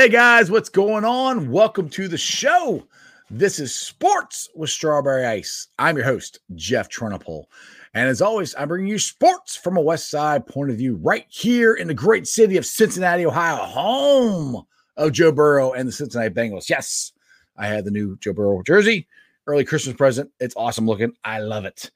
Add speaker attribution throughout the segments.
Speaker 1: Hey guys, what's going on? Welcome to the show. This is Sports with Strawberry Ice. I'm your host, Jeff Trenopole. And as always, I'm bringing you sports from a West Side point of view right here in the great city of Cincinnati, Ohio, home of Joe Burrow and the Cincinnati Bengals. Yes, I had the new Joe Burrow jersey, early Christmas present. It's awesome looking. I love it.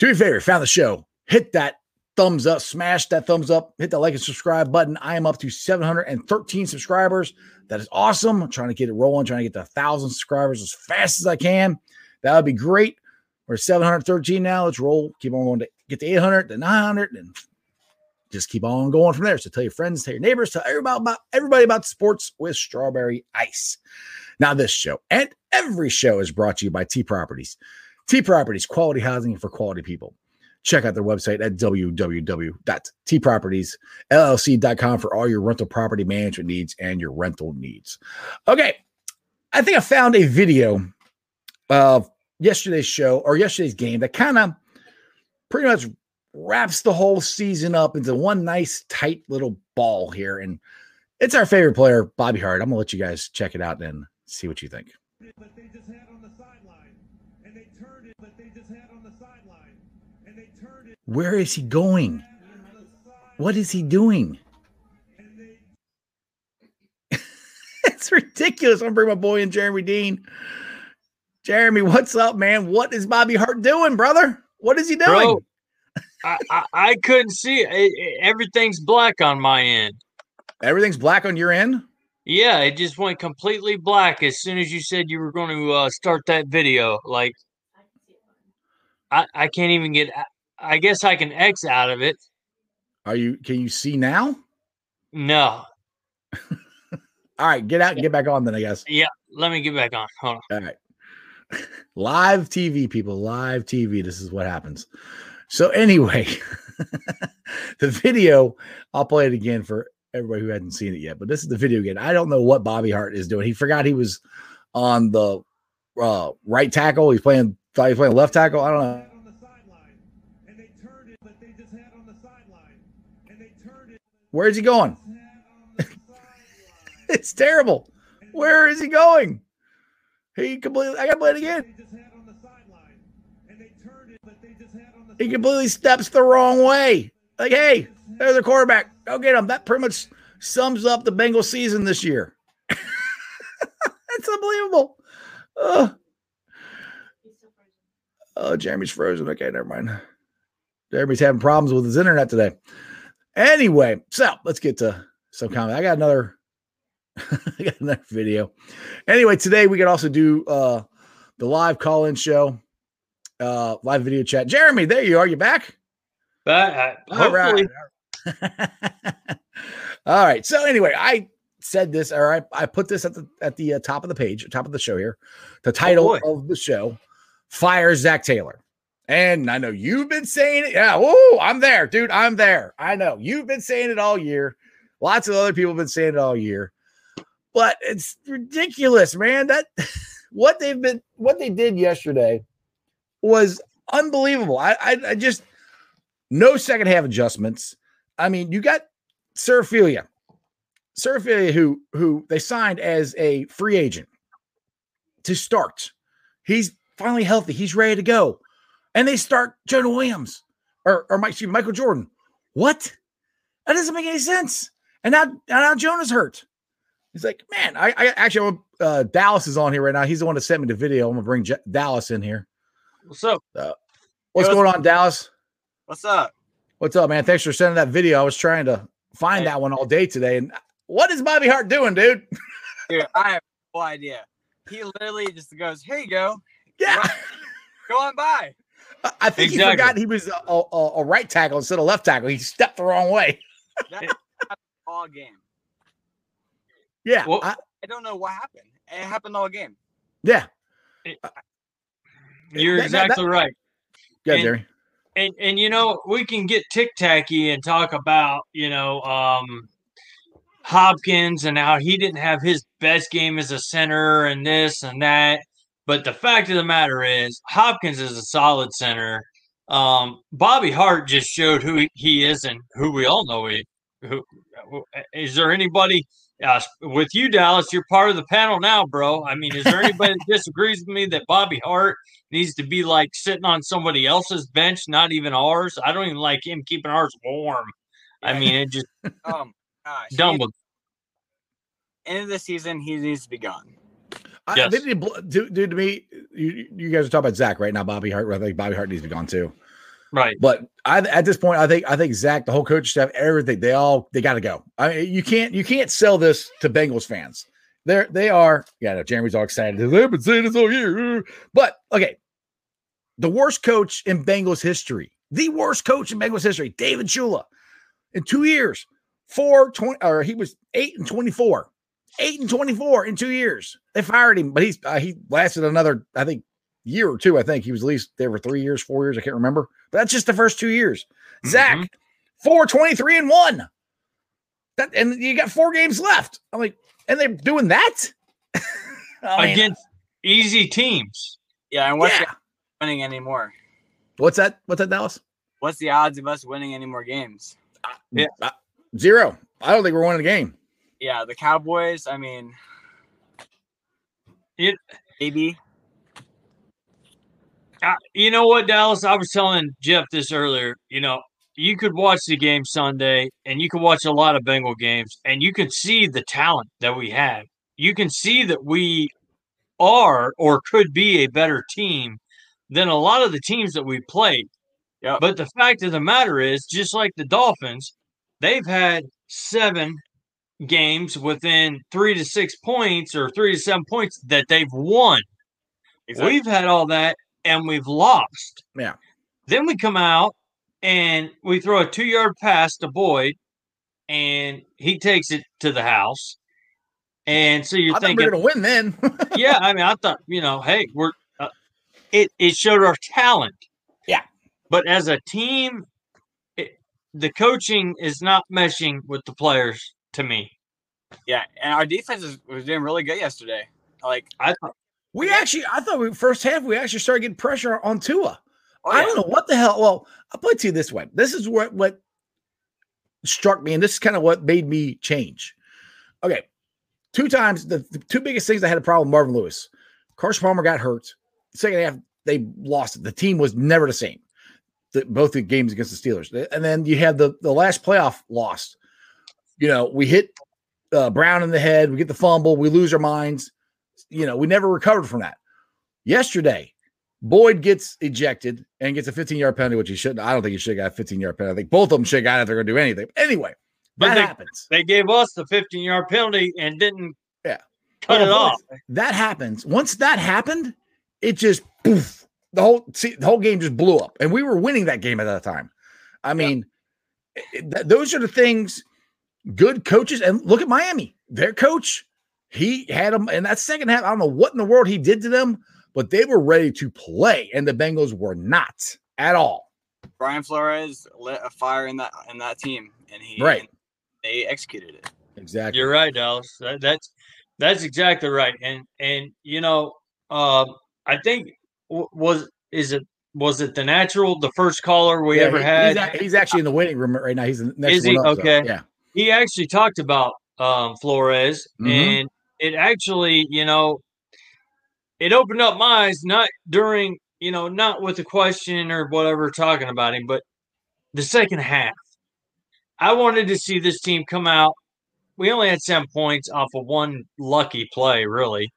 Speaker 1: Do me a favor, found the show. Hit that thumbs up, smash that thumbs up, hit that like and subscribe button. I am up to 713 subscribers. That is awesome. I'm trying to get it rolling, trying to get to a thousand subscribers as fast as I can. That would be great. We're 713 now. Let's roll. Keep on going to get to 800 to 900 and just keep on going from there. So tell your friends, tell your neighbors, tell everybody about everybody about sports with strawberry ice. Now, this show and every show is brought to you by T Properties. T Properties, quality housing for quality people check out their website at www.tpropertiesllc.com for all your rental property management needs and your rental needs. Okay, I think I found a video of yesterday's show or yesterday's game that kind of pretty much wraps the whole season up into one nice tight little ball here and it's our favorite player bobby hart i'm gonna let you guys check it out and see what you think Where is he going? What is he doing? it's ridiculous. I'm gonna bring my boy in, Jeremy Dean. Jeremy, what's up, man? What is Bobby Hart doing, brother? What is he doing? Bro,
Speaker 2: I, I, I, couldn't see it. It, it. Everything's black on my end.
Speaker 1: Everything's black on your end?
Speaker 2: Yeah, it just went completely black as soon as you said you were going to uh, start that video. Like, I, I can't even get I guess I can X out of it.
Speaker 1: Are you? Can you see now?
Speaker 2: No.
Speaker 1: All right, get out and get back on then. I guess.
Speaker 2: Yeah, let me get back on. Hold
Speaker 1: on. All right. live TV, people. Live TV. This is what happens. So anyway, the video. I'll play it again for everybody who hasn't seen it yet. But this is the video again. I don't know what Bobby Hart is doing. He forgot he was on the uh, right tackle. He's playing. Thought he was playing left tackle. I don't know Where's he going? it's terrible. Where is he going? He completely. I got to play it again. He completely steps the wrong way. Like, hey, there's a quarterback. Go get him. That pretty much sums up the Bengals season this year. That's unbelievable. Oh. oh, Jeremy's frozen. Okay, never mind. Jeremy's having problems with his internet today. Anyway, so let's get to some comment. I got another, I got another video. Anyway, today we could also do uh the live call-in show, uh live video chat. Jeremy, there you are. You back?
Speaker 2: Back. Uh, all right.
Speaker 1: all right. So anyway, I said this, or I, I put this at the at the uh, top of the page, top of the show here. The title oh of the show: Fire Zac Taylor. And I know you've been saying it. Yeah. Whoa, I'm there, dude. I'm there. I know you've been saying it all year. Lots of other people have been saying it all year. But it's ridiculous, man. That what they've been what they did yesterday was unbelievable. I I, I just no second half adjustments. I mean, you got Su'a-Filo. Su'a-Filo, who who they signed as a free agent to start. He's finally healthy. He's ready to go and they start Jonah Williams or, or Mike, Michael Jordan. What? That doesn't make any sense. And now, now Jonah's hurt. He's like, man, I, I actually, uh, Dallas is on here right now. He's the one that sent me the video. I'm gonna bring J- Dallas in here.
Speaker 2: What's up?
Speaker 1: Uh, what's going on, Dallas?
Speaker 2: What's up?
Speaker 1: What's up, man? Thanks for sending that video. I was trying to find hey. that one all day today. And what is Bobby Hart doing, dude?
Speaker 3: dude, I have no idea. He literally just goes, "Here you go."
Speaker 1: Yeah.
Speaker 3: Go on by.
Speaker 1: I think exactly. he forgot he was a, a, a, right tackle instead of left tackle. He stepped the wrong way.
Speaker 3: all game.
Speaker 1: Yeah, well,
Speaker 3: I, I, don't know what happened. It happened all game.
Speaker 1: Yeah,
Speaker 2: it, you're that, exactly that, that, right.
Speaker 1: Yeah, Jerry.
Speaker 2: And and you know we can get tic tacky and talk about you know um, Hopkins and how he didn't have his best game as a center and this and that. But the fact of the matter is, Hopkins is a solid center. Um, Bobby Hart just showed who he is and who we all know he. Who is there anybody uh, with you, Dallas, you're part of the panel now, bro. I mean, is there anybody that disagrees with me that Bobby Hart needs to be like sitting on somebody else's bench, not even ours? I don't even like him keeping ours warm. I mean, it just
Speaker 3: Um, gosh,
Speaker 2: dumb.
Speaker 3: end of the season, he needs to be gone.
Speaker 1: I,
Speaker 2: Yes.
Speaker 1: they need to bl- dude, dude, to me, you, you guys are talking about Zac right now. Bobby Hart. I think Bobby Hart needs to be gone too.
Speaker 2: Right.
Speaker 1: But I, at this point, I think I think Zac, the whole coach staff, everything, they all they got to go. I mean, you can't you can't sell this to Bengals fans. They're they are. Yeah, no, Jeremy's all excited. They've been saying this all year. But okay, the worst coach in Bengals history, the worst coach in Bengals history, David Shula, in two years, four twenty, or he was eight and twenty four. Eight and twenty-four in two years. They fired him, but he's uh, he lasted another, I think, year or two. I think he was at least there for three years, four years. I can't remember. But that's just the first two years. Zac,
Speaker 2: Mhm.
Speaker 1: four twenty-three and one. That and you got four games left. I'm like, and they're doing that I mean,
Speaker 2: Against easy teams.
Speaker 3: Yeah, and what's
Speaker 1: yeah.
Speaker 3: the winning anymore?
Speaker 1: What's that? What's that, Dallas?
Speaker 3: What's the odds of us winning any more games?
Speaker 2: Yeah.
Speaker 1: Uh, zero. I don't think we're winning the game.
Speaker 3: Yeah, the Cowboys. I mean,
Speaker 2: It-
Speaker 3: maybe.
Speaker 2: I, you know what, Dallas? I was telling Jeff this earlier. You know, you could watch the game Sunday, and you could watch a lot of Bengal games, and you can see the talent that we have. You can see that we are or could be a better team than a lot of the teams that we played.
Speaker 3: Yep.
Speaker 2: But the fact of the matter is, just like the Dolphins, they've had seven games within three to six points or three to seven points that they've won.
Speaker 3: Exactly.
Speaker 2: We've had all that and we've lost.
Speaker 1: Yeah.
Speaker 2: Then we come out and we throw a two yard pass to Boyd and he takes it to the house. And so you're
Speaker 1: I
Speaker 2: thinking,
Speaker 1: we're gonna win then.
Speaker 2: yeah, I mean, I thought, you know, hey, we're, uh, it, it showed our talent.
Speaker 1: Yeah.
Speaker 2: But as a team, it, the coaching is not meshing with the players to me.
Speaker 3: Yeah, and our defense is, was doing really good yesterday. Like,
Speaker 2: I thought,
Speaker 1: we actually, I thought we first half we actually started getting pressure on Tua.
Speaker 3: oh,
Speaker 1: I don't know what the hell. Well, I'll put it to you this way. This is what what struck me, and this is kind of what made me change. Okay, two times the, the two biggest things I had a problem. with Marvin Lewis, Carson Palmer got hurt. Second half they lost it. The team was never the same. The, both the games against the Steelers, and then you had the the last playoff loss. You know, we hit uh, Brown in the head. We get the fumble. We lose our minds. You know, we never recovered from that. Yesterday, Boyd gets ejected and gets a 15 yard penalty, which he shouldn't. I don't think he should have got a 15 yard penalty. I think both of them should have got it if they're going to do anything. Anyway,
Speaker 2: But
Speaker 1: that
Speaker 2: they-
Speaker 1: happens.
Speaker 2: they gave us the 15 yard penalty and didn't
Speaker 1: Yeah.
Speaker 2: cut it off.
Speaker 1: That happens. Once that happened, it just poof. The whole see, the whole game just blew up, and we were winning that game at that time. I mean, it- th- those are the things. Good coaches, and look at Miami. Their coach, he had them in that second half. I don't know what in the world he did to them, but they were ready to play, and the Bengals were not at all.
Speaker 3: Brian Flores lit a fire in that in that team, and he
Speaker 1: Right.
Speaker 3: and they executed it.
Speaker 1: Exactly.
Speaker 2: You're right, Dallas. That, that's that's exactly right. And and you know, um, I think was is it was it the natural the first caller we
Speaker 1: Yeah,
Speaker 2: ever
Speaker 1: he-
Speaker 2: had?
Speaker 1: He's, a- he's actually in the waiting room right now. He's the next
Speaker 2: Is he?
Speaker 1: one up, so,
Speaker 2: Okay.
Speaker 1: yeah.
Speaker 2: He actually talked about um, Flores,
Speaker 1: Mhm.
Speaker 2: and it actually, you know, it opened up my eyes. Not during, you know, not with the question or whatever talking about him, but the second half. I wanted to see this team come out. We only had seven points off of one lucky play, really,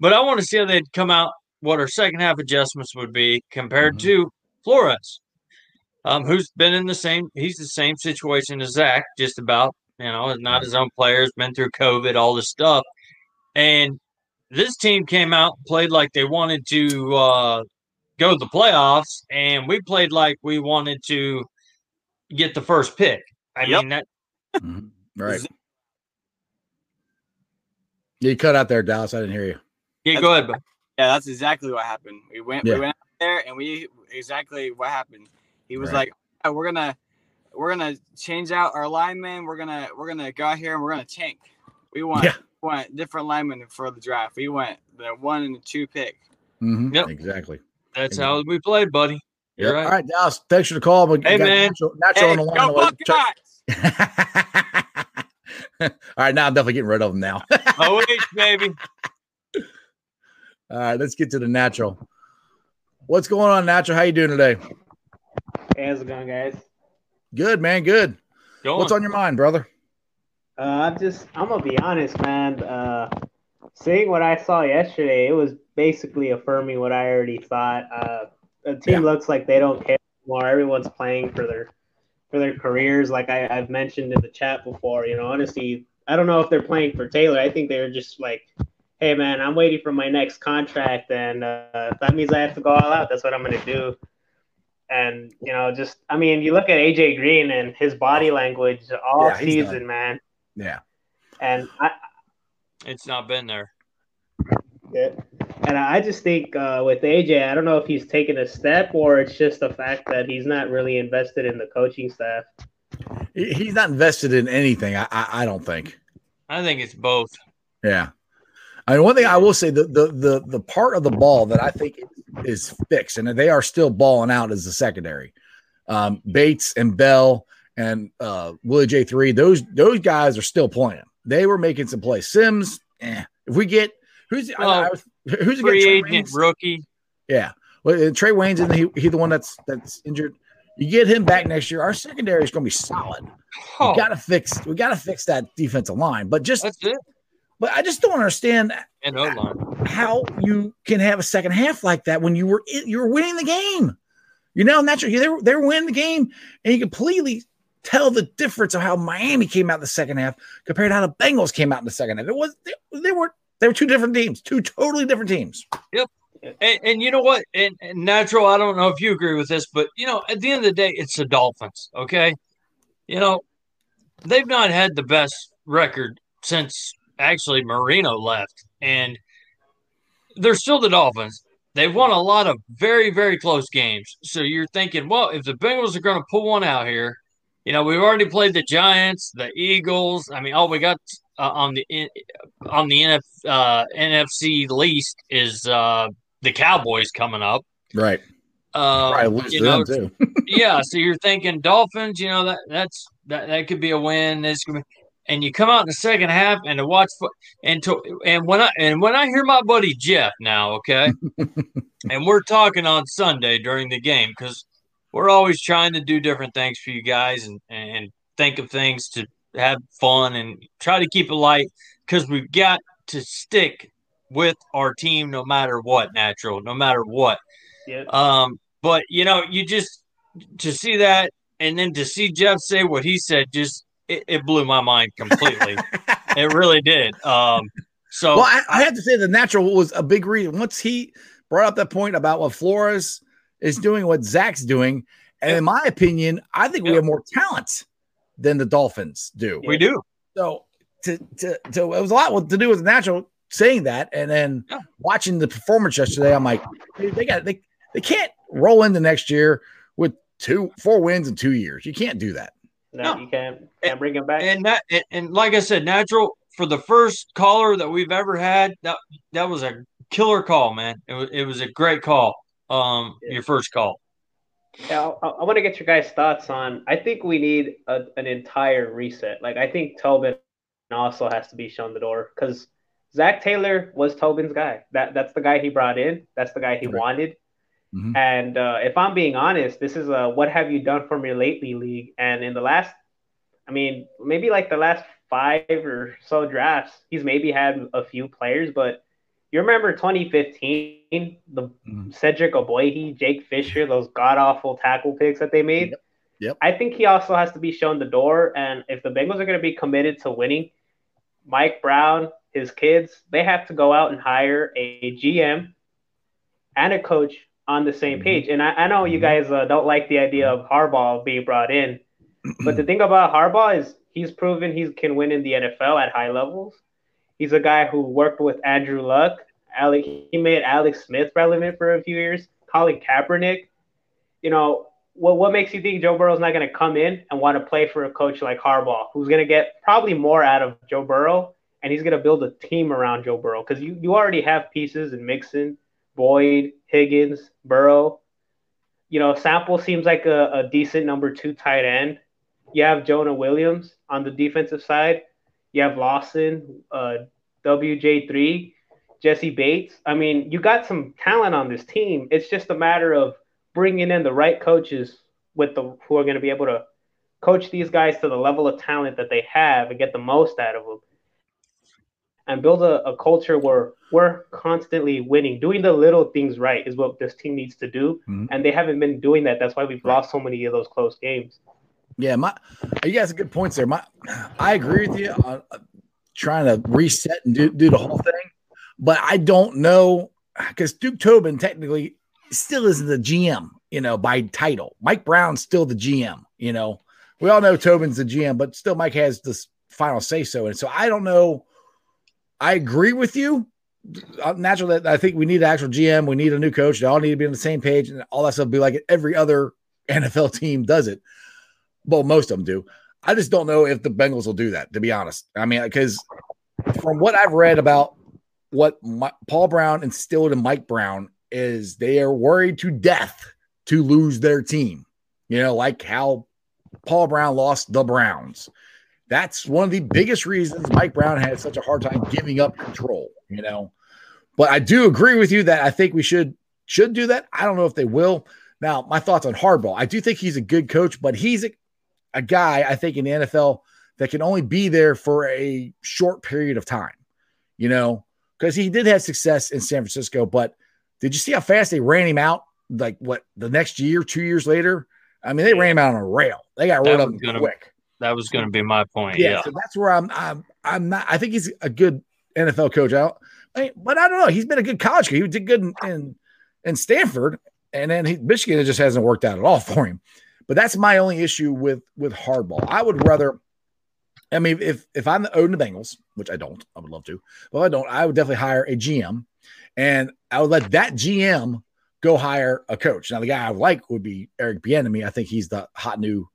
Speaker 2: but I want to see how they'd come out. What our second half adjustments would be compared
Speaker 1: Mhm.
Speaker 2: to Flores, um, who's been in the same. He's the same situation as Zac, just about you know, not his own players, been through COVID, all this stuff. And this team came out and played like they wanted to uh, go to the playoffs, and we played like we wanted to get the first pick. I
Speaker 3: Yep.
Speaker 2: mean, that
Speaker 1: Mhm. Right. You cut out there, Dallas. I didn't hear you.
Speaker 2: yeah, go ahead, bud.
Speaker 3: Yeah, that's exactly what happened. We went
Speaker 1: Yeah.
Speaker 3: we went out there and we exactly what happened. He was
Speaker 1: Right.
Speaker 3: like, "Yeah, "We're gonna we're gonna change out our linemen. We're gonna we're gonna go out here and we're gonna tank. We want
Speaker 1: Yeah.
Speaker 3: we want different linemen for the draft. We went the one and the two pick.
Speaker 1: Mhm.
Speaker 2: Yep.
Speaker 1: Exactly.
Speaker 2: That's how we played, buddy. You're
Speaker 1: Yep.
Speaker 2: right.
Speaker 1: All right, Dallas. Thanks for the call. But
Speaker 2: Hey, man.
Speaker 1: Nacho, Nacho
Speaker 3: Hey,
Speaker 1: on the line.
Speaker 3: go
Speaker 1: I'll let-
Speaker 3: Buckeyes!
Speaker 1: All right, now I'm definitely getting rid of them now.
Speaker 2: OH, baby.
Speaker 1: All right, let's get to the natural. What's going on, natural? How you doing today?
Speaker 4: Hey, how's it going, guys?
Speaker 1: Good, man. Good.
Speaker 2: Go
Speaker 1: What's on your mind, brother?
Speaker 4: Uh, I'm just, I'm gonna be honest, man. Uh, seeing what I saw yesterday, it was basically affirming what I already thought. Uh, the team
Speaker 1: Yeah.
Speaker 4: looks like they don't care anymore. Everyone's playing for their, for their careers. Like I, I've mentioned in the chat before, you know, honestly, I don't know if they're playing for Taylor. I think they're just like, hey, man, I'm waiting for my next contract, and uh, if that means I have to go all out. That's what I'm gonna do. And you know, just I mean, you look at AJ Green and his body language all
Speaker 1: Yeah,
Speaker 4: season, man.
Speaker 1: Yeah.
Speaker 4: And I,
Speaker 2: It's not been there.
Speaker 4: Yeah. And I just think uh, with AJ, I don't know if he's taken a step or it's just the fact that he's not really invested in the coaching staff.
Speaker 1: He's not invested in anything. I, I, I don't think.
Speaker 2: I think it's both.
Speaker 1: Yeah. I mean, one thing I will say the the the the part of the ball that I think is fixed, and they are still balling out as the secondary. Um, Bates and Bell and uh, Willie J three. Those those guys are still playing. They were making some plays. Sims, eh. if we get who's I-
Speaker 2: Well,
Speaker 1: I was- who's
Speaker 2: Free agent rookie.
Speaker 1: Yeah. Well, Trae Waynes in. He he the one that's that's injured. You get him back next year. Our secondary is going to be solid.
Speaker 2: Oh,
Speaker 1: We got to fix. We got to fix that defensive line. But just,
Speaker 2: that's it.
Speaker 1: But I just don't understand
Speaker 2: And
Speaker 1: how you can have a second half like that when you were in, you were winning the game. You know, naturally they were they were winning the game, and you completely tell the difference of how Miami came out in the second half compared to how the Bengals came out in the second half. It was they, they were they were two different teams, two totally different teams.
Speaker 2: And, and you know what? And, and natural, I don't know if you agree with this, but you know, at the end of the day, it's the Dolphins. Okay, you know, they've not had the best record since actually Marino left, and they're still the Dolphins. They've won a lot of very, very close games. So you're thinking, well, if the Bengals are going to pull one out here, you know, we've already played the Giants, the Eagles. I mean, all we got uh, on the on the NF, uh, NFC least is uh, the Cowboys coming up.
Speaker 1: Right.
Speaker 2: Uh,
Speaker 1: lose
Speaker 2: you know, yeah, so you're thinking Dolphins, you know that that's that, that could be a win. This could be, and you come out in the second half and to watch fo- and to and when I and when I hear my buddy Jeff now, okay, and we're talking on Sunday during the game because we're always trying to do different things for you guys and and think of things to have fun and try to keep it light because we've got to stick with our team no matter what, natural, no matter what.
Speaker 4: Yeah.
Speaker 2: Um, but you know, you just to see that and then to see Jeff say what he said, just it, it blew my mind completely. it really did. Um, so
Speaker 1: Well, I, I have to say the natural was a big reason. Once he brought up that point about what Flores is doing, what Zac's doing, and in my opinion, I think we have more talent than the Dolphins do.
Speaker 2: we do.
Speaker 1: So to to to it was a lot to do with the natural saying that, and then
Speaker 2: Yeah.
Speaker 1: watching the performance yesterday, I'm like, they got they they can't roll into next year with two four wins in two years. You can't do that.
Speaker 4: No,
Speaker 2: No.
Speaker 4: you can't can't bring him back.
Speaker 2: And that and, and like I said, natural for the first caller that we've ever had, that that was a killer call, man. It was it was a great call. Um,
Speaker 4: Yeah.
Speaker 2: your first call.
Speaker 4: Yeah, I, I want to get your guys' thoughts on. I think we need a, an entire reset. Like I think Tobin also has to be shown the door because Zac Taylor was Tobin's guy. That that's the guy he brought in. That's the guy he
Speaker 1: Right.
Speaker 4: wanted.
Speaker 1: Mhm.
Speaker 4: And uh, if I'm being honest, this is a what have you done for me lately league. And in the last, I mean, maybe like the last five or so drafts, he's maybe had a few players, but you remember 2015, the
Speaker 1: Mhm.
Speaker 4: Cedric Ogbuehi, Jake Fisher, those god awful tackle picks that they made.
Speaker 1: Yep. Yep.
Speaker 4: I think he also has to be shown the door. And if the Bengals are going to be committed to winning, Mike Brown, his kids, they have to go out and hire a GM and a coach on the same
Speaker 1: Mhm.
Speaker 4: page. And I, I know you
Speaker 1: Mhm.
Speaker 4: guys uh, don't like the idea of Harbaugh being brought in, but the thing about Harbaugh is he's proven he can win in the NFL at high levels. He's a guy who worked with Andrew Luck. Alec, he made Alex Smith relevant for a few years. Colin Kaepernick. You know, what what makes you think Joe Burrow's not going to come in and want to play for a coach like Harbaugh, who's going to get probably more out of Joe Burrow, and he's going to build a team around Joe Burrow because you you already have pieces in Mixon, Boyd, Higgins, Burrow. You know, Sample seems like a, a decent number two tight end. You have Jonah Williams on the defensive side. You have Lawson, uh, WJ3, Jessie Bates. I mean, you got some talent on this team. It's just a matter of bringing in the right coaches with the who are going to be able to coach these guys to the level of talent that they have and get the most out of them and build a, a culture where we're constantly winning. Doing the little things right is what this team needs to do. Mm-hmm. And they haven't been doing that. That's why we've lost so many of those close games.
Speaker 1: Yeah, my you guys have good points there. My I agree with you on uh, trying to reset and do, do the whole thing, but I don't know because Duke Tobin technically still isn't the GM, you know, by title. Mike Brown's still the GM, you know. We all know Tobin's the GM, but still Mike has this final say so. And so I don't know I agree with you. Uh, naturally, I think we need an actual GM. We need a new coach. They all need to be on the same page, and all that stuff be like every other NFL team does it. Well, most of them do. I just don't know if the Bengals will do that. To be honest, I mean, because from what I've read about what my, Paul Brown instilled in Mike Brown is they are worried to death to lose their team. You know, like how Paul Brown lost the Browns that's one of the biggest reasons Mike Brown had such a hard time giving up control, you know. But I do agree with you that I think we should should do that. I don't know if they will. Now, my thoughts on Harbaugh. I do think he's a good coach, but he's a, a guy I think in the NFL that can only be there for a short period of time, you know, because he did have success in San Francisco. But did you see how fast they ran him out? Like what the next year, two years later? I mean, they ran him out on a rail. They got rid of him gonna, quick.
Speaker 2: That was going to be my point. Yeah, yeah,
Speaker 1: so that's where I'm. I'm. I'm not. I think he's a good NFL coach. Out, but I don't know. He's been a good college coach. He did good in in, in Stanford, and then he, Michigan it just hasn't worked out at all for him. But that's my only issue with with Harbaugh. I would rather. I mean, if if I'm the owner of the Bengals, which I don't, I would love to, but I don't. I would definitely hire a GM, and I would let that GM go hire a coach. Now, the guy I would like would be Eric Bieniemy. I think he's the hot new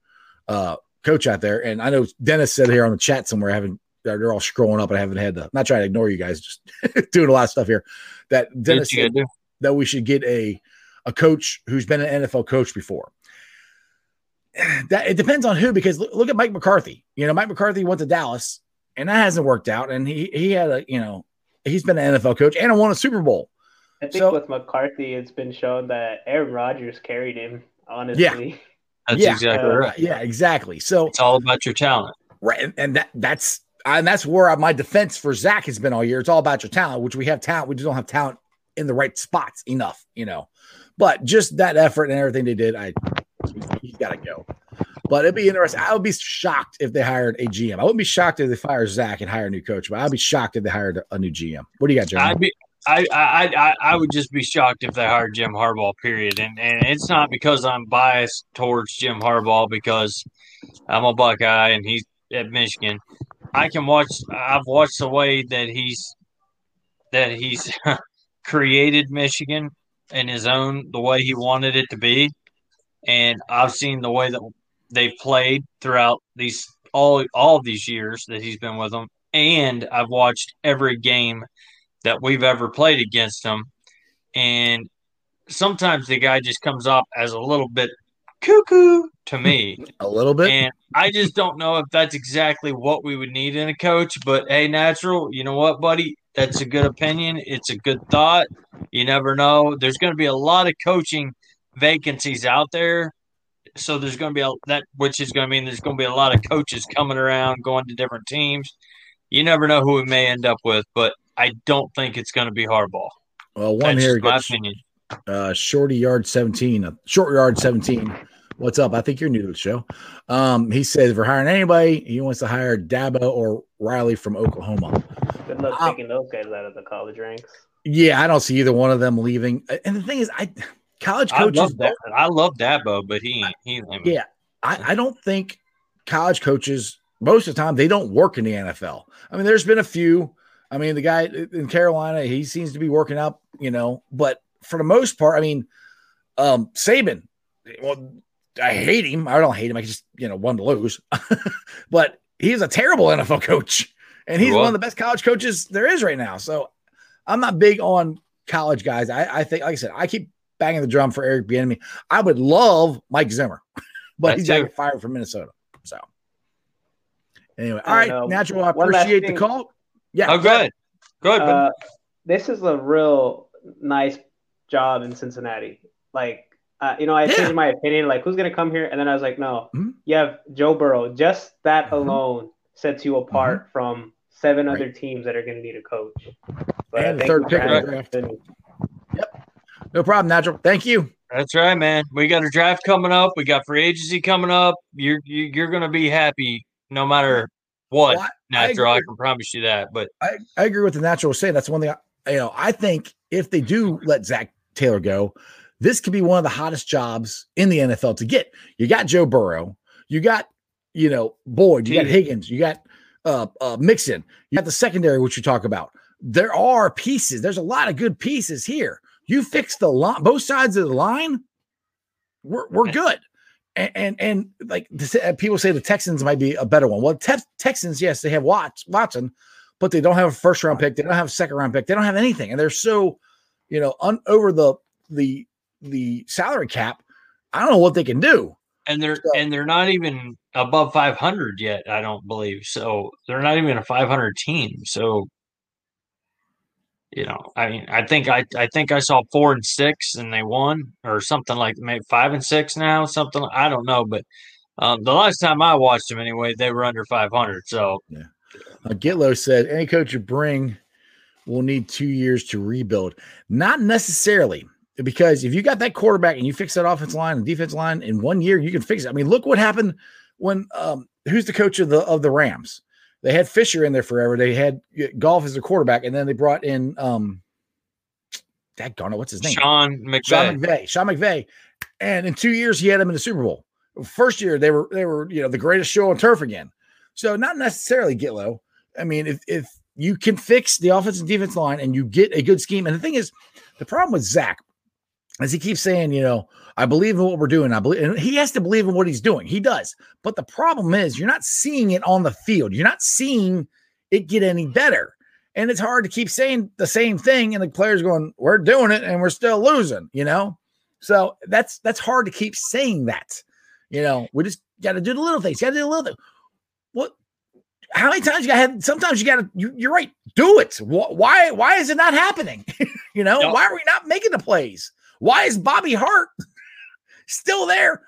Speaker 1: uh, coach out there. And I know Dennis said here on the chat somewhere, I haven't, they're all scrolling up. I haven't had the, not trying to ignore you guys, just doing a lot of stuff here. That Dennis said that we should get a, a coach who's been an NFL coach before. That it depends on who, because look, look at Mike McCarthy. You know, Mike McCarthy went to Dallas and that hasn't worked out. And he, he had a, you know, he's been an NFL coach and won a Super Bowl.
Speaker 4: I think so, with McCarthy, it's been shown that Aaron Rodgers carried him, honestly.
Speaker 2: Yeah. That's yeah, exactly uh, right.
Speaker 1: Yeah, exactly. So
Speaker 2: it's all about your talent,
Speaker 1: right? And, and that that's and that's where my defense for Zac has been all year. It's all about your talent, which we have talent. We just don't have talent in the right spots enough, you know. But just that effort and everything they did, I he's got to go. But it'd be interesting. I would be shocked if they hired a GM. I wouldn't be shocked if they fired Zac and hire a new coach, but I'd be shocked if they hired a, a new GM. What do you got, John?
Speaker 2: I'd be I, I, I, would just be shocked if they hired Jim Harbaugh. Period, and and it's not because I'm biased towards Jim Harbaugh because I'm a Buckeye and he's at Michigan. I can watch. I've watched the way that he's that he's created Michigan in his own the way he wanted it to be, and I've seen the way that they've played throughout these all all these years that he's been with them, and I've watched every game that we've ever played against him. And sometimes the guy just comes off as a little bit cuckoo to me.
Speaker 1: a little bit.
Speaker 2: And I just don't know if that's exactly what we would need in a coach. But hey, natural, you know what, buddy? That's a good opinion. It's a good thought. You never know. There's going to be a lot of coaching vacancies out there. So there's going to be a that which is going to mean there's going to be a lot of coaches coming around, going to different teams. You never know who we may end up with, but I don't think it's going to be Harbaugh.
Speaker 1: Well, one That's here, my opinion. Uh, shorty yard seventeen, uh, short yard seventeen. What's up? I think you're new to the show. Um, he says if we're hiring anybody, he wants to hire Dabo or Riley from Oklahoma.
Speaker 4: Good luck um, taking those guys out of the college ranks.
Speaker 1: Yeah, I don't see either one of them leaving. And the thing is, I college coaches. I
Speaker 2: love, that. I love Dabo, but he he.
Speaker 1: Yeah, I, I don't think college coaches most of the time they don't work in the NFL. I mean, there's been a few I mean, the guy in Carolina, he seems to be working out, you know, but for the most part, I mean, um, Saban, well, I hate him. I don't hate him. I just, you know, won to lose, but he's a terrible NFL coach and he's one of the best college coaches there is right now. So I'm not big on college guys. I, I think, like I said, I keep banging the drum for Eric Bieniemy. I would love Mike Zimmer, but That's he's got fired from Minnesota. So Anyway, all right,
Speaker 4: And, uh,
Speaker 1: natural. I appreciate the call. Yeah.
Speaker 2: Oh, good. Good.
Speaker 4: Uh, this is a real nice job in Cincinnati. Like, uh, you know, I
Speaker 1: Yeah.
Speaker 4: changed my opinion. Like, who's gonna come here? And then I was like, no,
Speaker 1: Mhm.
Speaker 4: you have Joe Burrow. Just that
Speaker 1: Mhm.
Speaker 4: alone sets you apart from seven
Speaker 1: Right.
Speaker 4: other teams that are gonna need a coach. But
Speaker 1: And third pick
Speaker 4: for
Speaker 1: in draft.
Speaker 4: me.
Speaker 1: No problem, natural. Thank you.
Speaker 2: That's right, man. We got a draft coming up. We got free agency coming up. You're you, you're gonna be happy no matter what.
Speaker 1: Well, I- I
Speaker 2: natural, I, can promise you that. But
Speaker 1: I, I agree with the natural saying. That's one thing. I, you know, I think if they do let Zac Taylor go, this could be one of the hottest jobs in the NFL to get. You got Joe Burrow, you got you know Boyd, you got Higgins, you got uh, uh Mixon, you got the secondary, which you talk about. There are pieces. There's a lot of good pieces here. You fix the line, both sides of the line. We're we're good. And and, and like the, uh, people say, the Texans might be a better one. Well, Tex Texans, yes, they have Watts, Watson, but they don't have a first round pick. They don't have a second round pick. They don't have anything, and they're so, you know, un, over the the the salary cap. I don't know what they can do.
Speaker 2: and they're
Speaker 1: So-
Speaker 2: and they're not even above 500 yet. I don't believe so. They're not even a 500 team. So you know, I mean, I think I I think I saw four and six and they won or something like maybe five and six now. Something I don't know, but um, the last time I watched them anyway, they were under 500. So
Speaker 1: Uh, Gitlow said any coach you bring will need two years to rebuild. Not necessarily, because if you got that quarterback and you fix that offense line and defense line in one year, you can fix it. I mean, look what happened when um, who's the coach of the of the Rams? They had Fisher in there forever. They had Goff as their quarterback, and then they brought in um, that Garner, what's his name?
Speaker 2: Sean McVay.
Speaker 1: Sean McVay. Sean McVay. And in two years, he had him in the Super Bowl. First year, they were they were you know the greatest show on turf again. So not necessarily get low. I mean, if if you can fix the offense and defense line and you get a good scheme, and the thing is, the problem with Zac, as he keeps saying, you know, I believe in what we're doing. I believe, and he has to believe in what he's doing. He does. But the problem is, you're not seeing it on the field. You're not seeing it get any better. And it's hard to keep saying the same thing, and the players going, "We're doing it, and we're still losing." You know, so that's that's hard to keep saying that. You know, we just got to do the little things. Got to do the little thing. What? How many times you got? Sometimes you got to. You, you're right. Do it. Why? Why is it not happening? you know,
Speaker 2: Yep.
Speaker 1: why are we not making the plays? Why is Bobby Hart still there,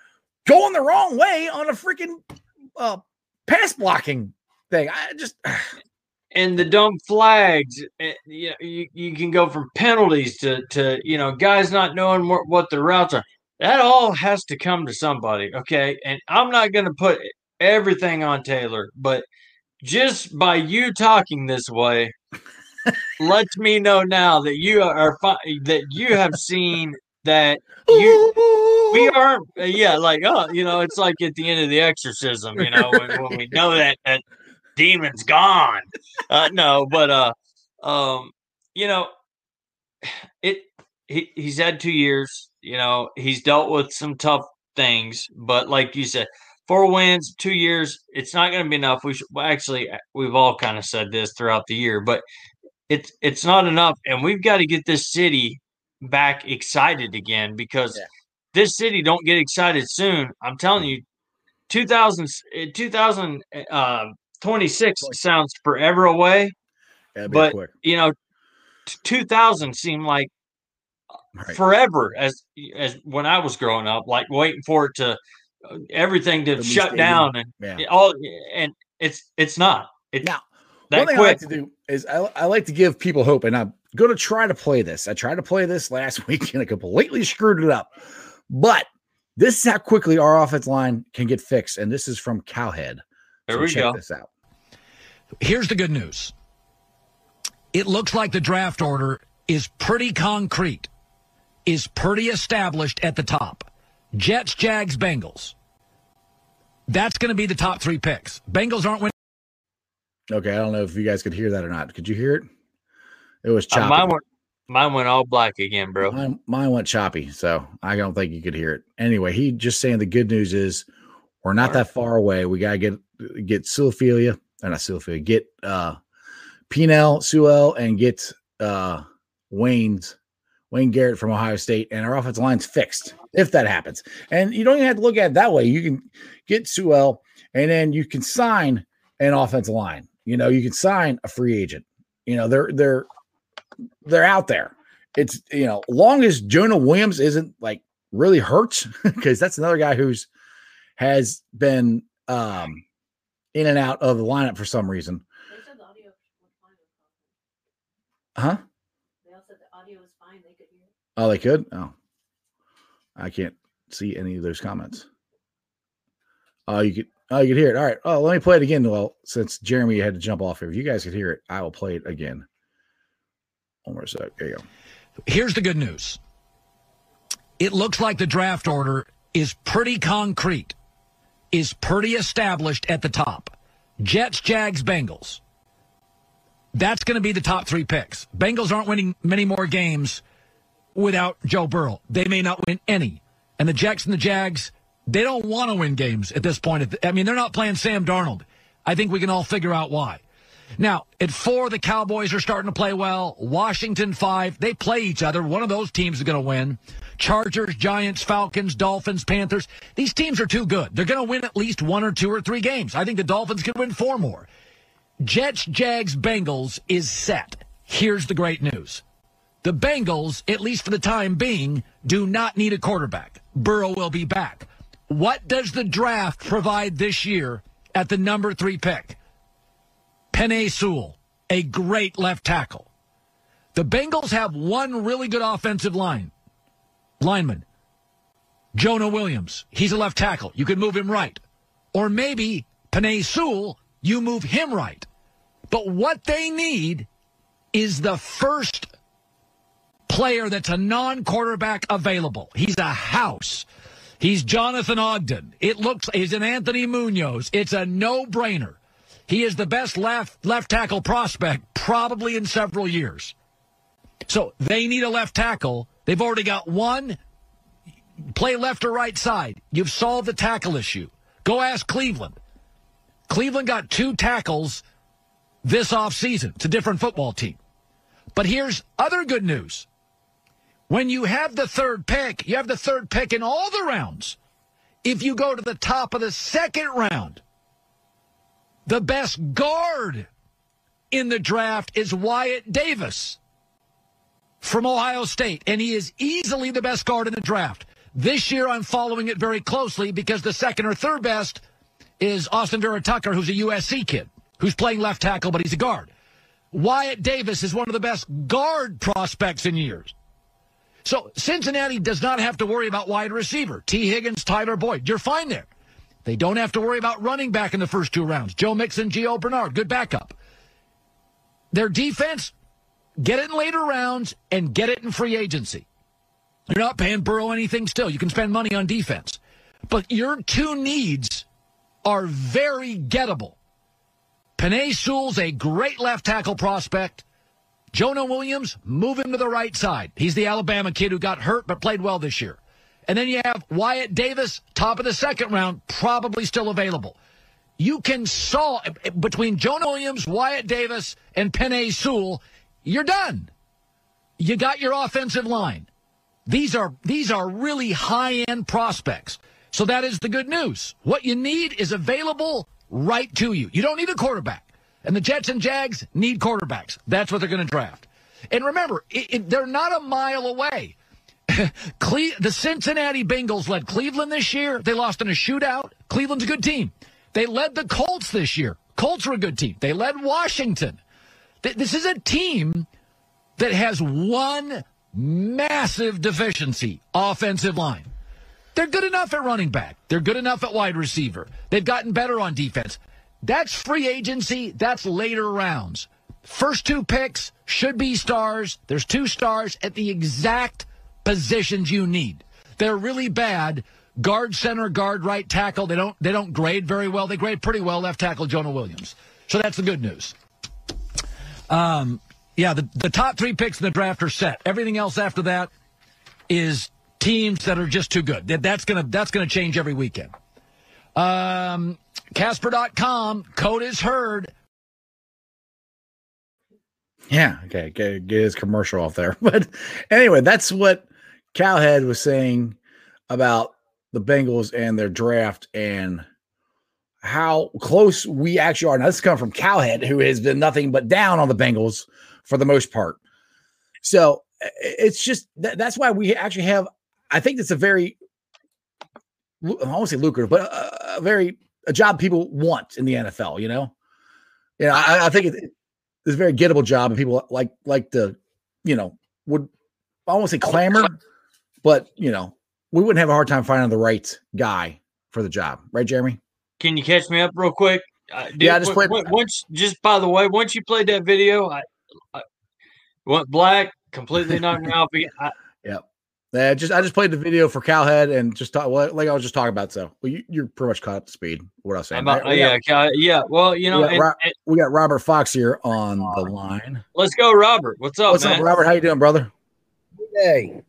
Speaker 1: going the wrong way on a freaking uh, pass blocking thing? I just
Speaker 2: and the dumb flags. eh, You, know, you you can go from penalties to to you know guys not knowing what, what the routes are. That all has to come to somebody, okay? And I'm not going to put everything on Taylor, but just by you talking this way lets me know now that you are fi- that you have seen that you we are yeah like oh you know it's like at the end of the exorcism you know when, when we know that that demon's gone. Uh no but uh um you know it he, he's had two years you know he's dealt with some tough things but like you said four wins two years it's not going to be enough. We should well, actually we've all kind of said this throughout the year but it's it's not enough and we've got to get this city back excited again because
Speaker 1: Yeah.
Speaker 2: this city don't get excited soon i'm telling you 2000 eh, 2026 sounds forever away but-
Speaker 1: quick.
Speaker 2: you know t- 2000 seemed like
Speaker 1: Right.
Speaker 2: forever as as when i was growing up like waiting for it to uh, everything to
Speaker 1: The
Speaker 2: shut down and
Speaker 1: Yeah.
Speaker 2: all and it's it's not it's
Speaker 1: Now,
Speaker 2: that
Speaker 1: One thing
Speaker 2: quick
Speaker 1: I like to do is I, I like to give people hope, and I'm going to try to play this. I tried to play this last week and I completely screwed it up. But this is how quickly our offense line can get fixed. And this is from Cowherd.
Speaker 2: there
Speaker 1: So
Speaker 2: we
Speaker 1: check
Speaker 2: go
Speaker 1: this out.
Speaker 5: Here's the good news. It looks like the draft order is pretty concrete, is pretty established at the top. Jets, Jags, Bengals. That's going to be the top three picks. Bengals aren't winning.
Speaker 1: Okay. I don't know if you guys could hear that or not. Could you hear it? It was
Speaker 2: Uh,
Speaker 1: choppy.
Speaker 2: mine went mine went all black again bro
Speaker 1: Mine, mine went choppy, so I don't think you could hear it. Anyway, he just saying the good news is we're not that far away. We gotta get get Su'a-Filo, or not Su'a-Filo, get uh Penei, Sewell, and get uh Wayne's Wayne Garrett from Ohio State, and our offensive line's fixed if that happens. And you don't even have to look at it that way. You can get Sewell, and then you can sign an offensive line. You know, you can sign a free agent. You know, they're they're they're out there. It's you know, long as Jonah Williams isn't like really hurts, because that's another guy who's has been um in and out of the lineup for some reason.
Speaker 6: They said the audio was fine.
Speaker 1: Huh?
Speaker 6: They all said the audio was fine. They could hear.
Speaker 1: Oh, they could? Oh. I can't see any of those comments. Oh, you could oh you could hear it. All right. Oh, let me play it again. Well, since Jeremy had to jump off here. If you guys could hear it, I will play it again. One more sec. There you go.
Speaker 5: Here's the good news. It looks like the draft order is pretty concrete, is pretty established at the top. Jets, Jags, Bengals. That's going to be the top three picks. Bengals aren't winning many more games without Joe Burrow. They may not win any. And the Jets and the Jags, they don't want to win games at this point. I mean, they're not playing Sam Darnold. I think we can all figure out why. Now, at four, the Cowboys are starting to play well. Washington, five. They play each other. One of those teams is going to win. Chargers, Giants, Falcons, Dolphins, Panthers. These teams are too good. They're going to win at least one or two or three games. I think the Dolphins can win four more. Jets, Jags, Bengals is set. Here's the great news. The Bengals, at least for the time being, do not need a quarterback. Burrow will be back. What does the draft provide this year at the number three pick? Penei Sewell, a great left tackle. The Bengals have one really good offensive line lineman, Jonah Williams. He's a left tackle. You could move him right. Or maybe Penei Sewell, you move him right. But what they need is the first player that's a non quarterback available. He's a house. He's Jonathan Ogden. It looks, he's an Anthony Munoz. It's a no brainer. He is the best left left tackle prospect probably in several years. So they need a left tackle. They've already got one. Play left or right side. You've solved the tackle issue. Go ask Cleveland. Cleveland got two tackles this offseason. It's a different football team. But here's other good news. When you have the third pick, you have the third pick in all the rounds. If you go to the top of the second round, the best guard in the draft is Wyatt Davis from Ohio State, and he is easily the best guard in the draft. This year, I'm following it very closely because the second or third best is Austin Vera Tucker, who's a USC kid, who's playing left tackle, but he's a guard. Wyatt Davis is one of the best guard prospects in years. So Cincinnati does not have to worry about wide receiver. Tee Higgins, Tyler Boyd. You're fine there. They don't have to worry about running back in the first two rounds. Joe Mixon, Gio Bernard, good backup. Their defense, get it in later rounds and get it in free agency. You're not paying Burrow anything still. You can spend money on defense. But your two needs are very gettable. Penei Sewell's a great left tackle prospect. Jonah Williams, move him to the right side. He's the Alabama kid who got hurt but played well this year. And then you have Wyatt Davis, top of the second round, probably still available. You can solve between Jonah Williams, Wyatt Davis, and Penei Sewell. You're done. You got your offensive line. These are these are really high end prospects. So that is the good news. What you need is available right to you. You don't need a quarterback. And the Jets and Jags need quarterbacks. That's what they're going to draft. And remember, it, it, they're not a mile away. Cle- the Cincinnati Bengals led Cleveland this year. They lost in a shootout. Cleveland's a good team. They led the Colts this year. Colts are a good team. They led Washington. Th- this is a team that has one massive deficiency offensive line. They're good enough at running back. They're good enough at wide receiver. They've gotten better on defense. That's free agency. That's later rounds. First two picks should be stars. There's two stars at the exact positions you need. They're really bad. Guard center, guard right tackle. They don't they don't grade very well. They grade pretty well. Left tackle Jonah Williams. So that's the good news. Um, yeah, the, the top three picks in the draft are set. Everything else after that is teams that are just too good. That, that's gonna that's gonna change every weekend. Um, Casper.com, code is heard.
Speaker 1: Yeah, okay, get, get his commercial off there. But anyway, that's what Cowherd was saying about the Bengals and their draft and how close we actually are. Now, this comes from Cowherd, who has been nothing but down on the Bengals for the most part. So it's just that, that's why we actually have. I think it's a very, I won't say lucrative, but a, a very a job people want in the NFL. You know, yeah, I, I think it, it's a very gettable job, and people like like to, you know, would I won't say clamor, but you know, we wouldn't have a hard time finding the right guy for the job, right, Jeremy?
Speaker 2: Can you catch me up real quick? Uh, dude,
Speaker 1: Yeah, I just
Speaker 2: w-
Speaker 1: played-
Speaker 2: w- once. Just by the way, once you played that video, I, I went black, completely knocked me off. I,
Speaker 1: Yeah, just I just played the video for Cowherd and just talk well, like I was just talking about. So well, you, you're pretty much caught up to speed. What I was saying.
Speaker 2: I'm, uh,
Speaker 1: right?
Speaker 2: Yeah,
Speaker 1: got-
Speaker 2: ca- yeah. Well, you know,
Speaker 1: Yeah,
Speaker 2: and-
Speaker 1: Ro-
Speaker 2: and
Speaker 1: we got Robert Fox here on the line.
Speaker 2: let's go, Robert. What's up,
Speaker 1: What's
Speaker 2: man?
Speaker 1: up, Robert? How you doing, brother?
Speaker 7: Hey,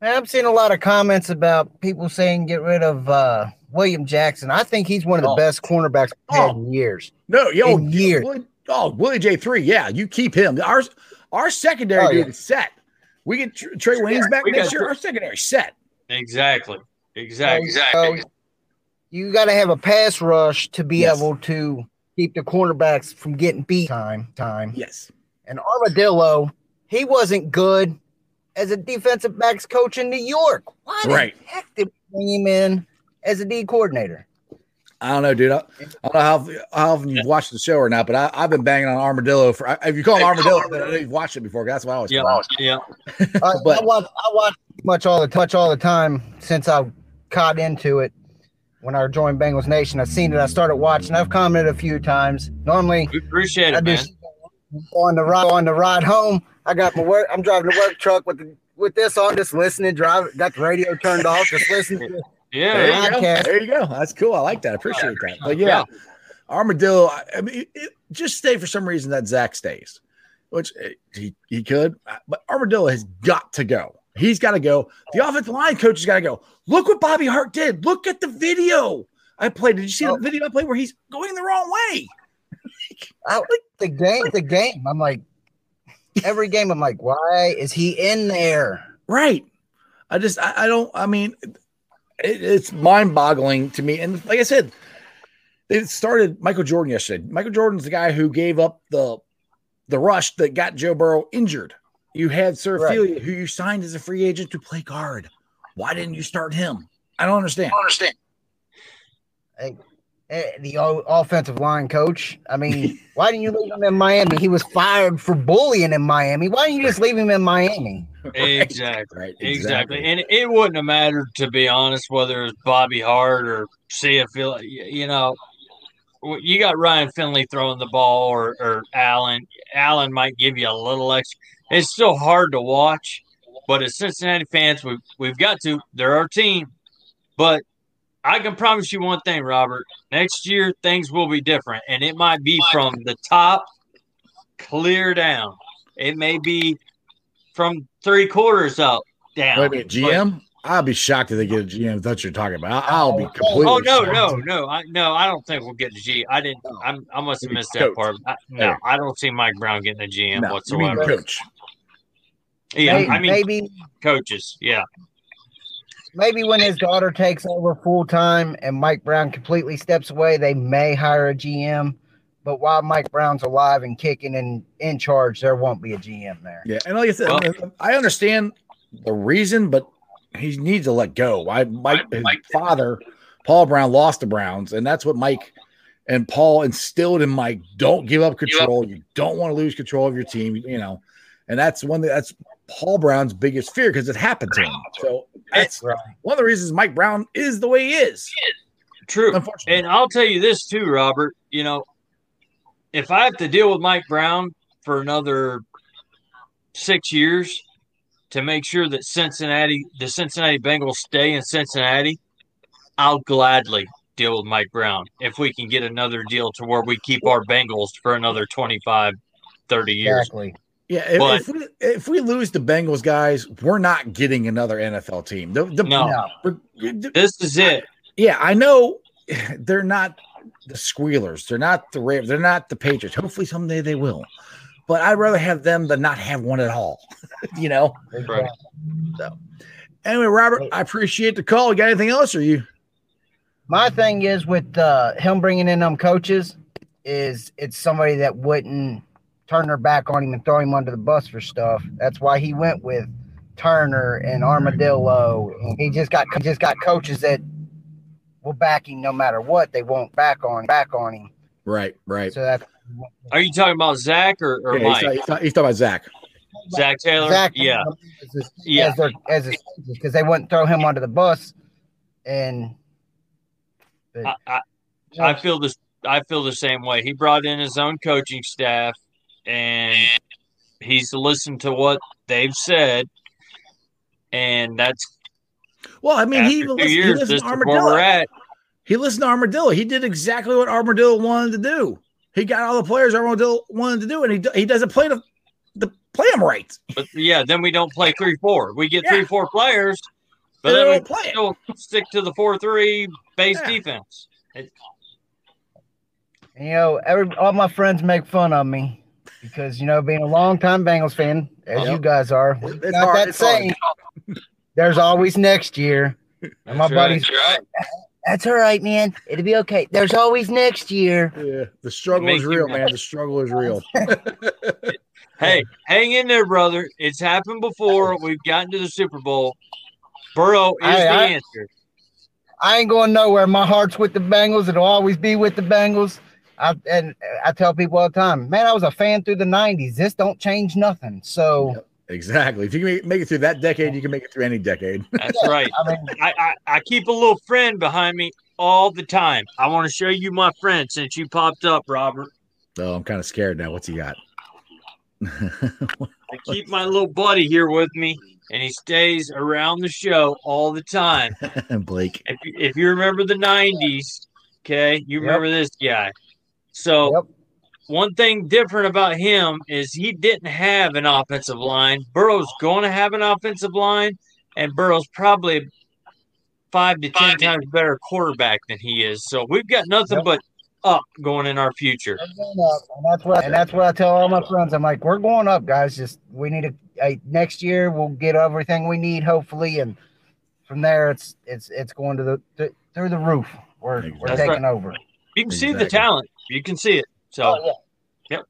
Speaker 7: man, I'm seeing a lot of comments about people saying get rid of uh, William Jackson. I think he's one of the
Speaker 1: Oh.
Speaker 7: best cornerbacks we've had
Speaker 1: Oh.
Speaker 7: in years.
Speaker 1: No, yo,
Speaker 7: In years.
Speaker 1: Willie, oh, Willie J three. Yeah, you keep him. Our our secondary
Speaker 7: Oh,
Speaker 1: dude
Speaker 7: yeah.
Speaker 1: is set. We get Tr- Trae Waynes back
Speaker 2: we
Speaker 1: next year. Our secondary set.
Speaker 2: Exactly. Exactly.
Speaker 7: So, you got to have a pass rush to be
Speaker 1: Yes.
Speaker 7: able to keep the cornerbacks from getting beat time time.
Speaker 1: Yes.
Speaker 7: And Armadillo, he wasn't good as a defensive backs coach in New York. Why the
Speaker 1: Right.
Speaker 7: heck did we bring him in as a D coordinator?
Speaker 1: I don't know, dude. I, I don't know how, how often you've watched the show or not, but I, I've been banging on Armadillo for. I- If you call him Armadillo, then I know you've watched it before. That's why I was.
Speaker 2: Yeah. Yeah.
Speaker 7: I,
Speaker 1: But-
Speaker 7: I watch I watch much all the much all the time since I caught into it. When I joined Bengals Nation, I've seen it. I started watching. I've commented a few times. Normally,
Speaker 2: We appreciate
Speaker 7: I
Speaker 2: it, man.
Speaker 7: just on the ride on the ride home. I got my work. I'm driving the work truck with the, with this on, just listening. Drive. Got the radio turned off. Just listening. To,
Speaker 2: Yeah.
Speaker 1: There
Speaker 2: yeah.
Speaker 1: you go. There you go. That's cool. I like that. I appreciate that. But yeah,
Speaker 2: Yeah.
Speaker 1: Armadillo. I- I mean, it, it- just stay for some reason that Zac stays, which eh, he he could, uh, but Armadillo has got to go. He's got to go. The offensive line coach has got to go. Look what Bobby Hart did. Look at the video I played. Did you see
Speaker 7: Oh.
Speaker 1: the video I played where he's going the wrong way?
Speaker 7: I, the game. The game. I'm like, every game. I'm like, why is he in there?
Speaker 1: Right. I just I, I don't I mean it, it's mind boggling to me. And like I said, they started Michael Jordan yesterday. Michael Jordan's the guy who gave up the the rush that got Joe Burrow injured. You had Sir
Speaker 7: Right.
Speaker 1: Ophelia, who you signed as a free agent to play guard. Why didn't you start him? I don't understand.
Speaker 7: I don't understand. Eh, Eh, the offensive line coach. I mean, why didn't you leave him in Miami? He was fired for bullying in Miami. Why didn't you just leave him in Miami?
Speaker 2: Exactly.
Speaker 1: Right.
Speaker 2: Exactly. And it wouldn't have mattered, to be honest, whether it's Bobby Hart or see if you you know, you got Ryan Finley throwing the ball or, or Allen. Allen might give you a little extra. It's still hard to watch, but as Cincinnati fans, we've, we've got to. They're our team. But I can promise you one thing, Robert. Next year, things will be different. And it might be from the top clear down. It may be from three quarters up down.
Speaker 1: Wait a minute, GM? I'll be shocked if they get a GM. That's what you're talking about. I'll be oh, completely.
Speaker 2: Oh no,
Speaker 1: shocked.
Speaker 2: no, no, I no, I don't think we'll get a G. I didn't. I'm, I must have
Speaker 1: Maybe
Speaker 2: missed that part. I, no, I don't see Mike Brown getting a GM
Speaker 1: No, you mean
Speaker 2: whatsoever.
Speaker 1: coach.
Speaker 2: Yeah,
Speaker 7: Maybe,
Speaker 2: I mean
Speaker 7: maybe
Speaker 2: coaches. Yeah,
Speaker 7: maybe when his daughter takes over full time and Mike Brown completely steps away, they may hire a GM. But while Mike Brown's alive and kicking and in charge, there won't be a GM there.
Speaker 1: Yeah, and like I said,
Speaker 2: Well-
Speaker 1: I understand the reason, but he needs to let go. I Mike, his father, Paul Brown, lost the Browns, and that's what Mike and Paul instilled in Mike. Don't give up control. You don't want to lose control of your team. You know, and that's one that that's Paul Brown's biggest fear because it happened to him. So that's
Speaker 7: Right.
Speaker 1: one of the reasons Mike Brown is the way he is.
Speaker 2: true. And I'll tell you this too, Robert. You know, if I have to deal with Mike Brown for another six years to make sure that Cincinnati, the Cincinnati Bengals, stay in Cincinnati, I'll gladly deal with Mike Brown if we can get another deal to where we keep our Bengals for another 25, 30 years.
Speaker 7: Exactly.
Speaker 1: Yeah. If,
Speaker 2: but-
Speaker 1: if we if we lose the Bengals, guys, we're not getting another NFL team. The, the,
Speaker 2: No.
Speaker 7: No.
Speaker 1: the-
Speaker 2: This is it.
Speaker 1: yeah, I know they're not the Squealers. They're not the Ravens. They're not the Patriots. Hopefully someday they will. But I'd rather have them than not have one at all. you know.
Speaker 2: Right.
Speaker 1: So Anyway, Robert, I appreciate the call. You got anything else, or you?
Speaker 7: My thing is with uh, him bringing in them coaches, is it's somebody that wouldn't turn their back on him and throw him under the bus for stuff. That's why he went with Turner and Armadillo. He just got just got coaches that will back him no matter what. They won't back on back on him.
Speaker 1: Right, right.
Speaker 7: So that's
Speaker 2: Are you talking about Zac or, or
Speaker 1: Yeah, he's,
Speaker 2: Mike?
Speaker 1: talking, he's, talking, he's talking about Zac.
Speaker 2: Zac Taylor?
Speaker 7: Zac
Speaker 2: yeah.
Speaker 7: as a,
Speaker 2: Yeah.
Speaker 7: as their as because they wouldn't throw him under the bus. And but,
Speaker 2: I, I, I feel this. I feel the same way. He brought in his own coaching staff, and he's listened to what they've said, and that's
Speaker 1: Well, I mean, he
Speaker 2: two
Speaker 1: even listened, he listened to
Speaker 2: is
Speaker 1: Armadillo. He listened to Armadillo. He did exactly what Armadillo wanted to do. He got all the players Armadillo wanted to do, and he he doesn't play the the play them right.
Speaker 2: But yeah, then we don't play three four. We get
Speaker 1: Yeah.
Speaker 2: three four players, but
Speaker 1: They
Speaker 2: then we
Speaker 1: play it.
Speaker 2: still stick to the four three base
Speaker 1: Yeah.
Speaker 2: defense.
Speaker 7: you know, every all my friends make fun of me because you know, being a longtime Bengals fan, as
Speaker 1: Yep.
Speaker 7: you guys are,
Speaker 1: It's
Speaker 7: got
Speaker 1: hard,
Speaker 7: that
Speaker 1: it's hard.
Speaker 7: saying. There's always next year. And my
Speaker 2: That's right.
Speaker 7: buddies, that's all right, man. It'll be okay. There's always next year.
Speaker 1: Yeah, the struggle is real, man. The struggle is real.
Speaker 2: Hey, hang in there, brother. It's happened before. We've gotten to the Super Bowl. Burrow is
Speaker 7: I-
Speaker 2: the
Speaker 7: I-
Speaker 2: answer.
Speaker 7: I ain't going nowhere. My heart's with the Bengals. It'll always be with the Bengals. I and I tell people all the time, man, I was a fan through the '90s. This don't change nothing. So
Speaker 1: exactly. If you can make, make it through that decade, you can make it through any decade.
Speaker 2: That's right.
Speaker 7: I mean,
Speaker 2: I, I, I keep a little friend behind me all the time. I want to show you my friend since you popped up, Robert.
Speaker 1: Oh, I'm kind of scared now. What's he got?
Speaker 2: I keep my little buddy here with me, and he stays around the show all the time.
Speaker 1: Blake.
Speaker 2: If you, if you remember the '90s, okay, you remember this guy. So
Speaker 7: Yep.
Speaker 2: one thing different about him is he didn't have an offensive line. Burrow's going to have an offensive line, and Burrow's probably five to ten times better quarterback than he is. So we've got nothing
Speaker 7: Yep.
Speaker 2: but up going in our future.
Speaker 7: we're going up, and that's what and that's what I tell all my friends. I'm like, we're going up, guys. Just we need to hey, next year we'll get everything we need, hopefully, and from there it's it's it's going to the th- through the roof. We're we're
Speaker 2: That's
Speaker 7: taking over.
Speaker 2: You can see the talent. You can see it. So
Speaker 7: Oh, yeah.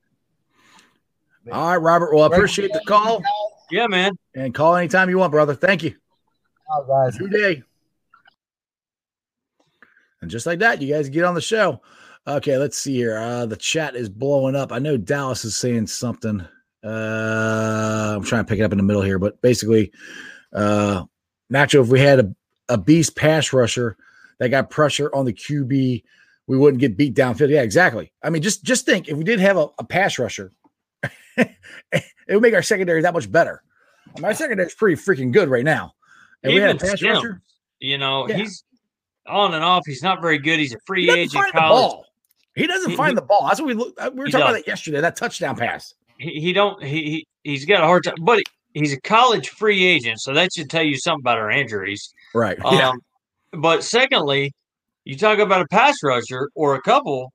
Speaker 1: All right, Robert. Well, I appreciate the call
Speaker 2: yeah, man.
Speaker 1: and call anytime you want, brother. Thank you.
Speaker 7: Oh, guys.
Speaker 1: New day. And just like that, you guys get on the show. Okay, let's see here. Uh, the chat is blowing up. I know Dallas is saying something. Uh, I'm trying to pick it up in the middle here, but basically, uh, Nacho, if we had a, a beast pass rusher that got pressure on the QB, we wouldn't get beat downfield. Yeah, exactly. I mean, just just think if we did have a, a pass rusher, it would make our secondary that much better. I mean, our secondary is pretty freaking good right now. And we had a
Speaker 2: Even
Speaker 1: pass rusher.
Speaker 2: You know,
Speaker 1: Yeah.
Speaker 2: he's on and off. He's not very good. He's a free agent
Speaker 1: find the
Speaker 2: college.
Speaker 1: ball. He doesn't
Speaker 2: He-
Speaker 1: find
Speaker 2: he-
Speaker 1: the ball. That's what we look. uh, We were talking about that yesterday. That touchdown pass.
Speaker 2: He, he don't he, he he's got a hard time, but he's a college free agent, so that should tell you something about our injuries.
Speaker 1: Right.
Speaker 2: Um,
Speaker 1: yeah.
Speaker 2: But secondly, you talk about a pass rusher or a couple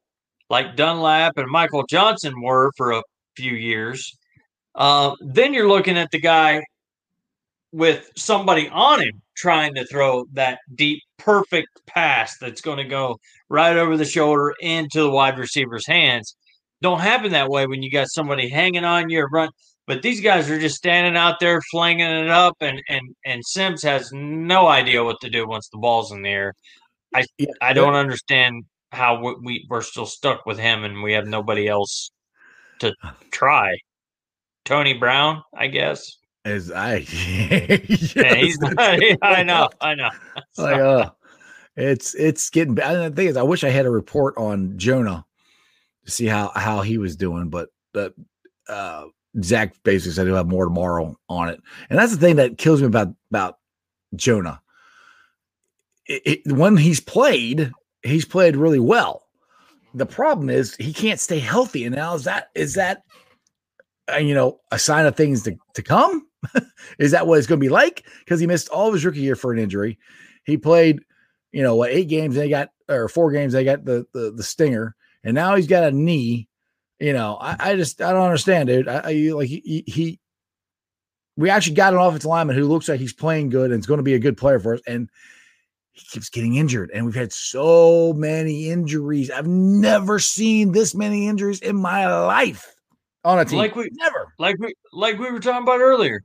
Speaker 2: like Dunlap and Michael Johnson were for a few years. Uh, then you're looking at the guy with somebody on him trying to throw that deep, perfect pass that's going to go right over the shoulder into the wide receiver's hands. Don't happen that way when you got somebody hanging on your run. But these guys are just standing out there flinging it up, and and and Sims has no idea what to do once the ball's in the air. I I don't understand how we, we we're still stuck with him and we have nobody else to try. Tony Brown, I guess.
Speaker 1: As I,
Speaker 2: Yeah, he's not. I know. I know.
Speaker 1: like, uh, it's it's getting bad. The thing is, I wish I had a report on Jonah to see how how he was doing, but but uh, Zac basically said he'll have more tomorrow on it, and that's the thing that kills me about about Jonah. It, it, when he's played, he's played really well. The problem is he can't stay healthy, and now is that is that uh, you know a sign of things to to come? is that what it's going to be like? Because he missed all of his rookie year for an injury. He played, you know, what eight games they got or four games they got the the, the stinger, and now he's got a knee. You know, I, I just I don't understand, dude. I, I like he, he we actually got an offensive lineman who looks like he's playing good and is going to be a good player for us, and he keeps getting injured, and we've had so many injuries. I've never seen this many injuries in my life on a team.
Speaker 2: Like we-
Speaker 1: never.
Speaker 2: like we like we were talking about earlier.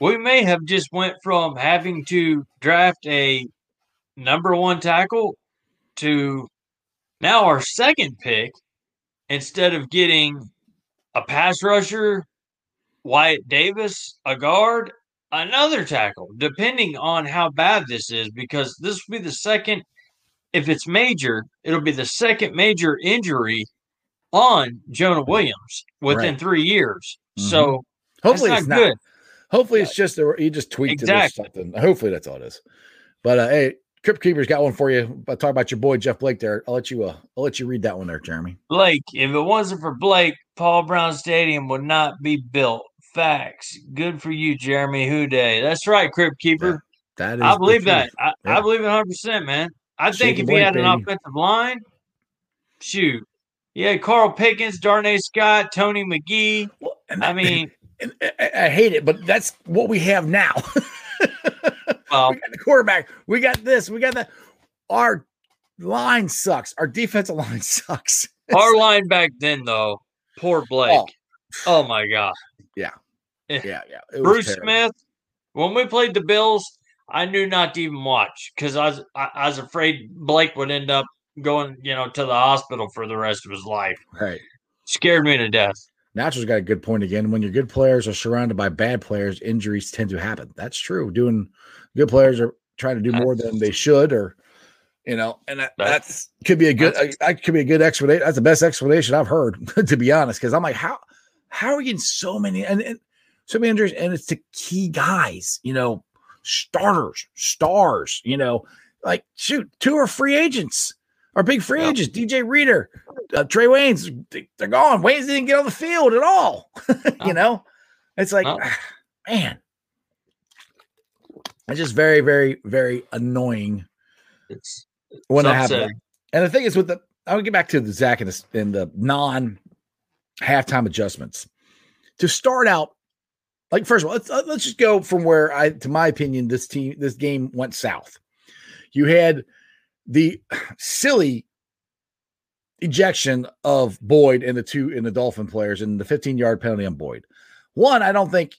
Speaker 2: We may have just went from having to draft a number one tackle to now our second pick instead of getting a pass rusher, Wyatt Davis, a guard, another tackle, depending on how bad this is, because this will be the second, if it's major, it'll be the second major injury on Jonah Williams within
Speaker 1: Right.
Speaker 2: three years.
Speaker 1: Mhm.
Speaker 2: So
Speaker 1: Hopefully
Speaker 2: that's
Speaker 1: it's
Speaker 2: not
Speaker 1: not.
Speaker 2: good.
Speaker 1: Hopefully it's just a, you just tweaked it or
Speaker 2: Exactly.
Speaker 1: something. Hopefully that's all it is. But uh, hey, Crypt Keeper's got one for you. I'll talk about your boy Jeff Blake there. I'll let you uh, I'll let you read that one there, Jeremy.
Speaker 2: Blake, if it wasn't for Blake, Paul Brown Stadium would not be built. Facts. Good for you, Jeremy Houday. That's right, Crypt Keeper.
Speaker 1: That is
Speaker 2: I believe that. I,
Speaker 1: Yeah.
Speaker 2: I believe it 100%, man. I
Speaker 1: Shake
Speaker 2: think if he had an offensive line, shoot. Yeah, Carl Pickens, Darnay Scott, Tony McGee.
Speaker 1: Well, and
Speaker 2: I mean,
Speaker 1: I, I hate it, but that's what we have now.
Speaker 2: well,
Speaker 1: we got the quarterback. We got this. We got that. Our line sucks. Our defensive line sucks.
Speaker 2: our line back then, though, poor Blake.
Speaker 1: Oh.
Speaker 2: Oh, my God.
Speaker 1: Eh, yeah, yeah. It
Speaker 2: Bruce. Smith, when we played the Bills, I knew not to even watch because I was I, I was afraid Blake would end up going, you know, to the hospital for the rest of his life.
Speaker 1: Right.
Speaker 2: Scared me to death.
Speaker 1: Natural's got a good point again. When your good players are surrounded by bad players, injuries tend to happen. That's true. Doing good players are trying to do more than they should, or you know, and that,
Speaker 2: That's-
Speaker 1: could be a good. That could be a good explanation. That's the best explanation I've heard, to be honest. Because I'm like, how how are we getting so many and, and so many injuries, and it's the key guys, you know, starters, stars, you know, like shoot, two are free agents. Our big free
Speaker 2: Yep.
Speaker 1: agents, DJ Reader, uh, Trae Waynes, they- they're gone. Waynes didn't get on the field at all. You know, it's like, man, it's just very, very, very annoying
Speaker 2: It's
Speaker 1: when it happens. And the thing is, with the, I would get back to the Zac and the, and the non halftime adjustments to start out. Like first of all, let's uh, let's just go from where I, to my opinion, this team, this game went south. You had the silly ejection of Boyd and the two in the Dolphin players and the 15 yard penalty on Boyd. One, I don't think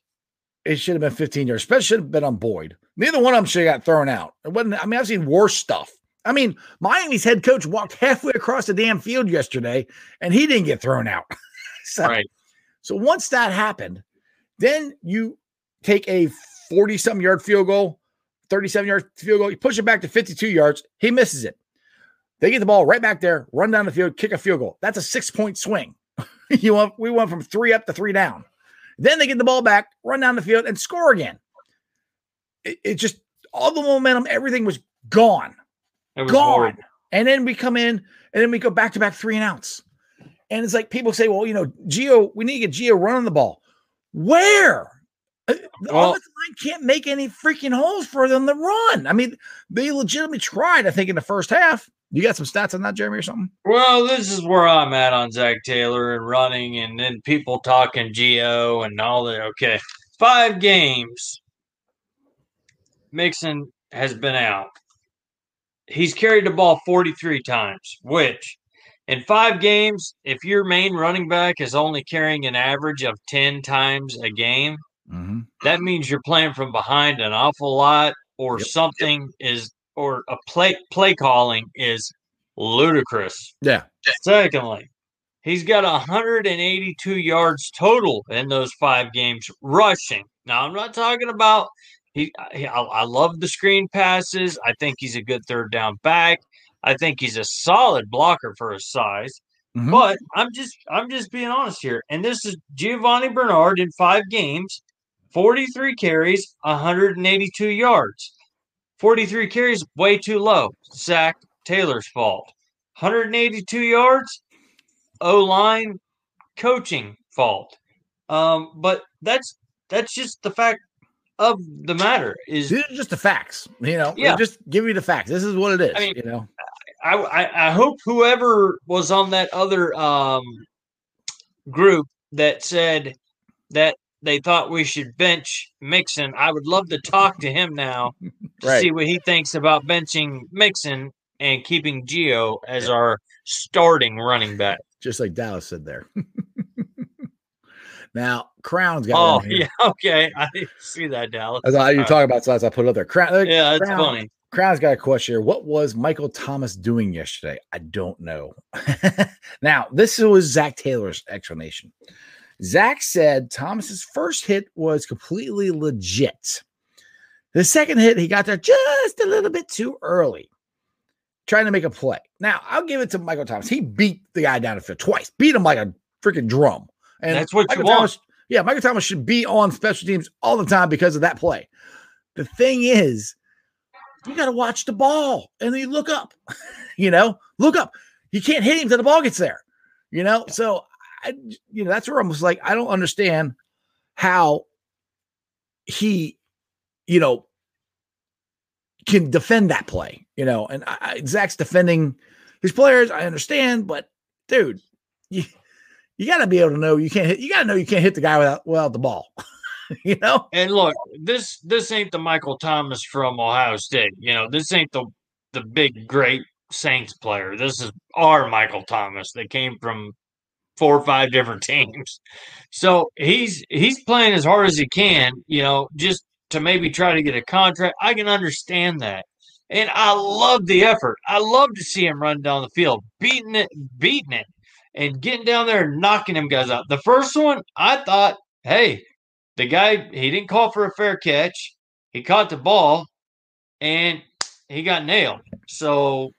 Speaker 1: it should have been 15 yards, especially should have been on Boyd. Neither one of them should have got thrown out. It wasn't, I mean, I've seen worse stuff. I mean, Miami's head coach walked halfway across the damn field yesterday and he didn't get thrown out. so,
Speaker 2: right.
Speaker 1: so once that happened, then you take a 40 something yard field goal, 37 yard field goal, you push it back to 52 yards, he misses it. They get the ball right back there, run down the field, kick a field goal. That's a six point swing. you went, we went from three up to three down. Then they get the ball back, run down the field, and score again. It, it just all the momentum, everything was gone
Speaker 2: It was
Speaker 1: gone.
Speaker 2: horrible.
Speaker 1: And then we come in and then we go back to back three and outs. And it's like people say, well, you know, Gio, we need to get Gio running the ball. Where? Uh, The
Speaker 2: Well-
Speaker 1: offensive line can't make any freaking holes for them to run. I mean, they legitimately tried, I think, in the first half. You got some stats on that, Jeremy, or something?
Speaker 2: Well, this is where I'm at on Zac Taylor and running, and then people talking Gio and all that. Okay, five games. Mixon has been out. He's carried the ball 43 times, which in five games, if your main running back is only carrying an average of 10 times a game,
Speaker 1: Mm-hmm.
Speaker 2: that means you're playing from behind an awful lot, or
Speaker 1: Yep.
Speaker 2: something is, or a play play calling is ludicrous.
Speaker 1: Yeah.
Speaker 2: Secondly, he's got 182 yards total in those five games rushing. Now, I'm not talking about he. I, I love the screen passes. I think he's a good third down back. I think he's a solid blocker for his size.
Speaker 1: Mhm.
Speaker 2: But I'm just I'm just being honest here. And this is Giovani Bernard in five games, 43 carries, 182 yards. 43 carries, way too low. Zac Taylor's fault. 182 yards, O line coaching fault. Um, but that's that's just the fact of the matter. Is
Speaker 1: These are just the facts, you know.
Speaker 2: Yeah.
Speaker 1: Just give me the facts. This is what it is,
Speaker 2: I mean,
Speaker 1: you know.
Speaker 2: I, I I hope whoever was on that other um group that said that they thought we should bench Mixon. I would love to talk to him now to
Speaker 1: Right.
Speaker 2: see what he thinks about benching Mixon and keeping Gio as our starting running back.
Speaker 1: Just like Dallas said there. now, Crown's got
Speaker 2: Oh yeah, okay. I see that, Dallas.
Speaker 1: That's all you talking about. So I put it up there. Crown,
Speaker 2: Yeah, that's
Speaker 1: Crown-
Speaker 2: funny.
Speaker 1: Crown's got a question here. What was Michael Thomas doing yesterday? I don't know. now, this was Zac Taylor's explanation. Zac said Thomas's first hit was completely legit. The second hit, he got there just a little bit too early, trying to make a play. Now, I'll give it to Michael Thomas. He beat the guy down the field twice, beat him like a freaking drum. And
Speaker 2: That's what you
Speaker 1: Michael
Speaker 2: want.
Speaker 1: Thomas, yeah, Michael Thomas should be on special teams all the time because of that play. The thing is, you got to watch the ball and then you look up, you know, look up. You can't hit him till the ball gets there, you know. So, I, you know, that's where I'm just like, I don't understand how he, you know, can defend that play, you know. And I, I- Zac's defending his players. I understand, but dude, you you got to be able to know you can't hit. You got to know you can't hit the guy without without the ball, you know.
Speaker 2: And look, this this ain't the Michael Thomas from Ohio State. You know, this ain't the the big great Saints player. This is our Michael Thomas that came from four or five different teams. So he's he's playing as hard as he can, you know, just to maybe try to get a contract. I can understand that. And I love the effort. I love to see him run down the field, beating it, beating it, and getting down there and knocking them guys out. The first one, I thought, hey, the guy he didn't call for a fair catch. He caught the ball and he got nailed. So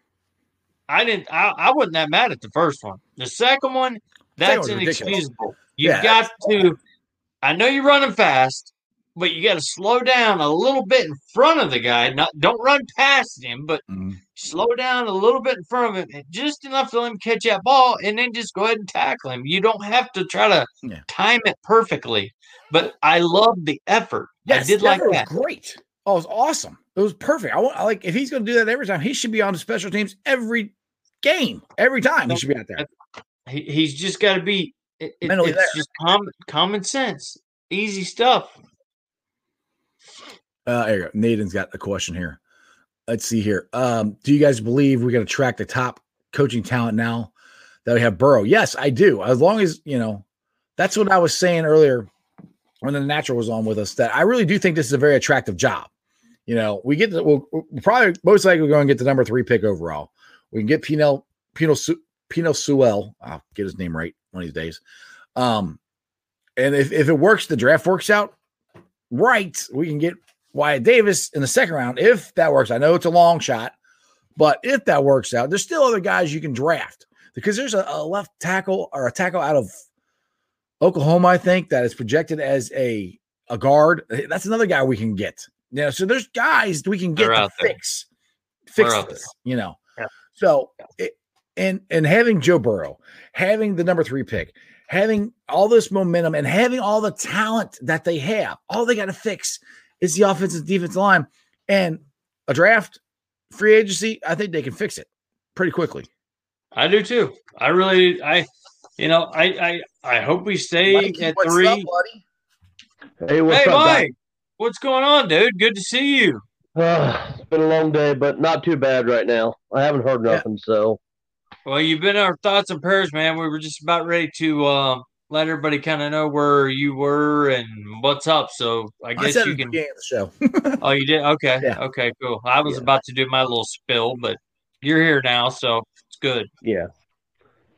Speaker 2: I didn't I, I wasn't that mad at the first one. The second one, that's
Speaker 1: was ridiculous.
Speaker 2: inexcusable. You
Speaker 1: Yeah,
Speaker 2: got to I know you're running fast, but you got to slow down a little bit in front of the guy. Not don't run past him, but
Speaker 1: Mhm.
Speaker 2: slow down a little bit in front of him, just enough to let him catch that ball, and then just go ahead and tackle him. You don't have to try to
Speaker 1: Yeah.
Speaker 2: time it perfectly. But I love the effort. I did like that.
Speaker 1: Great. Oh, it was awesome. It was perfect. I want I like if he's going to do that every time. He should be on the special teams every game, every time. He should be out there.
Speaker 2: He, he's just got to be. It, it's
Speaker 1: there.
Speaker 2: just common common sense, easy stuff.
Speaker 1: Uh, there you go. Nathan's got a question here. Let's see here. Um, do you guys believe we're going to attract the top coaching talent now that we have Burrow? Yes, I do. As long as you know, that's what I was saying earlier when the natural was on with us. That I really do think this is a very attractive job. You know, we get the, we'll, we'll probably most likely going to get the number three pick overall. We can get Penei Su- Penei Sewell. I'll get his name right one of these days. Um, and if, if it works, the draft works out right, we can get Wyatt Davis in the second round if that works. I know it's a long shot, but if that works out, there's still other guys you can draft because there's a, a left tackle or a tackle out of Oklahoma, I think, that is projected as a a guard. That's another guy we can get. You know, so there's guys we can get
Speaker 2: They're
Speaker 1: to
Speaker 2: out there.
Speaker 1: fix fix
Speaker 2: out
Speaker 1: this. You know,
Speaker 2: Yeah.
Speaker 1: so it, and and having Joe Burrow, having the number three pick, having all this momentum, and having all the talent that they have, all they got to fix is the offensive defensive line and a draft, free agency. I think they can fix it pretty quickly.
Speaker 2: I do too. I really, I, you know, I, I, I hope we stay
Speaker 1: Mikey,
Speaker 2: at
Speaker 1: what's
Speaker 2: three.
Speaker 1: up, buddy?
Speaker 8: Hey, what's
Speaker 2: hey,
Speaker 8: up,
Speaker 2: Mike, what's going on, dude? Good to see you.
Speaker 8: guys? it's been a long day, but not too bad right now. I haven't heard
Speaker 1: Yeah.
Speaker 8: nothing, so
Speaker 2: Well, you've been our thoughts and prayers, man. We were just about ready to uh, let everybody kind of know where you were and what's up. So I
Speaker 1: I
Speaker 2: guess
Speaker 1: said
Speaker 2: you can.
Speaker 1: beginning the show.
Speaker 2: Oh, you did? Okay.
Speaker 1: Yeah.
Speaker 2: Okay. Cool. I was
Speaker 1: Yeah.
Speaker 2: about to do my little spill, but you're here now, so it's good.
Speaker 8: yeah.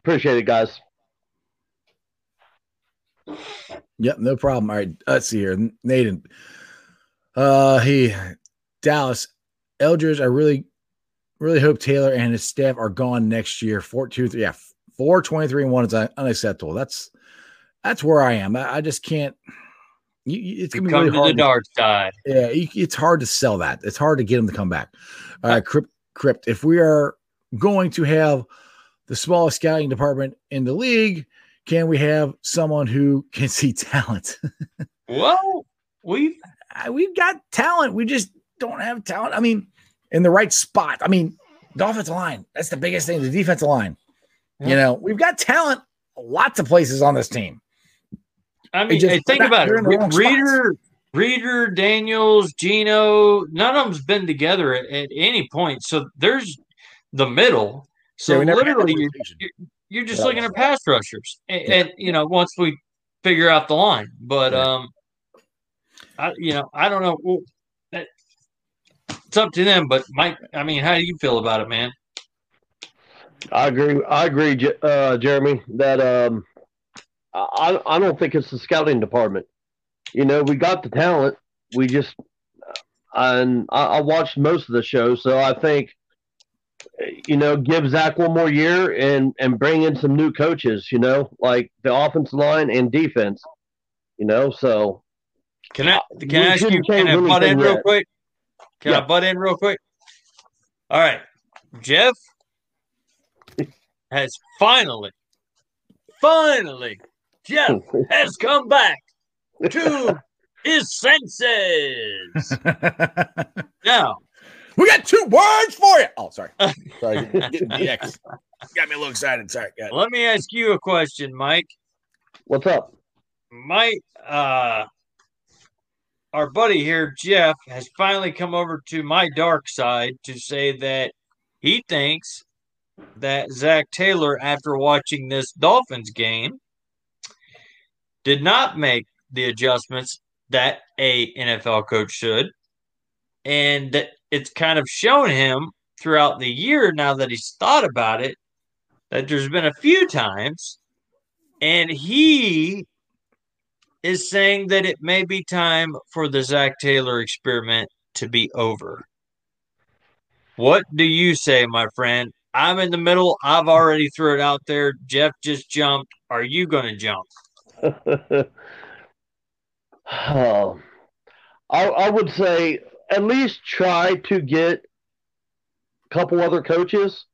Speaker 8: Appreciate it, guys.
Speaker 1: Yep, no problem. All right, let's see here. Nathan. Uh he Dallas Eldridge, I really really hope Taylor and his staff are gone next year. Four two three, yeah, four twenty three and one is unacceptable. That's that's where I am. I, I just can't. You, you- it's
Speaker 2: You
Speaker 1: gonna be
Speaker 2: come
Speaker 1: really
Speaker 2: to the
Speaker 1: hard.
Speaker 2: dark side.
Speaker 1: Yeah, you, it's hard to sell that. It's hard to get them to come back. All right, Crypt, Crypt. If we are going to have the smallest scouting department in the league, can we have someone who can see talent?
Speaker 2: Well, we
Speaker 1: I- we've got talent. We just don't have talent. I mean, in the right spot. I mean, the offensive line. That's the biggest thing. The defensive line. You know, we've got talent lots of places on this team.
Speaker 2: I mean,
Speaker 1: just-
Speaker 2: think about it.
Speaker 1: in the wrong
Speaker 2: Re- Reader, Reader, Daniels, Geno, none of them's been together at, at any point. So there's the middle. So
Speaker 1: Yeah, we never had that
Speaker 2: literally, you're, you're, you're just
Speaker 1: Yeah.
Speaker 2: looking at pass rushers, and,
Speaker 1: Yeah.
Speaker 2: and you know once we figure out the line. But
Speaker 1: Yeah.
Speaker 2: um, I you know I don't know. Well, that, it's up to them. But Mike, I mean, how do you feel about it, man?
Speaker 8: I agree. I agree, uh, Jeremy. That um, I I don't think it's the scouting department. You know, we got the talent. We just uh, and I, I watched most of the show, so I think you know give Zac one more year and and bring in some new coaches. You know, like the offensive line and defense. You know, so
Speaker 2: Can I
Speaker 8: uh,
Speaker 2: can I ask you? Can I butt in real
Speaker 8: yet.
Speaker 2: quick? Can I butt in real quick? All right, Jeff has finally, finally, Jeff has come back to his senses. Now,
Speaker 1: we got two words for you. Oh, sorry. Sorry. Getting the X. Got me a little excited. Sorry. Got
Speaker 2: let me ask you a question, Mike.
Speaker 8: what's up?
Speaker 2: Mike, uh, our buddy here, Jeff, has finally come over to my dark side to say that he thinks that Zac Taylor, after watching this Dolphins game, did not make the adjustments that a NFL coach should, and that it's kind of shown him throughout the year now that he's thought about it that there's been a few times, and he is saying that it may be time for the Zac Taylor experiment to be over. What do you say, my friend? I'm in the middle. I've already threw it out there. Jeff just jumped. Are you going to jump?
Speaker 8: Oh, I, I would say at least try to get a couple other coaches.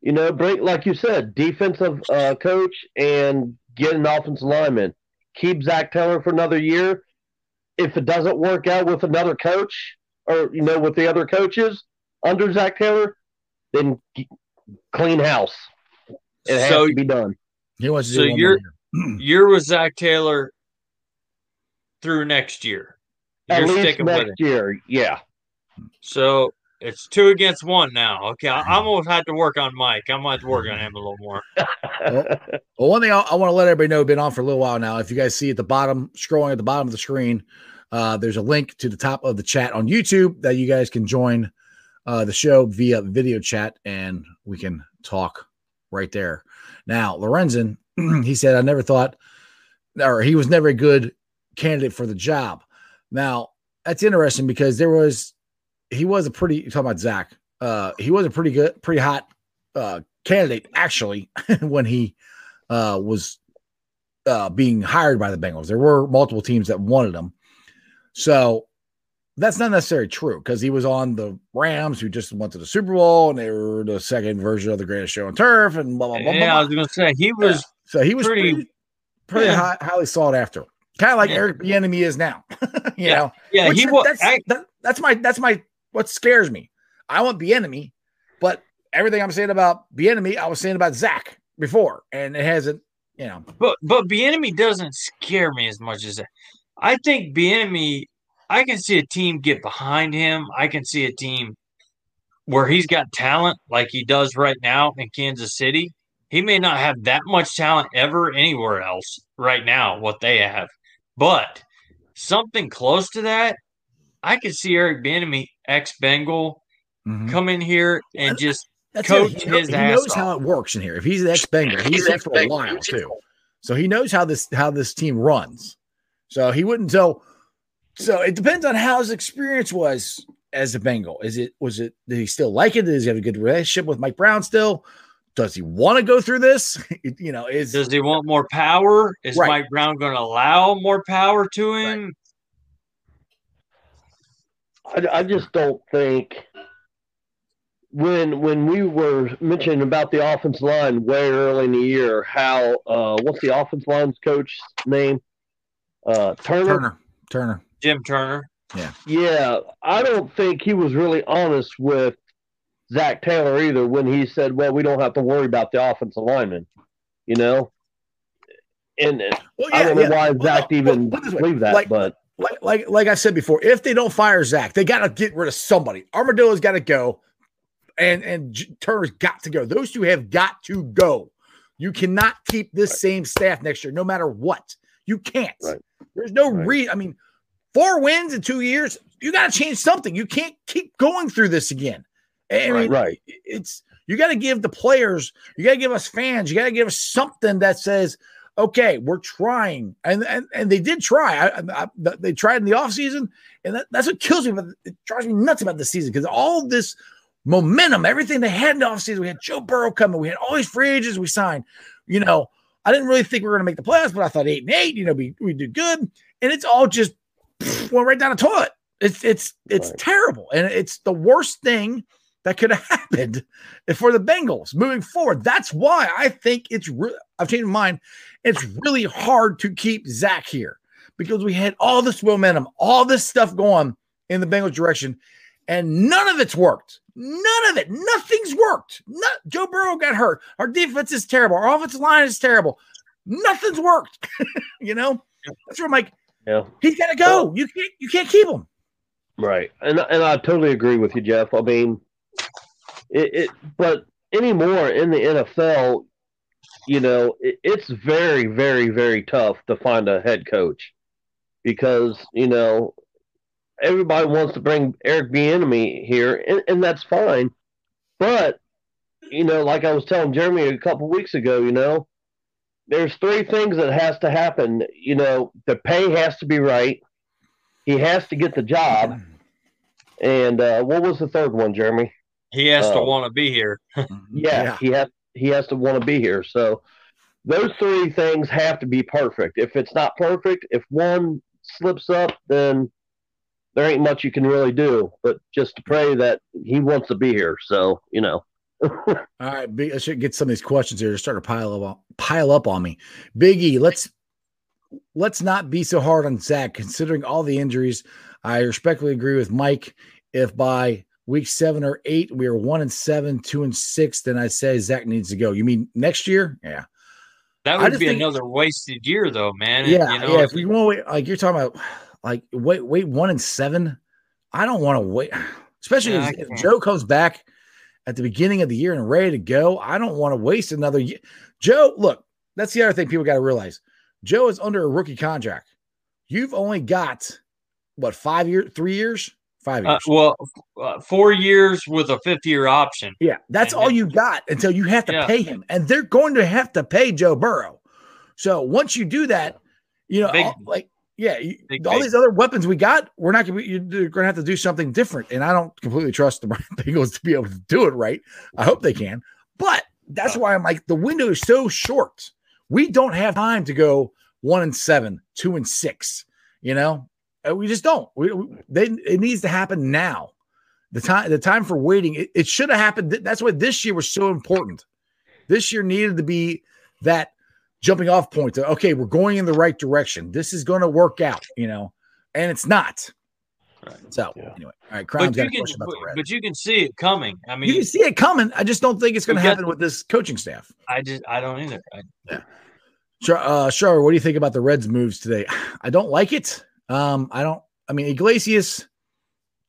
Speaker 8: You know, bring like you said, defensive uh, coach and get an offensive lineman. Keep Zac Taylor for another year. If it doesn't work out with another coach, or you know, with the other coaches under Zac Taylor, then clean house. It has
Speaker 2: So-
Speaker 8: to be done.
Speaker 1: He wants to
Speaker 2: So
Speaker 1: do one
Speaker 2: you're-
Speaker 1: year.
Speaker 2: You're with Zac Taylor through next year.
Speaker 8: At
Speaker 2: You're
Speaker 8: least
Speaker 2: sticking with
Speaker 8: next
Speaker 2: it.
Speaker 8: year, yeah.
Speaker 2: So it's two against one now. Okay, I, I'm gonna have to work on Mike. I might have to work on him a little more.
Speaker 1: Well, one thing I, I want to let everybody know, been on for a little while now. If you guys see at the bottom, scrolling at the bottom of the screen, uh, there's a link to the top of the chat on YouTube that you guys can join uh, the show via video chat, and we can talk right there. Now, Lorenzen, he said, I never thought, or he was never a good candidate for the job. Now, that's interesting because there was, he was a pretty, you're talking about Zac, uh, he was a pretty good, pretty hot uh, candidate actually when he uh, was uh, being hired by the Bengals. There were multiple teams that wanted him. So that's not necessarily true because he was on the Rams who just went to the Super Bowl and they were the second version of the greatest show on turf and blah, blah, blah, blah.
Speaker 2: Yeah, I was gonna say he was
Speaker 1: So he was
Speaker 2: pretty-
Speaker 1: pretty, pretty,
Speaker 2: yeah.
Speaker 1: high, highly sought after. Kind of like
Speaker 2: Yeah.
Speaker 1: Eric Bieniemy is now. you
Speaker 2: Yeah,
Speaker 1: know,
Speaker 2: yeah,
Speaker 1: Which
Speaker 2: he was
Speaker 1: That's,
Speaker 2: I,
Speaker 1: that, that's my that's my what scares me. I want Bieniemy, but everything I'm saying about Bieniemy, I was saying about Zac before, and it hasn't. You know,
Speaker 2: but but Bieniemy doesn't scare me as much as that. I think Bieniemy I can see a team get behind him. I can see a team where he's got talent like he does right now in Kansas City. He may not have that much talent ever anywhere else right now, what they have, but something close to that, I could see Eric Bieniemy, ex Bengal,
Speaker 1: Mhm.
Speaker 2: come in here and just
Speaker 1: That's
Speaker 2: coach
Speaker 1: it. He, kno-
Speaker 2: his
Speaker 1: he
Speaker 2: ass
Speaker 1: knows
Speaker 2: off.
Speaker 1: how it works in here. If he's an ex Bengal, he's there for a while too, so he knows how this how this team runs. So he wouldn't tell. So it depends on how his experience was as a Bengal. Is it was it did he still like it? Does he have a good relationship with Mike Brown still? Does he want to go through this? you know, is
Speaker 2: Does he want more power? Is
Speaker 1: Right.
Speaker 2: Mike Brown going to allow more power to him?
Speaker 8: I, I just don't think when when we were mentioning about the offense line way early in the year, how uh, what's the offense line's coach name? Uh, Turner.
Speaker 1: Turner? Turner.
Speaker 2: Jim Turner.
Speaker 8: Yeah. Yeah, I don't think he was really honest with Zac Taylor either when he said, "Well, we don't have to worry about the offensive lineman," you know. and
Speaker 1: Well,
Speaker 8: I don't know why
Speaker 1: Well, Zac
Speaker 8: even
Speaker 1: put it this way,
Speaker 8: believed that,
Speaker 1: like-
Speaker 8: but
Speaker 1: like like like I said before, if they don't fire Zac, they got to get rid of somebody. Armadillo's got to go, and and J- Turner's got to go. Those two have got to go. You cannot keep this same staff next year, no matter what. You can't.
Speaker 8: Right.
Speaker 1: There's no
Speaker 8: Right.
Speaker 1: reason. I mean, four wins in two years. You got to change something. You can't keep going through this again. I mean,
Speaker 8: right.
Speaker 1: it's you got to give the players, you got to give us fans, you got to give us something that says, okay, we're trying, and and, and they did try. I, I, I- they tried in the offseason, and that, that's what kills me. But it drives me nuts about the season because all this momentum, everything they had in the offseason, we had Joe Burrow coming, we had all these free agents we signed. You know, I didn't really think we were going to make the playoffs, but I thought eight and eight, you know, we we did good, and it's all just pff, went right down the toilet. It's it's it's
Speaker 8: Right.
Speaker 1: terrible, and it's the worst thing that could have happened for the Bengals moving forward. That's why I think it's really, I've changed my mind. It's really hard to keep Zac here because we had all this momentum, all this stuff going in the Bengals direction, and none of it's worked. None of it. Nothing's worked. Not, Joe Burrow got hurt. Our defense is terrible. Our offensive line is terrible. Nothing's worked. you know, that's where I'm like,
Speaker 8: Yeah.
Speaker 1: he's got to go. You can't. You can't keep him.
Speaker 8: Right, and and I totally agree with you, Jeff. I mean, it, it but anymore in the NFL, you know, it, it's very, very, very tough to find a head coach because you know everybody wants to bring Eric Bieniemy here, and, and that's fine. But you know, like I was telling Jeremy a couple weeks ago, you know, there's three things that has to happen. You know, the pay has to be right. He has to get the job. And uh, what was the third one, Jeremy?
Speaker 2: He has to um,
Speaker 8: Oh.
Speaker 2: want to be here. Mm-hmm.
Speaker 8: Yeah, he has he has to want to be here. So those three things have to be perfect. If it's not perfect, if one slips up, then there ain't much you can really do. But just to pray that he wants to be here. So you know,
Speaker 1: All right, big, I should get some of these questions here to start to pile up pile up on me. Big E, let's let's not be so hard on Zac, considering all the injuries. I respectfully agree with Mike. If by week seven or eight we are one and seven, two and six, then I say Zac needs to go. You mean next year? Yeah,
Speaker 2: That would be
Speaker 1: think-
Speaker 2: another wasted year, though, man.
Speaker 1: yeah,
Speaker 2: you know,
Speaker 1: yeah. If we want to wait, like you're talking about, like wait, wait, one and seven. I don't want to wait, especially
Speaker 2: Yeah,
Speaker 1: if, if. Joe comes back at the beginning of the year and ready to go. I don't want to waste another year. Joe, look, that's the other thing people got to realize. Joe is under a rookie contract. You've only got what five years, three years, five
Speaker 2: uh,
Speaker 1: years.
Speaker 2: well, uh, four years with a fifth-year option.
Speaker 1: Yeah, that's
Speaker 2: And
Speaker 1: all you got until you have to
Speaker 2: Yeah.
Speaker 1: pay him, and they're going to have to pay Joe Burrow. So once you do that, you know,
Speaker 2: Big-
Speaker 1: all- like yeah, you,
Speaker 2: Big
Speaker 1: all
Speaker 2: pay.
Speaker 1: these other weapons we got, we're not going to be. You're going to have to do something different, and I don't completely trust the Bengals to be able to do it right. I hope they can, but that's why I'm like the window is so short. We don't have time to go one and seven, two and six. You know, Uh, we just don't. We, we they it needs to happen now. The time the time for waiting it, it should have happened. That's why this year was so important. This year needed to be that jumping off point to okay, we're going in the right direction. This is going to work out, you know, and it's not.
Speaker 2: Right.
Speaker 1: So
Speaker 8: Yeah.
Speaker 1: anyway, all right, Crown's
Speaker 2: But
Speaker 1: got
Speaker 2: you
Speaker 1: a
Speaker 2: can,
Speaker 1: question about the
Speaker 2: but you can see it coming. I mean, you
Speaker 1: can see it coming. I just don't think it's going to happen with this coaching staff.
Speaker 2: I just, I don't either. I,
Speaker 1: Sure, uh, sure. What do you think about the Reds' moves today? I don't like it. Um, I don't. I mean, Iglesias.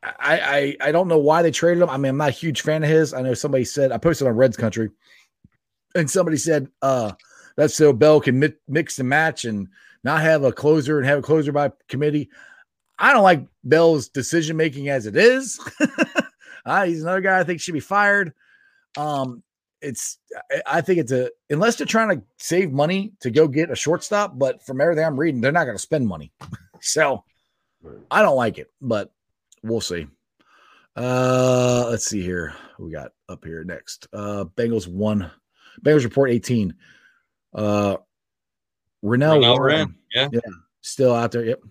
Speaker 1: I, I I don't know why they traded him. I mean, I'm not a huge fan of his. I know somebody said I posted on Reds Country, and somebody said uh, that's so Bell can mi- mix and match and not have a closer and have a closer by committee. I don't like Bell's decision making as it is. uh, he's another guy I think should be fired. Um, it's I- I think it's a unless they're trying to save money to go get a shortstop, but from everything I'm reading, they're not going to spend money. so I don't like it, but we'll see. Uh let's see here. We got up here next. Uh Bengals one. Bengals report 18. Uh Renell,
Speaker 2: Renell
Speaker 1: Warren,
Speaker 2: Wren, yeah.
Speaker 1: still out there. Yep.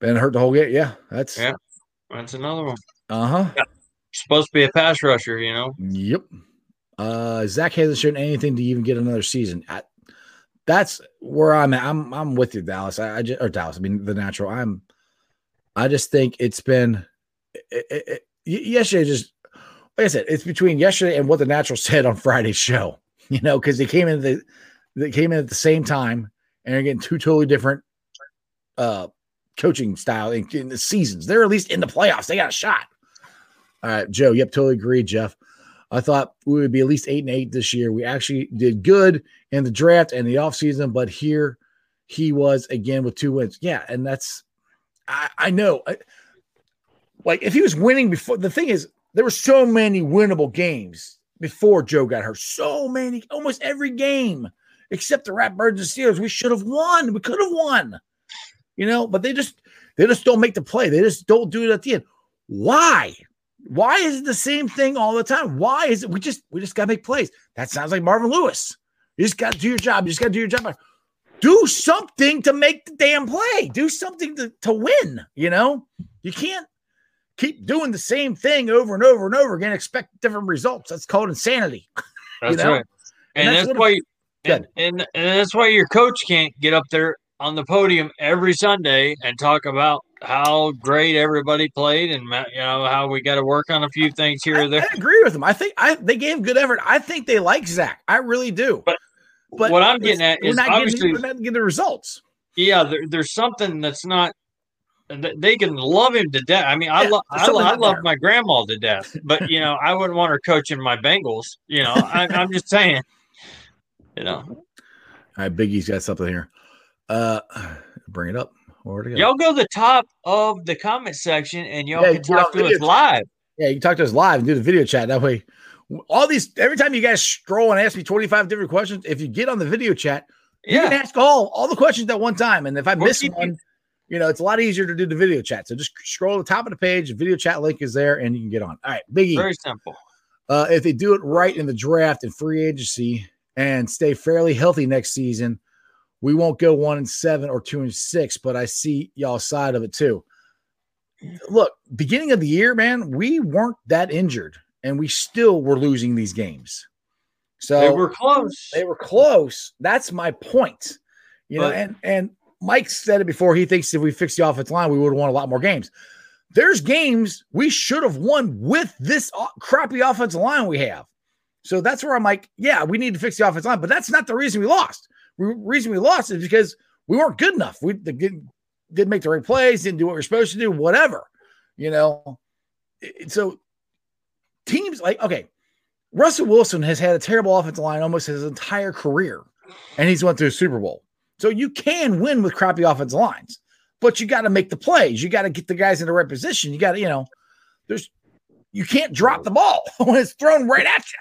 Speaker 1: Been hurt the whole game. Yeah, that's
Speaker 2: Yeah. that's another one.
Speaker 1: uh-huh.
Speaker 2: Supposed to be a pass rusher, you know.
Speaker 1: Yep. Uh Zac hasn't shown anything to even get another season. I, that's where I'm at. I'm I'm with you, Dallas. I, I just or Dallas. I mean the natural. I'm. I just think it's been. It, it, it, yesterday, just like I said, it's between yesterday and what the natural said on Friday's show. You know, because they came in the they came in at the same time and are getting two totally different uh coaching style in, in the seasons. They're at least in the playoffs. They got a shot. All right, Joe. Yep, totally agree, Jeff. I thought we would be at least eight and eight this year. We actually did good in the draft and the offseason, but here he was again with two wins. Yeah, and that's I, I know. I, like if he was winning before, the thing is, there were so many winnable games before Joe got hurt. So many, almost every game except the Ratbirds and Steelers. We should have won. We could have won. You know, but they just they just don't make the play. They just don't do it at the end. Why? Why is it the same thing all the time? Why is it we just we just gotta make plays? That sounds like Marvin Lewis. You just gotta do your job. You just gotta do your job. Do something to make the damn play. Do something to, to win. You know, you can't keep doing the same thing over and over and over again, expect different results. That's called insanity.
Speaker 2: That's
Speaker 1: know?
Speaker 2: right. And,
Speaker 1: And that's
Speaker 2: that's, why you, and, and, and that's why your coach can't get up there on the podium every Sunday and talk about how great everybody played and you know how we got to work on a few things here
Speaker 1: I,
Speaker 2: or there.
Speaker 1: I agree with them. I think I they gave good effort. I think they like Zac. I really do.
Speaker 2: But
Speaker 1: but
Speaker 2: what I'm getting at is
Speaker 1: not
Speaker 2: obviously-
Speaker 1: getting, we're not getting the results.
Speaker 2: Yeah, there, there's something that's not. They can love him to death. I mean, I
Speaker 1: Yeah,
Speaker 2: love I, lo- I love my grandma to death, but you know, I wouldn't want her coaching my Bengals. You know, I, I'm just saying. You know,
Speaker 1: All right, Biggie's got something here. Uh, bring it up. Where'd it go?
Speaker 2: y'all go to the top of the comment section and y'all
Speaker 1: Yeah,
Speaker 2: can talk to us live.
Speaker 1: Yeah, you can talk to us live and do the video chat. That way, all these every time you guys scroll and ask me 25 different questions, if you get on the video chat, you can ask all all the questions at one time. And if I miss
Speaker 2: you-
Speaker 1: one, you know, it's a lot easier to do the video chat. So just scroll to the top of the page, the video chat link is there, and you can get on. All right, Biggie.
Speaker 2: very simple.
Speaker 1: Uh, if they do it right in the draft and free agency and stay fairly healthy next season, we won't go one and seven or two and six. But I see y'all side of it too. Look, beginning of the year, man, we weren't that injured, and we still were losing these games. So
Speaker 2: they were close.
Speaker 1: they were close. That's my point. You know, and and Mike said it before. He thinks if we fixed the offensive line, we would have won a lot more games. There's games we should have won with this crappy offensive line we have. So that's where I'm like, yeah, we need to fix the offensive line, but that's not the reason we lost. Reason we lost is because we weren't good enough. We didn't, didn't make the right plays, didn't do what we are supposed to do, whatever. You know, so teams like okay, Russell Wilson has had a terrible offensive line almost his entire career, and he's went to a Super Bowl. So you can win with crappy offensive lines, but you got to make the plays. You got to get the guys in the right position. You got to, you know, there's you can't drop the ball when it's thrown right at you.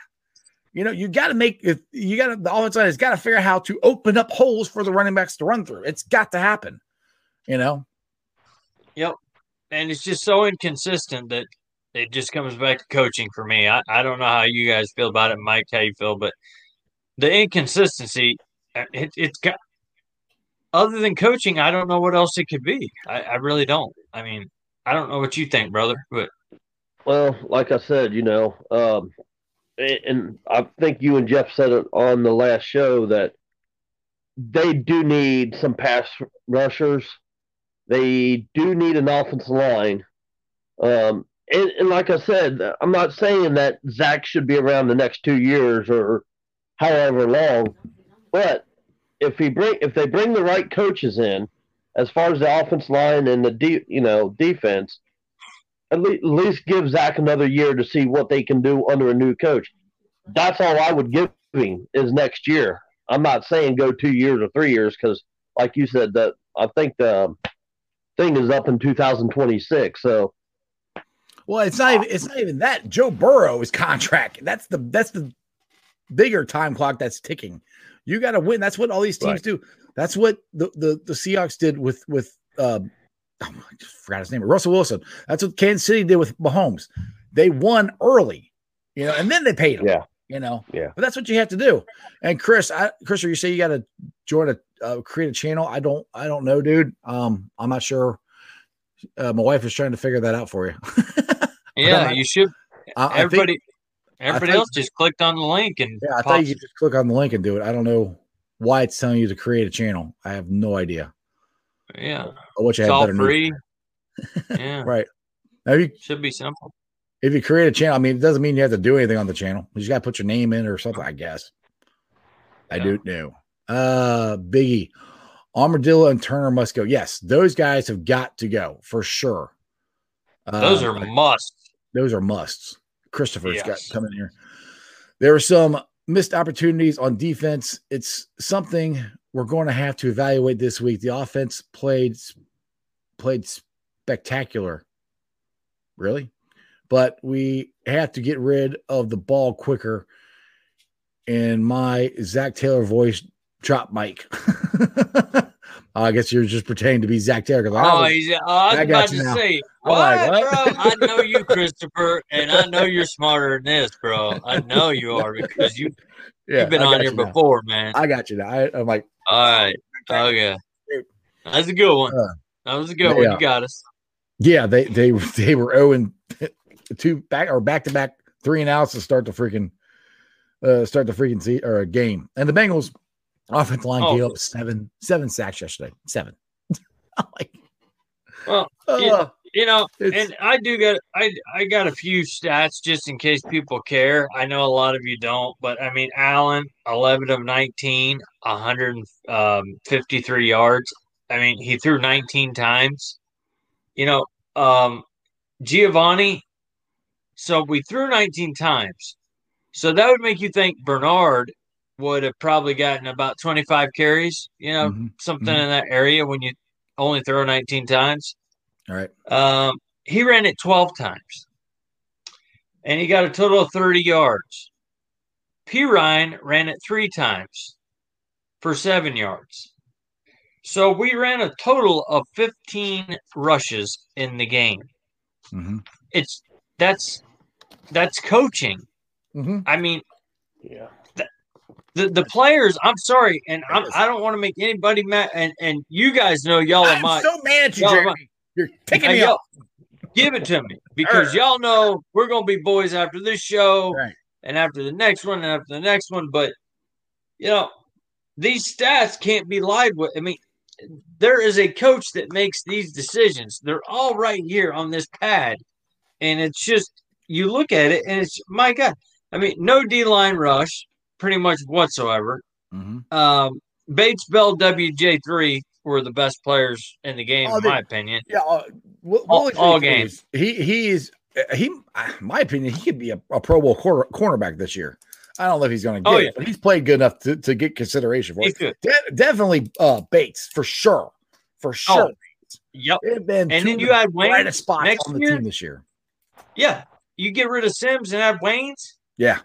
Speaker 1: You know, you got to make if you got to the offensive line has got to figure out how to open up holes for the running backs to run through. It's got to happen. You know, Yep,
Speaker 2: and it's just so inconsistent that it just comes back to coaching for me. I, I don't know how you guys feel about it, Mike, how you feel, but the inconsistency, uh, it, it's got, other than coaching, I don't know what else it could be. I, I really don't. I mean, I don't know what you think, brother, but
Speaker 8: Well, like I said, you know, um, and- I think you and Jeff said it on the last show that they do need some pass rushers. They do need an offensive line. Um, and, and like I said, I'm not saying that Zac should be around the next two years or however long, but if he bring if they bring the right coaches in, as far as the offense line and the de- you know defense, at least, at least give Zac another year to see what they can do under a new coach. That's all I would give him is next year. I'm not saying go two years or three years because, like you said, that I think the thing is up in 2026. So
Speaker 1: well, it's not even it's not even that. Joe Burrow is contract. That's the that's the bigger time clock that's ticking. You got to win. That's what all these teams
Speaker 8: Right.
Speaker 1: do. That's what the, the the Seahawks did with with um oh, I just forgot his name. Russell Wilson. That's what Kansas City did with Mahomes. They won early, you know, and then they paid him.
Speaker 8: Yeah.
Speaker 1: You know,
Speaker 8: Yeah.
Speaker 1: but that's what you have to do. And Chris, I, Chris, are you say you got to join a uh, create a channel. I don't, I don't know, dude. Um, I'm not sure. Uh, my wife is trying to figure that out for you.
Speaker 2: yeah,
Speaker 1: not-
Speaker 2: you should.
Speaker 1: I, I think-
Speaker 2: Everybody, everybody
Speaker 1: thought-
Speaker 2: else just clicked on the link and
Speaker 1: Yeah, I thought you could just click on the link and do it. I don't know why it's telling you to create a channel. I have no idea.
Speaker 2: yeah,
Speaker 1: I wish I had
Speaker 2: all
Speaker 1: better
Speaker 2: free. yeah,
Speaker 1: Right. Now, you
Speaker 2: should be simple.
Speaker 1: if you create a channel, I mean, it doesn't mean you have to do anything on the channel. You just got to put your name in or something. I guess. I
Speaker 2: Yeah.
Speaker 1: do know. Uh, Biggie, Armadillo, and Turner must go. Yes, those guys have got to go for sure.
Speaker 2: Those
Speaker 1: Uh,
Speaker 2: are musts.
Speaker 1: those are musts. Christopher's got
Speaker 2: Yes.
Speaker 1: coming here. There were some missed opportunities on defense. It's something we're going to have to evaluate this week. The offense played played spectacular, really, but we have to get rid of the ball quicker. And my Zac Taylor voice drop mic. I guess you're just pretending to be Zac Taylor. I
Speaker 2: Oh, he's, oh, I
Speaker 1: I
Speaker 2: was
Speaker 1: got
Speaker 2: about
Speaker 1: you
Speaker 2: to
Speaker 1: now.
Speaker 2: say, what,
Speaker 1: like, what?
Speaker 2: bro? I know you, Christopher, and I know you're smarter than this, bro. I know you are because you,
Speaker 1: yeah,
Speaker 2: you've been on here
Speaker 1: you now.
Speaker 2: before, man.
Speaker 1: I got you now. I, I'm like,
Speaker 2: All right. Okay. That's a good one.
Speaker 1: Uh,
Speaker 2: That was a good
Speaker 1: yeah.
Speaker 2: one. You got us.
Speaker 1: Yeah, they they they were owing two back or back to back three and outs to start the freaking uh start the freaking se- or a game. And the Bengals offensive line
Speaker 2: Oh.
Speaker 1: gave up seven seven sacks yesterday. Seven. Like,
Speaker 2: Well,
Speaker 1: uh,
Speaker 2: yeah. You know, and I do got I I got a few stats just in case people care. I know a lot of you don't, but I mean Allen, eleven of 19, 153 yards. I mean, he threw 19 times. You know, um Giovani, so we threw 19 times. So that would make you think Bernard would have probably gotten about 25 carries, you know,
Speaker 1: Mhm,
Speaker 2: something
Speaker 1: mhm.
Speaker 2: in that area when you only throw 19 times.
Speaker 1: all right.
Speaker 2: Um, he ran it 12 times and he got a total of 30 yards. Perine ran it three times for seven yards. So we ran a total of 15 rushes in the game.
Speaker 1: Mm-hmm.
Speaker 2: It's that's that's coaching.
Speaker 1: Mm-hmm.
Speaker 2: I mean,
Speaker 8: Yeah.
Speaker 2: the, the players, I'm sorry, and I'm, I don't want to make anybody mad. And, and you guys know y'all are
Speaker 1: I'm
Speaker 2: my
Speaker 1: so mad at you,
Speaker 2: y'all
Speaker 1: Jeremy. You're picking me up.
Speaker 2: give it to me because y'all know we're gonna be boys after this show
Speaker 1: Right.
Speaker 2: and after the next one and after the next one. But you know, these stats can't be lied with. I mean, there is a coach that makes these decisions. They're all right here on this pad, and it's just you look at it and it's my God. I mean, no D line rush, pretty much whatsoever.
Speaker 1: Mm-hmm.
Speaker 2: Um, Bates, Bell, WJ three were the best players in the game,
Speaker 1: Oh,
Speaker 2: in
Speaker 1: they-
Speaker 2: my opinion.
Speaker 1: Yeah, uh,
Speaker 2: All- all games.
Speaker 1: He he is uh, he. uh, My opinion, he could be a, a Pro Bowl quarter, cornerback this year. I don't know if he's going to get
Speaker 2: Oh,
Speaker 1: it, but he's played good enough to, to get consideration for
Speaker 2: He
Speaker 1: it.
Speaker 2: could.
Speaker 1: De- definitely uh, Bates for sure, for sure.
Speaker 2: Yep.
Speaker 1: Been
Speaker 2: Oh. And then you
Speaker 1: the
Speaker 2: add Wayne
Speaker 1: brightest spot
Speaker 2: next
Speaker 1: on the
Speaker 2: year?
Speaker 1: team this year.
Speaker 2: Yeah. You get rid of Sims and add Waynes
Speaker 1: Yeah,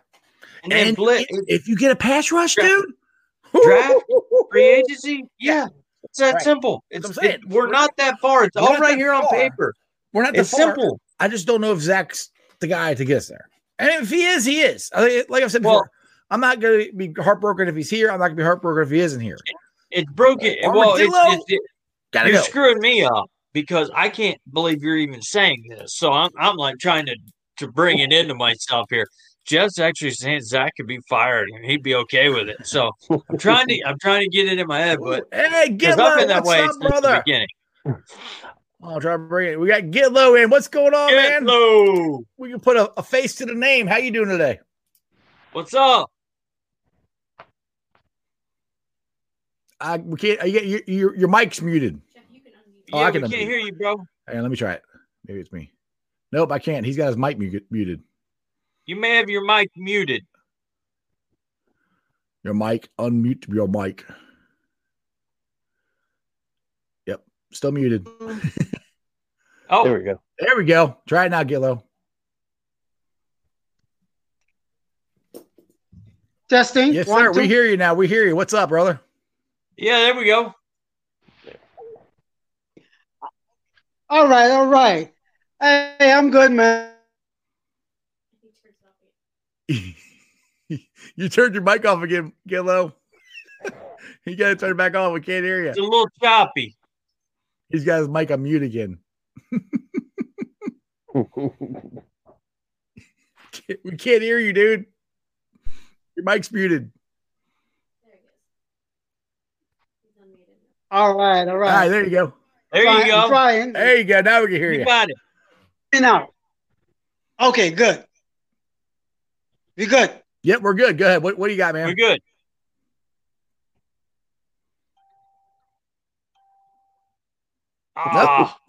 Speaker 2: and then blitz
Speaker 1: if, if you get a pass rush,
Speaker 2: Draft-
Speaker 1: dude,
Speaker 2: draft, free agency. Yeah. It's that
Speaker 1: Right.
Speaker 2: simple. It's
Speaker 1: what I'm
Speaker 2: it,
Speaker 1: saying.
Speaker 2: we're not that far. It's
Speaker 1: We're
Speaker 2: all
Speaker 1: not
Speaker 2: right
Speaker 1: that
Speaker 2: here on paper.
Speaker 1: we're not that
Speaker 2: It's
Speaker 1: far.
Speaker 2: simple.
Speaker 1: I just don't know if Zac's the guy to get us there. And if he is, he is. Like I said
Speaker 2: Well-
Speaker 1: before, I'm not going to be heartbroken if he's here. I'm not going to be heartbroken if he isn't here.
Speaker 2: It's broken. Well, it's, it's, it,
Speaker 1: Gotta
Speaker 2: you're
Speaker 1: go.
Speaker 2: screwing me up because I can't believe you're even saying this. So I'm I'm like trying to to bring it into myself here. Jeff's actually saying Zac could be fired and he'd be okay with it. So I'm trying to I'm trying to get it in my head, but
Speaker 1: Hey,
Speaker 2: because
Speaker 1: get
Speaker 2: I've
Speaker 1: low.
Speaker 2: been that way
Speaker 1: up,
Speaker 2: since the
Speaker 1: brother?
Speaker 2: beginning.
Speaker 1: I'll try to bring it. We got get low in. What's going on,
Speaker 2: Get
Speaker 1: man?
Speaker 2: low.
Speaker 1: We can put a, a face to the name. How you doing today?
Speaker 2: What's up?
Speaker 1: I we can't. Uh, you, you, your your mic's muted.
Speaker 6: Jeff, you can unmute.
Speaker 1: Oh,
Speaker 2: yeah,
Speaker 1: I
Speaker 2: we
Speaker 1: can
Speaker 2: can't
Speaker 1: unmute.
Speaker 2: hear you, bro.
Speaker 1: Hang on, let me try it. Maybe it's me. Nope, I can't. He's got his mic mu- muted.
Speaker 2: You may have your mic muted.
Speaker 1: Your mic, unmute your mic. Yep, still muted.
Speaker 2: Oh,
Speaker 8: There we go.
Speaker 1: There we go. Try it now, Gillo.
Speaker 9: Testing.
Speaker 1: Yes,
Speaker 9: One,
Speaker 1: sir. We hear you now. We hear you. What's up, brother?
Speaker 2: yeah, there we go.
Speaker 9: All right, all right. Hey, I'm good, man.
Speaker 6: He turns it off.
Speaker 1: you turned your mic off again, Gillo. you got to turn it back on. We can't hear you.
Speaker 2: It's a little choppy.
Speaker 1: He's got his mic on mute again. We can't hear you, dude. Your mic's muted.
Speaker 6: There he is. He's unmuted now.
Speaker 9: All right, all
Speaker 1: All right,
Speaker 9: right.
Speaker 1: there you go.
Speaker 2: There
Speaker 9: Try-
Speaker 2: you go.
Speaker 9: I'm trying.
Speaker 1: There you go. Now we can hear
Speaker 2: You
Speaker 1: you.
Speaker 2: got it.
Speaker 9: In out. Okay, good. We good.
Speaker 1: Yep, we're good. Go ahead. What, what do you got, man?
Speaker 2: We're good. Ah,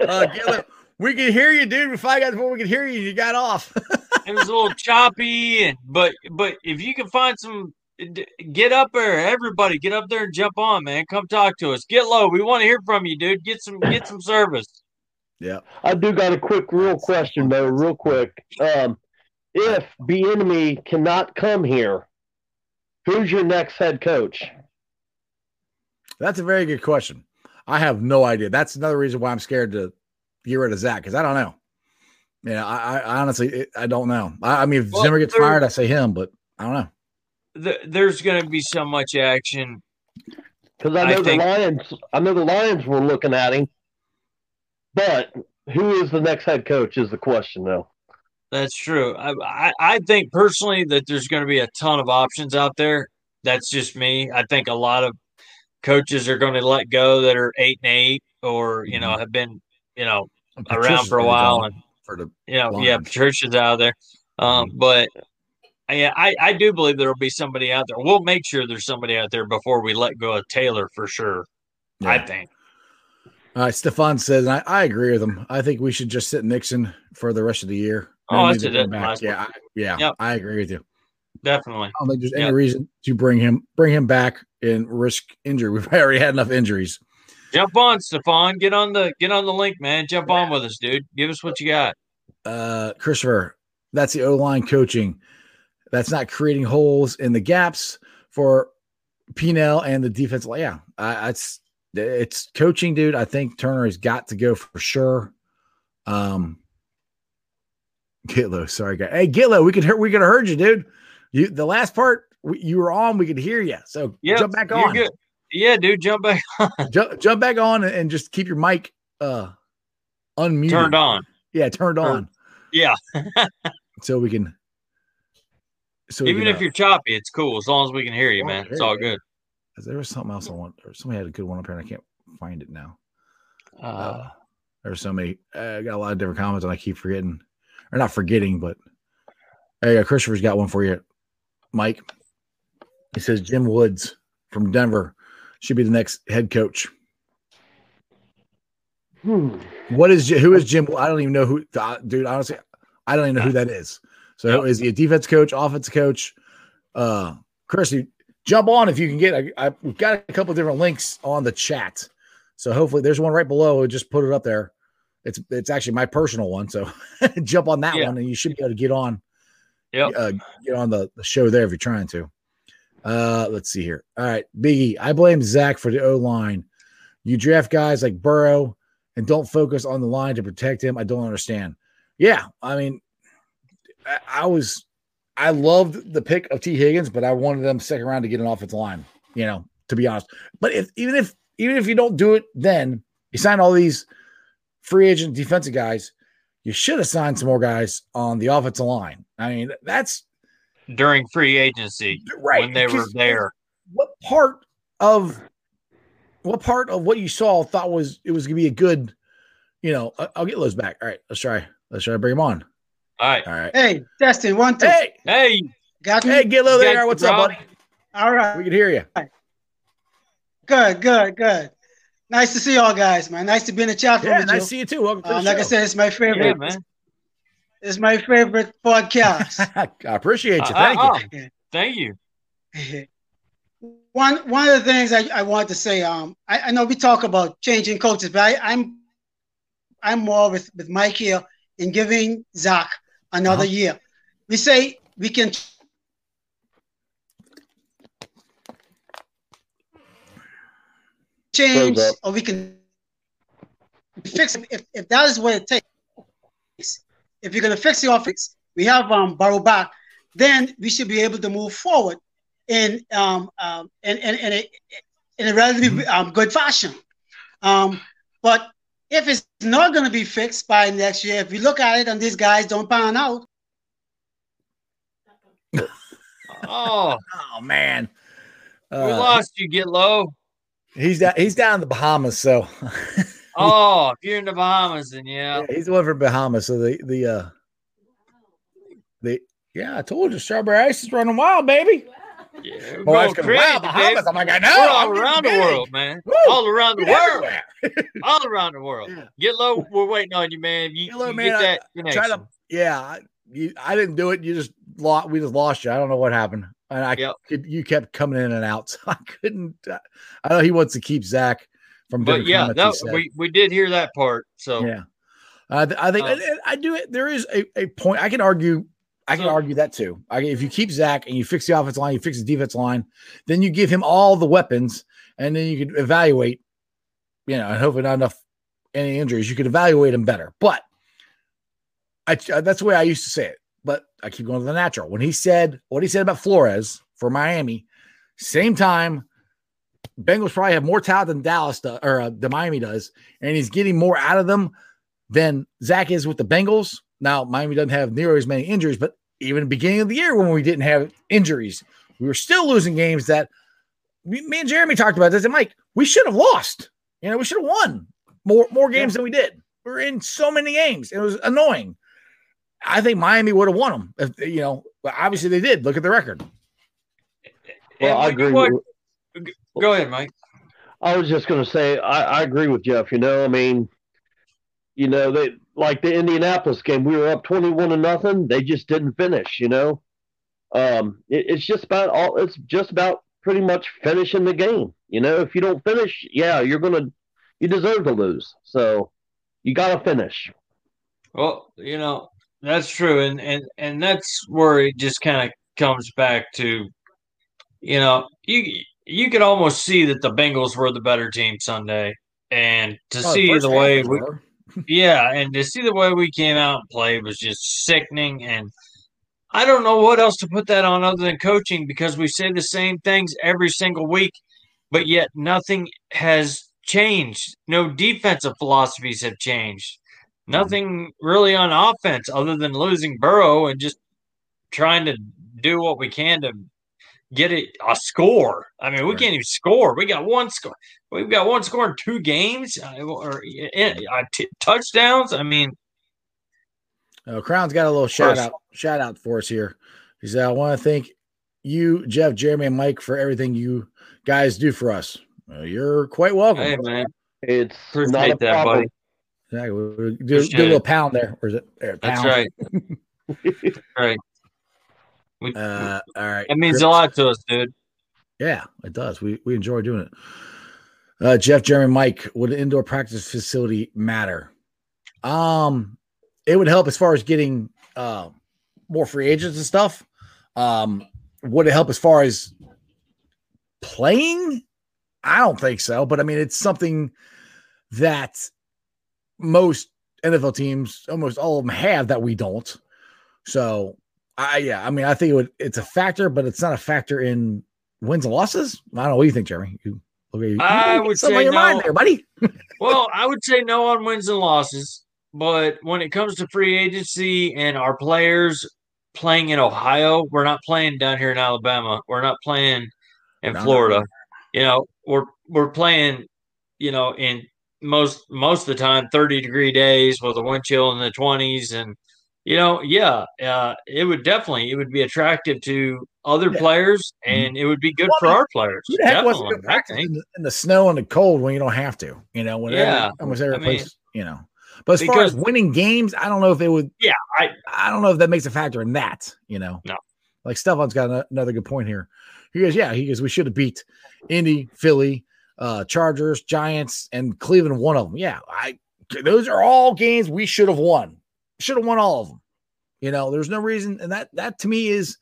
Speaker 1: uh, Gillo, we can hear you, dude. If I got before we could hear you, you got off.
Speaker 2: it was a little choppy, and but but if you can find some, get up there, everybody, get up there and jump on, man. Come talk to us. Get low. We want to hear from you, dude. Get some get some service.
Speaker 1: yeah.
Speaker 8: I do got a quick, real question though, real quick. Um, if the enemy cannot come here, who's your next head coach?
Speaker 1: That's a very good question. I have no idea. That's another reason why I'm scared to get rid of Zac because I don't know. You know, I, I honestly I don't know. I, I mean, if
Speaker 2: Well,
Speaker 1: Zimmer gets
Speaker 2: there-
Speaker 1: fired, I say him, but I don't know.
Speaker 2: Th- There's going to be so much action.
Speaker 8: Because I
Speaker 2: I
Speaker 8: know
Speaker 2: think-
Speaker 8: the Lions. I know the Lions were looking at him, but who is the next head coach is the question though.
Speaker 2: That's true. I, I, I think personally that there's going to be a ton of options out there. That's just me. I think a lot of coaches are going to let go that are eight and eight, or you know, have been you know around for a while, and
Speaker 1: for the
Speaker 2: you know, yeah. Patricia's out there. Um, but yeah, I, I do believe there will be somebody out there. We'll make sure there's somebody out there before we let go of Taylor for sure. I think.
Speaker 1: All right, Stefan says, and I, I agree with him. I think we should just sit Mixon for the rest of the year.
Speaker 2: Oh, that's it,
Speaker 1: Yeah, I, yeah,
Speaker 2: Yep.
Speaker 1: I agree with you.
Speaker 2: Definitely.
Speaker 1: I don't think there's any reason to bring him bring him back and risk injury. We've already had enough injuries.
Speaker 2: Jump on, Stefan. Get on the get on the link, man. Jump on with us, dude. Give us what you got.
Speaker 1: Uh, Christopher, that's the O line coaching. That's not creating holes in the gaps for Pinel and the defense. Yeah, I, it's it's coaching, dude. I think Turner has got to go for sure. Um, Gitlow, sorry, guy. Hey, Gitlow, we could hear, we could have heard you, dude. You the last part we, you were on, we could hear you. So
Speaker 2: Yeah,
Speaker 1: jump back
Speaker 2: you're
Speaker 1: on.
Speaker 2: good. Yeah, dude, jump back
Speaker 1: Jump, jump back on and, and just keep your mic uh unmuted.
Speaker 2: turned on.
Speaker 1: Yeah, turned
Speaker 2: Or-
Speaker 1: on
Speaker 2: Yeah.
Speaker 1: so we can. So
Speaker 2: Even
Speaker 1: can,
Speaker 2: if
Speaker 1: uh,
Speaker 2: you're choppy, it's cool as long as we can hear you,
Speaker 1: Oh,
Speaker 2: man. It's all
Speaker 1: yeah.
Speaker 2: good.
Speaker 1: there was something else I want, or somebody had a good one up here, and I can't find it now.
Speaker 2: Uh,
Speaker 1: There's so many. uh, I got a lot of different comments, and I keep forgetting, or not forgetting, but there you go. Christopher's got one for you, Mike. He says Jim Woods from Denver should be the next head coach.
Speaker 8: Hmm.
Speaker 1: What is who is Jim? I don't even know who, dude. Honestly, I don't even know who that is. So is he a defense coach, offense coach? Uh, Chris, you jump on if you can get. I, I we've got a couple different links on the chat, so hopefully there's one right below. Just put it up there. It's it's actually my personal one, so jump on that
Speaker 2: Yeah.
Speaker 1: one, and you should be able to get on.
Speaker 2: Yeah,
Speaker 1: Uh, get on the, the show there if you're trying to. Uh, let's see here. All right, Biggie. I blame Zac for the O line. You draft guys like Burrow and don't focus on the line to protect him. I don't understand. Yeah, I mean, I, I was, I loved the pick of Tee Higgins, but I wanted them second round to get an offensive line. You know, to be honest. But if even if even if you don't do it, then you sign all these free agent defensive guys. You should have signed some more guys on the offensive line. I mean, that's
Speaker 2: during free agency
Speaker 1: right
Speaker 2: when they were there.
Speaker 1: what part of what part of what you saw thought was it was gonna be a good you know I- i'll get those back all right let's try let's try to bring him on
Speaker 2: All right.
Speaker 1: all right
Speaker 9: Hey, Destin, one thing.
Speaker 1: hey
Speaker 2: Hey,
Speaker 9: Got me?
Speaker 1: hey get low
Speaker 2: Got
Speaker 1: there
Speaker 2: you,
Speaker 1: what's up buddy
Speaker 9: All right.
Speaker 1: we can hear you
Speaker 9: Good, good, good. Nice to see y'all guys, man. Nice to be in the chat room
Speaker 1: yeah
Speaker 9: with
Speaker 1: nice to see you too welcome to the uh,
Speaker 9: like I said, it's my favorite.
Speaker 2: yeah, man.
Speaker 9: It's my favorite podcast.
Speaker 1: i appreciate you thank
Speaker 2: uh,
Speaker 1: you
Speaker 2: Thank you.
Speaker 9: one one of the things I, I want to say, um, I, I know we talk about changing coaches, but I, I'm I'm more with, with Mike here in giving Zac another
Speaker 1: Uh-huh.
Speaker 9: year. We say we can change or we can fix it if, if that is what it takes. If you're gonna fix the offense, we have um Burrow back, then we should be able to move forward in um, um in, in, in a in a relatively um, good fashion. Um, but if it's not going to be fixed by next year, if we look at it and these guys don't pan out,
Speaker 2: Oh,
Speaker 1: oh man
Speaker 2: we
Speaker 1: uh,
Speaker 2: lost you. Get low.
Speaker 1: he's down he's down in the bahamas so
Speaker 2: Oh, if you're in the Bahamas, then yeah.
Speaker 1: yeah, he's the one from bahamas so the the uh the yeah i told you strawberry ice is running wild baby
Speaker 2: Yeah, we're
Speaker 1: My wife's
Speaker 2: going
Speaker 1: going, wow, Bahamas. I'm like, I know.
Speaker 2: We're all around the world, man.
Speaker 1: Woo!
Speaker 2: All around the world. All around the world.
Speaker 1: Yeah.
Speaker 2: Get low. We're waiting on you, man. You,
Speaker 1: Get low,
Speaker 2: you
Speaker 1: man.
Speaker 2: get
Speaker 1: I-
Speaker 2: that
Speaker 1: Try to, yeah. I- You, I didn't do it. You just lost. We just lost you. I don't know what happened. And I,
Speaker 2: Yep.
Speaker 1: you kept coming in and out. So I couldn't. Uh, I know he wants to keep Zac from.
Speaker 2: But yeah, no, we, we did hear that part. So
Speaker 1: Yeah. Uh, I think
Speaker 2: Um,
Speaker 1: and- and I do it. There is a, a point. I can argue. I can
Speaker 2: So-
Speaker 1: argue that too. I, if you keep Zac and you fix the offense line, you fix the defense line, then you give him all the weapons, and then you can evaluate. You know, and hopefully not enough any injuries. You could evaluate him better. But I, that's the way I used to say it. But I keep going to the natural. When he said what he said about Flores for Miami, same time, Bengals probably have more talent than Dallas does, or uh, the Miami does, and he's getting more out of them than Zac is with the Bengals. Now, Miami doesn't have nearly as many injuries, but even the beginning of the year when we didn't have injuries, we were still losing games that me, me and Jeremy talked about this. And Mike, we should have lost. You know, we should have won more more games than we did. We are in so many games. It was annoying. I think Miami would have won them. If, you know, but obviously they did. Look at the record.
Speaker 8: Well,
Speaker 2: And
Speaker 8: I agree.
Speaker 2: watch-
Speaker 8: with-
Speaker 2: go ahead, Mike.
Speaker 8: I was just going to say I, I agree with Jeff. You know, I mean, you know, they like the Indianapolis game. We were up twenty-one to nothing. They just didn't finish. You know, um, it, it's just about all. It's just about pretty much finishing the game. You know, if you don't finish, yeah, you're gonna, you deserve to lose. So you got to finish.
Speaker 2: Well, you know, that's true. And and and that's where it just kind of comes back to, you know, you you could almost see that the Bengals were the better team Sunday. And to
Speaker 1: Oh,
Speaker 2: see
Speaker 1: first
Speaker 2: the way we, yeah, and to see the way we came out and played was just sickening. And I don't know what else to put that on other than coaching because we say the same things every single week, but yet nothing has changed. No defensive philosophies have changed. Nothing really on offense other than losing Burrow and just trying to do what we can to get it a score. I mean, we
Speaker 1: Right.
Speaker 2: can't even score. We got one score. We've got one score in two games uh, or uh, uh, t- touchdowns. I mean,
Speaker 1: Uh, Crown's got a little shout
Speaker 2: First.
Speaker 1: out shout out for us here. He said, "I want to thank you, Jeff, Jeremy, and Mike for everything you guys do for us. Well, you're quite welcome.
Speaker 2: hey man,
Speaker 8: It's not a
Speaker 2: that,
Speaker 8: problem.
Speaker 2: buddy.
Speaker 1: Yeah, we- we do, do a little pound there. Or is it there?
Speaker 2: That's
Speaker 1: Pound.
Speaker 2: right. right. We,
Speaker 1: Uh, all right.
Speaker 2: that means
Speaker 1: Chris-
Speaker 2: a lot to us, dude.
Speaker 1: Yeah, it does. We we enjoy doing it. Uh, Jeff, Jeremy, Mike, would an indoor practice facility matter? Um, it would help as far as getting uh more free agents and stuff. Um, would it help as far as playing? I don't think so, but I mean, it's something that most NFL teams, almost all of them, have that we don't. So, I yeah, I mean, I think it would. It's a factor, but it's not a factor in wins and losses. I don't know. What do you think, Jeremy? You, okay, you,
Speaker 2: I
Speaker 1: you
Speaker 2: would say
Speaker 1: on your mind there, buddy.
Speaker 2: Well, I would say no on wins and losses, but when it comes to free agency and our players playing in Ohio, we're not playing down here in Alabama. We're not playing in
Speaker 1: No, no,
Speaker 2: Florida. You know, we're we're playing, you know, in most most of the time 30 degree days with a wind chill in the 20s and you know, yeah, uh, it would definitely it would be attractive to other
Speaker 1: Yeah.
Speaker 2: players and it would be good
Speaker 1: Well,
Speaker 2: for our players.
Speaker 1: Who the heck wants to
Speaker 2: Definitely, I think.
Speaker 1: in the, in the snow and the cold when you don't have to? You know, when
Speaker 2: Yeah,
Speaker 1: almost every
Speaker 2: I mean-
Speaker 1: place, you know. But as far as winning games, I don't know if it would.
Speaker 2: Yeah, I
Speaker 1: I don't know if that makes a factor in that. You know,
Speaker 2: No.
Speaker 1: Like Stefan's got ano- another good point here. He goes, yeah, he goes, we should have beat Indy, Philly, uh, Chargers, Giants, and Cleveland. One of them, yeah. I those are all games we should have won. Should have won all of them. You know, there's no reason, and that that to me is,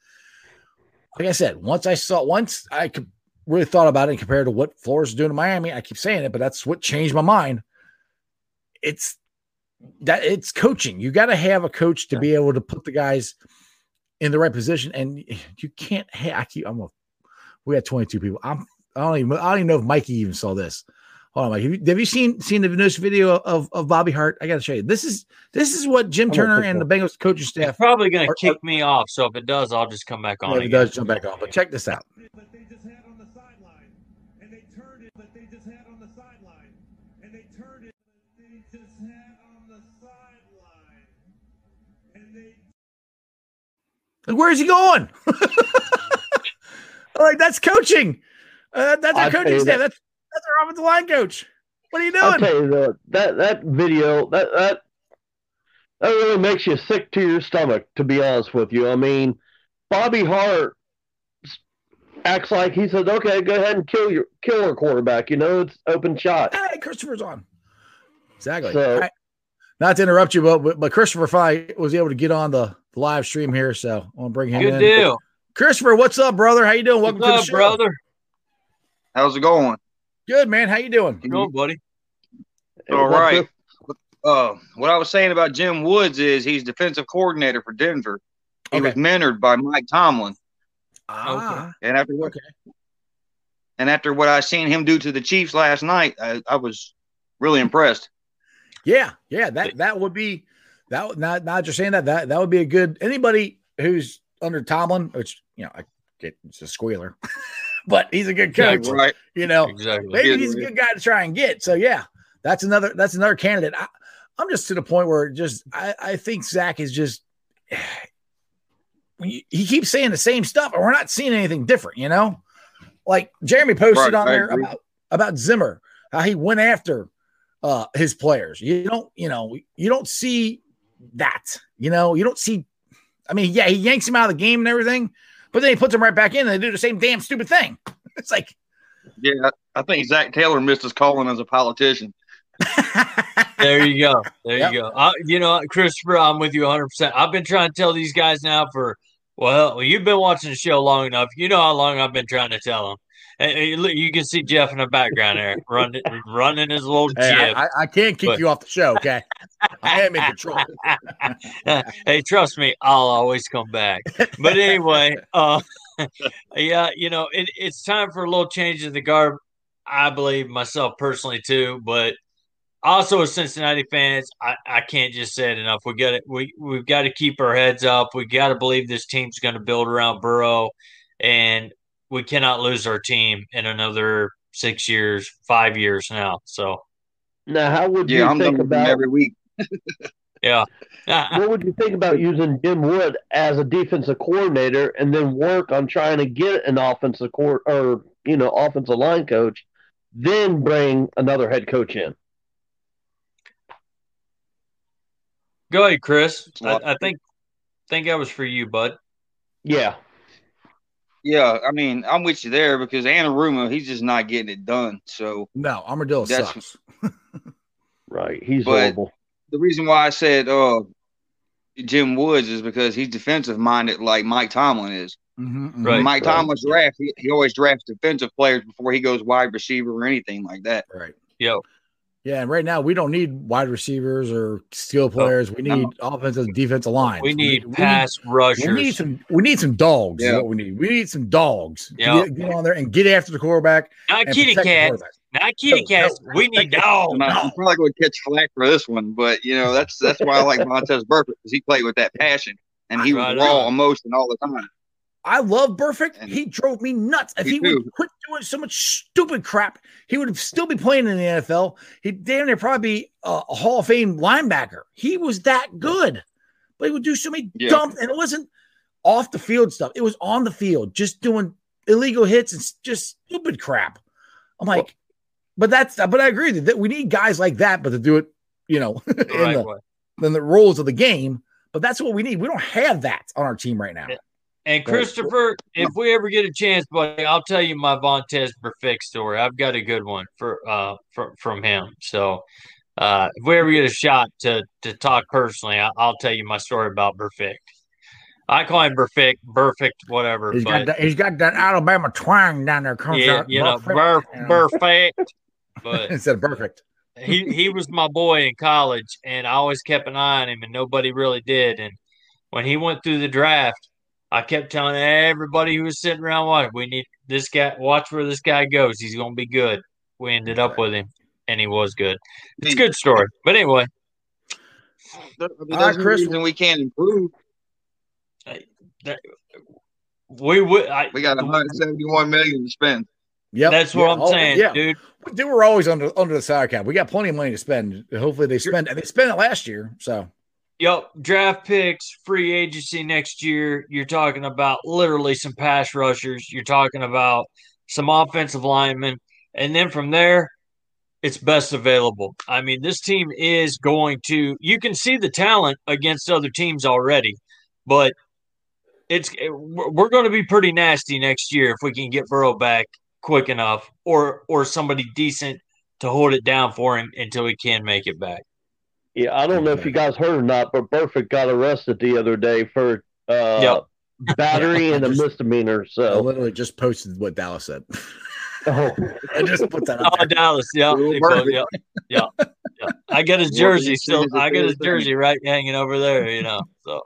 Speaker 1: like I said, once I saw, once I really thought about it compared to what Flores is doing in Miami. I keep saying it, but that's what changed my mind. It's that it's coaching. You got to have a coach to be able to put the guys in the right position, and you can't. Hey, I keep. I'm. A, we got 22 people. I'm. I don't even. I don't even know if Mikey even saw this. Hold on, Mike. Have you, have you seen seen the newest video of of Bobby Hart? I got to show you. This is this is what Jim Turner and the
Speaker 8: that-
Speaker 1: Bengals coaching
Speaker 2: It's
Speaker 1: staff.
Speaker 2: probably going to
Speaker 1: Or-
Speaker 2: kick me off. So if it does, I'll just come back on
Speaker 1: Yeah, if it does jump back on, but check this out.
Speaker 10: that they just had on the sideline, and they turned it that they just had on the sideline, and they turned it they just had on the sideline, and they
Speaker 1: Like, where's he going? like that's coaching. Uh, that's our coaching
Speaker 8: you
Speaker 1: staff.
Speaker 8: that-
Speaker 1: That's that's our offensive line coach. What are you
Speaker 8: I'll
Speaker 1: doing?
Speaker 8: tell you though, that that video that that that really makes you sick to your stomach. To be honest with you, I mean, Bobby Hart acts like he said, "Okay, go ahead and kill your kill our quarterback." You know, it's open shot.
Speaker 1: Hey, Christopher's on. Exactly.
Speaker 8: So-
Speaker 1: All right. Not to interrupt you, but but, but Christopher finally was able to get on the, the live stream here, so I want to bring him
Speaker 2: Good
Speaker 1: in.
Speaker 2: deal.
Speaker 1: Christopher, what's up, brother? How you doing? Welcome
Speaker 2: What's up,
Speaker 1: to the show,
Speaker 2: brother?
Speaker 11: How's it going?
Speaker 1: Good man. How you doing?
Speaker 2: Good on, buddy.
Speaker 11: All right. Uh, what I was saying about Jim Woods is he's defensive coordinator for Denver. He was mentored by Mike Tomlin,
Speaker 1: Ah,
Speaker 11: and after what,
Speaker 1: okay.
Speaker 11: and after what I seen him do to the Chiefs last night, I, I was really impressed.
Speaker 1: Yeah, yeah. That that would be that. Not not just saying that that that would be a good anybody who's under Tomlin, which you know I get it's a squealer, but he's a good
Speaker 2: Yeah,
Speaker 1: coach.
Speaker 11: Right?
Speaker 1: You know,
Speaker 2: Exactly.
Speaker 1: maybe
Speaker 11: Yeah,
Speaker 1: he's a good guy to try and get. So yeah, that's another that's another candidate. I, I'm just to the point where just I, I think Zac is just he he keeps saying the same stuff, and we're not seeing anything different. You know, like Jeremy posted
Speaker 11: Right,
Speaker 1: on
Speaker 11: I
Speaker 1: there
Speaker 11: agree.
Speaker 1: about about Zimmer, how he went after uh his players. You don't you know you don't see that. You know you don't see. I mean, yeah, he yanks him out of the game and everything, but then he puts them right back in, and they do the same damn stupid thing. It's like.
Speaker 11: Yeah, I, I think Zac Taylor missed his calling as a politician.
Speaker 2: There you go. There
Speaker 1: Yep.
Speaker 2: you go. Uh, you know, Christopher, I'm with you 100. percent I've been trying to tell these guys now for well, you've been watching the show long enough. You know how long I've been trying to tell them. And look, you can see Jeff in the background there running, running his little
Speaker 1: Hey,
Speaker 2: jib.
Speaker 1: I, I, I can't kick
Speaker 2: But-
Speaker 1: you off the show, okay? I am in control.
Speaker 2: hey, trust me, I'll always come back. But anyway, uh, yeah, you know, it, it's time for a little change in the guard. I believe myself personally too, but also as Cincinnati fans, I, I can't just say it enough. We got to we we've got to keep our heads up. We got to believe this team's going to build around Burrow, and we cannot lose our team in another six years, five years now. So
Speaker 8: Now, how would
Speaker 11: Yeah,
Speaker 8: you
Speaker 11: I'm
Speaker 8: think about
Speaker 11: every week.
Speaker 2: yeah.
Speaker 8: what would you think about using Jim Wood as a defensive coordinator and then work on trying to get an offensive court or you know offensive line coach, then bring another head coach in?
Speaker 2: Go ahead, Chris. I,
Speaker 11: Well-
Speaker 2: I think think that was for you, bud.
Speaker 8: Yeah,
Speaker 11: Yeah, I mean, I'm with you there because Anarumo, he's just not getting it done. So
Speaker 1: No, Armadillo
Speaker 11: That's-
Speaker 1: sucks.
Speaker 8: right. He's
Speaker 11: But-
Speaker 8: horrible.
Speaker 11: the reason why I said uh Jim Woods is because he's defensive minded like Mike Tomlin is.
Speaker 1: Mhm, mhm.
Speaker 2: Right.
Speaker 11: Mike
Speaker 8: right.
Speaker 11: Tomlin's draft, he, he always drafts defensive players before he goes wide receiver or anything like that.
Speaker 1: Right.
Speaker 2: Yo,
Speaker 1: Yeah, and right now we don't need wide receivers or skill oh, players. We
Speaker 11: no.
Speaker 1: need offensive and defensive line.
Speaker 2: we need pass rushers.
Speaker 1: We need some. We need some dogs.
Speaker 11: Yeah.
Speaker 1: what we need. We need some dogs. to
Speaker 2: Yeah.
Speaker 1: Get, get on there and get after the quarterback.
Speaker 2: not kitty
Speaker 1: protect the
Speaker 2: cats. Not kitty
Speaker 1: No,
Speaker 2: cats.
Speaker 1: no,
Speaker 2: we need dogs.
Speaker 11: I'm, not, I'm probably going to catch flack for this one, but you know that's that's why I like Vontaze Burfict because he played with that passion and he was raw
Speaker 2: on.
Speaker 11: emotion all the time.
Speaker 1: I love Perfect. He drove me nuts. If he would quit doing so much stupid crap, he would still be playing in the NFL. He'd damn near probably be a, a Hall of Fame linebacker. He was that good, but he would do so many
Speaker 11: Yeah.
Speaker 1: dumb, and it wasn't off the field stuff. It was on the field, just doing illegal hits and just stupid crap. I'm like, but that's, but I agree that we need guys like that, but to do it, you know, in
Speaker 2: The right
Speaker 1: the,
Speaker 2: way.
Speaker 1: in the rules of the game. But that's what we need. We don't have that on our team right now.
Speaker 2: Yeah. And Christopher, if we ever get a chance, buddy, I'll tell you my Vontaze Perfect story. I've got a good one for uh from from him. So uh if we ever get a shot to to talk personally, I, I'll tell you my story about Perfect. I call him Perfect, perfect, whatever.
Speaker 1: He's got
Speaker 2: but
Speaker 1: that, he's got that Alabama twang down there. Comes
Speaker 2: yeah,
Speaker 1: out
Speaker 2: you know,
Speaker 1: perfect,
Speaker 2: burf,
Speaker 1: you know.
Speaker 2: perfect. But
Speaker 1: instead of perfect.
Speaker 2: he he was my boy in college, and I always kept an eye on him, and nobody really did. And when he went through the draft, I kept telling everybody who was sitting around watching, "We need this guy. Watch where this guy goes. He's going to be good." We ended up with him, and he was good. It's a good story. But anyway,
Speaker 11: I mean,
Speaker 1: All
Speaker 11: there's
Speaker 1: right, Chris.
Speaker 11: reason we can't improve.
Speaker 2: that- we would. I,
Speaker 11: We got 171 million to spend.
Speaker 1: Yep.
Speaker 2: That's what
Speaker 1: Yeah.
Speaker 2: I'm saying,
Speaker 1: yeah.
Speaker 2: dude.
Speaker 1: They were always under under the salary cap. We got plenty of money to spend. Hopefully they spend and they spent it last year. So
Speaker 2: Yep, draft picks, free agency next year. You're talking about literally some pass rushers. You're talking about some offensive linemen, and then from there, it's best available. I mean, this team is going to. You can see the talent against other teams already, but it's we're going to be pretty nasty next year if we can get Burrow back quick enough, or or somebody decent to hold it down for him until he can make it back.
Speaker 8: Yeah, I don't know if you guys heard or not, but Burfict got arrested the other day for uh, yep. battery and a misdemeanor. So
Speaker 1: I literally just posted what Dallas said.
Speaker 8: Oh,
Speaker 1: I just put that. Oh,
Speaker 2: Dallas, yeah, yeah, yeah, yeah. I got his jersey still. I got his jersey right hanging over there. You know, so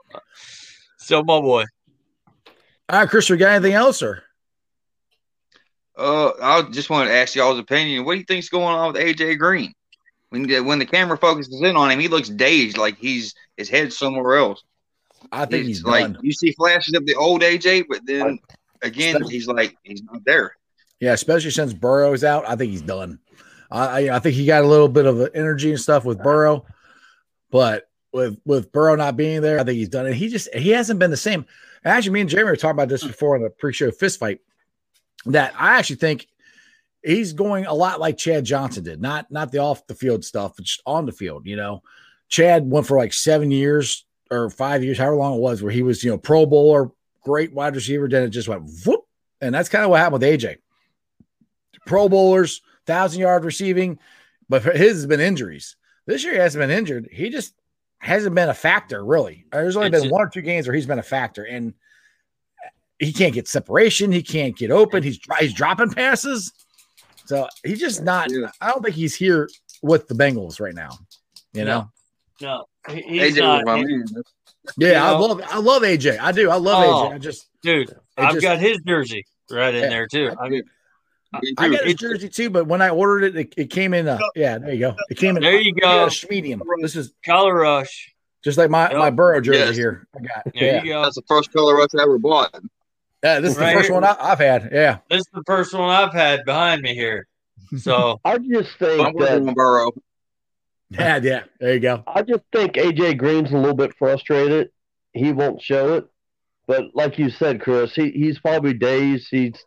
Speaker 2: so my boy.
Speaker 1: All right, Chris, you got anything else, or?
Speaker 11: Uh, I just want to ask y'all's opinion. What do you think's going on with AJ Green? When the, when the camera focuses in on him, he looks dazed, like he's his head's somewhere else.
Speaker 1: I think he's,
Speaker 11: he's like
Speaker 1: done.
Speaker 11: you see flashes of the old AJ, but then again, he's like he's not there.
Speaker 1: Yeah, especially since Burrow's out, I think he's done. I I think he got a little bit of energy and stuff with Burrow, but with with Burrow not being there, I think he's done. And he just he hasn't been the same. Actually, me and Jeremy were talking about this before in the pre-show fist fight. That I actually think he's going a lot like Chad Johnson did, not not the off the field stuff, but just on the field. You know, Chad went for like seven years or five years, however long it was, where he was you know Pro Bowler, great wide receiver. Then it just went whoop, and that's kind of what happened with AJ. Pro Bowlers, thousand yard receiving, but his has been injuries. This year he hasn't been injured. He just hasn't been a factor really. There's only it's been one or two games where he's been a factor, and he can't get separation. He can't get open. He's he's dropping passes. So he's just not. I don't think he's here with the Bengals right now. You know.
Speaker 2: No, no he's AJ not.
Speaker 1: yeah, you know? I love I love AJ. I do. I love oh, AJ. I just
Speaker 2: dude, I've just, got his jersey right in yeah, there too. I mean.
Speaker 1: I got his jersey too, but when I ordered it, it, it came in. Uh, yeah, there you go. It came in.
Speaker 2: There you go.
Speaker 1: medium. This is
Speaker 2: color rush.
Speaker 1: Just like my, yep. my Burrow jersey yes. here. I got.
Speaker 2: There yeah. you go.
Speaker 11: That's the first color rush I ever bought.
Speaker 1: Yeah, this is right the first here. one I, have had. Yeah,
Speaker 2: this is the first one I've had behind me here. So
Speaker 8: I just think that
Speaker 11: Burrow.
Speaker 1: Yeah, yeah. There you go.
Speaker 8: I just think AJ Green's a little bit frustrated. He won't show it, but like you said, Chris, he, he's probably dazed. He's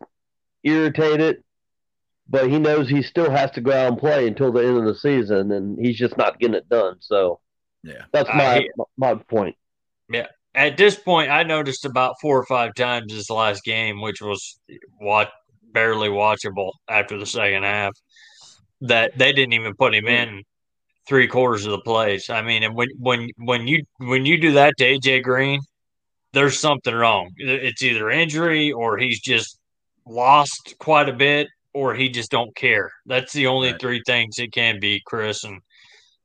Speaker 8: irritated, but he knows he still has to go out and play until the end of the season, and he's just not getting it done. So,
Speaker 1: yeah,
Speaker 8: that's my my point.
Speaker 2: Yeah, at this point, I noticed about four or five times this last game, which was what barely watchable after the second half, that they didn't even put him in three quarters of the plays. I mean, and when when when you when you do that to AJ Green, there's something wrong. It's either injury or he's just lost quite a bit, or he just don't care. That's the only right. three things it can be, Chris. And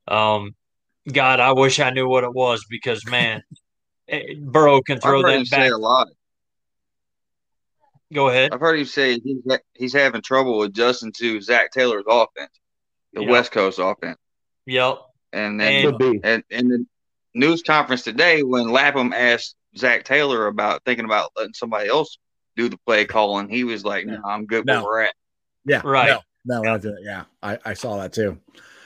Speaker 2: um, God, I wish I knew what it was because man. Eh, Burrow can throw
Speaker 11: I've heard
Speaker 2: that
Speaker 11: him
Speaker 2: back.
Speaker 11: Say a lot.
Speaker 2: Go ahead.
Speaker 11: I've heard him say he's, he's having trouble adjusting to Zac Taylor's offense, the yep. West Coast offense.
Speaker 2: Yep.
Speaker 11: And then and, and the news conference today, when Lapham asked Zac Taylor about thinking about letting somebody else do the play calling, he was like, "No, I'm good no. where we're at."
Speaker 1: Yeah,
Speaker 2: right.
Speaker 1: No, no, yeah. yeah. I, I saw that too.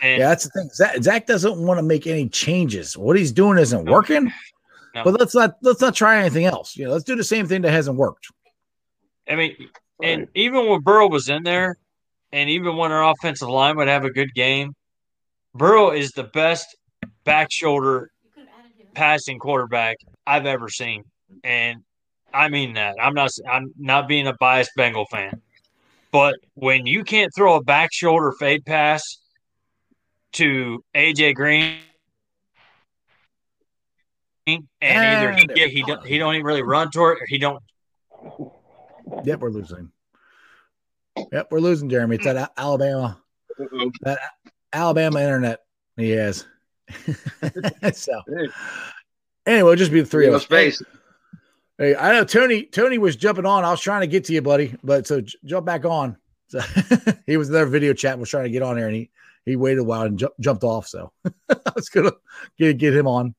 Speaker 1: And yeah, that's the thing. Zach, Zac doesn't want to make any changes. What he's doing isn't working. No. But let's not let's not try anything else. You know, let's do the same thing that hasn't worked.
Speaker 2: I mean, and right. even when Burrow was in there, and even when our offensive line would have a good game, Burrow is the best back shoulder passing quarterback I've ever seen, and I mean that. I'm not I'm not being a biased Bengal fan, but when you can't throw a back shoulder fade pass to AJ Green and, either he get, he don't he don't even really run toward it or he don't.
Speaker 1: Yep, we're losing. Yep, we're losing Jeremy. It's that Alabama, mm-hmm. that Alabama internet he has. so anyway, it'll just be the three of us.
Speaker 11: Space.
Speaker 1: Hey, I know Tony. Tony was jumping on. I was trying to get to you, buddy, but so j- jump back on. So he was in their video chat. Was trying to get on there, and he he waited a while and ju- jumped off. So I was gonna get get him on.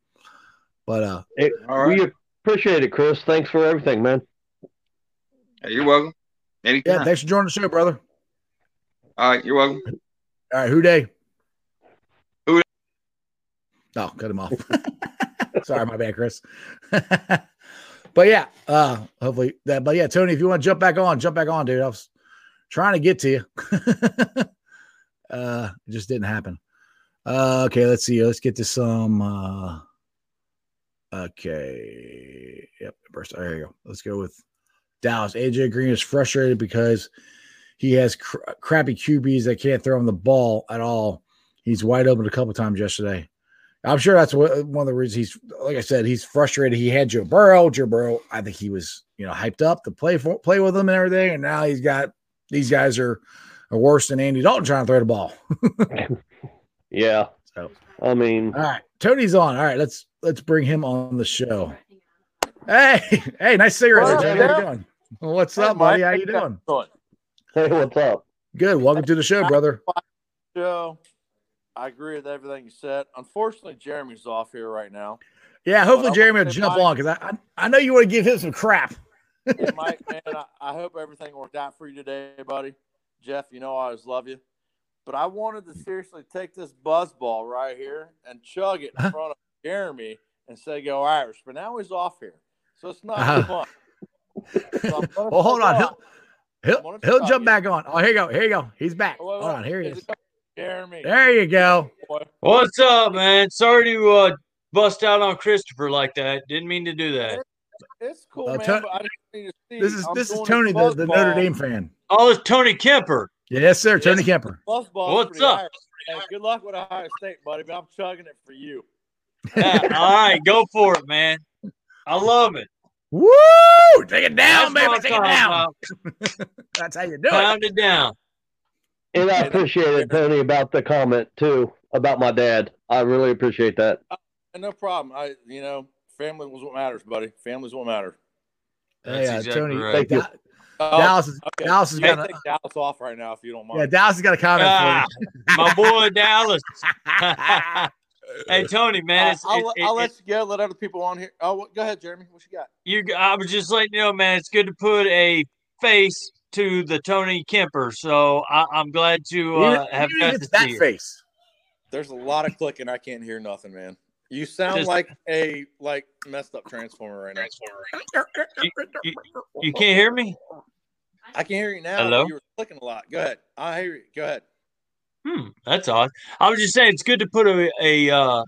Speaker 1: But uh,
Speaker 8: hey, right. we appreciate it, Chris. Thanks for everything, man.
Speaker 11: Hey, you're welcome.
Speaker 1: Anytime. Yeah, thanks for joining the show, brother.
Speaker 11: All right, you're welcome.
Speaker 1: All right, Who Dey?
Speaker 11: Who?
Speaker 1: Oh, cut him off. Sorry, my bad, Chris. but yeah, uh, hopefully that. But yeah, Tony, if you want to jump back on, jump back on, dude. I was trying to get to you. uh, it just didn't happen. Uh, okay, let's see. Let's get to some. Uh, okay, yep. First, there you go. Let's go with Dallas. AJ Green is frustrated because he has cr- uh, crappy QBs that can't throw him the ball at all. He's wide open a couple times yesterday. I'm sure that's what, one of the reasons he's like I said he's frustrated. He had Joe Burrow. Joe Burrow, I think he was you know hyped up to play for play with him and everything, and now he's got these guys are, are worse than Andy Dalton trying to throw the ball.
Speaker 8: Yeah.
Speaker 1: So
Speaker 8: I mean,
Speaker 1: all right, Tony's on. All right, let's let's bring him on the show. Hey, hey, nice cigarette,
Speaker 12: What's
Speaker 1: there,
Speaker 12: up,
Speaker 1: Tony. How you doing? What's
Speaker 12: Hey,
Speaker 1: up, buddy? How you doing?
Speaker 8: hey, what's up?
Speaker 1: Good. Welcome to the show, brother.
Speaker 12: Joe, I agree with everything you said. Unfortunately, Jeremy's off here right now.
Speaker 1: Yeah, hopefully Jeremy will jump
Speaker 12: Mike.
Speaker 1: on because I, I I know you want to give him some crap.
Speaker 12: Mike, man, I, I hope everything worked out for you today, buddy. Jeff, you know I always love you. But I wanted to seriously take this buzzball right here and chug it in front of Jeremy and say go Irish. But now he's off here. So it's not
Speaker 1: Uh-huh.
Speaker 12: fun. So
Speaker 1: Well, hold on.
Speaker 12: off.
Speaker 1: He'll he'll, he'll jump
Speaker 12: it.
Speaker 1: back on. Oh, here you go. Here you go. He's back.
Speaker 12: Wait,
Speaker 1: Hold
Speaker 12: wait.
Speaker 1: on. Here he
Speaker 12: Is
Speaker 1: is.
Speaker 12: Jeremy.
Speaker 1: There you go.
Speaker 2: What's up, man? Sorry to uh, bust out on Christopher like that. Didn't mean to do that.
Speaker 12: It's cool,
Speaker 1: Uh,
Speaker 12: man.
Speaker 1: Ton-
Speaker 12: but I just need to see.
Speaker 1: This is
Speaker 12: I'm
Speaker 1: this is Tony, the, the Notre
Speaker 12: buzzball.
Speaker 1: Dame fan.
Speaker 2: Oh, it's Tony Kemper.
Speaker 1: Yes, sir. Tony Kemper.
Speaker 12: Buzzball
Speaker 2: What's up?
Speaker 12: Hey, good luck with Ohio State, buddy. But I'm chugging it for you.
Speaker 2: Yeah, all right, go for it, man. I love it.
Speaker 1: Woo! Take it down,
Speaker 2: That's
Speaker 1: baby. Take it down.
Speaker 2: about.
Speaker 1: That's how you do it.
Speaker 2: Pound it down.
Speaker 8: And I
Speaker 12: Hey,
Speaker 8: appreciate it. Tony, about the comment too about my dad. I really appreciate that.
Speaker 12: And no problem. I, you know, family was what matters, buddy. Family's what matters.
Speaker 1: Hey,
Speaker 2: That's
Speaker 1: uh,
Speaker 2: exactly
Speaker 1: Tony,
Speaker 2: right.
Speaker 8: Thank you.
Speaker 1: Da-
Speaker 12: Oh,
Speaker 1: Dallas is
Speaker 12: okay.
Speaker 1: Dallas has
Speaker 12: You may
Speaker 1: got a,
Speaker 12: take Dallas off right now if you don't mind.
Speaker 1: yeah. Dallas has got a comment
Speaker 2: Ah,
Speaker 1: for
Speaker 2: my boy Dallas. hey Tony, man,
Speaker 12: Uh,
Speaker 2: it's,
Speaker 12: I'll,
Speaker 2: it,
Speaker 12: I'll
Speaker 2: it,
Speaker 12: let you go. Let other people on here. Oh, go ahead, Jeremy. What you got?
Speaker 2: you. I was just letting you know, man. It's good to put a face to the Tony Kemper. So I, I'm glad to uh, have
Speaker 1: even
Speaker 2: got to
Speaker 1: that
Speaker 2: see it.
Speaker 1: face.
Speaker 12: There's a lot of clicking. I can't hear nothing, man. You sound
Speaker 2: Just-
Speaker 12: like a like messed up transformer right now.
Speaker 2: You can't hear me?
Speaker 12: I can hear you now.
Speaker 2: Hello?
Speaker 12: You were clicking a lot. Go ahead. I hear you. Go ahead.
Speaker 2: Hmm, that's odd. I was just saying it's good to put a, a uh,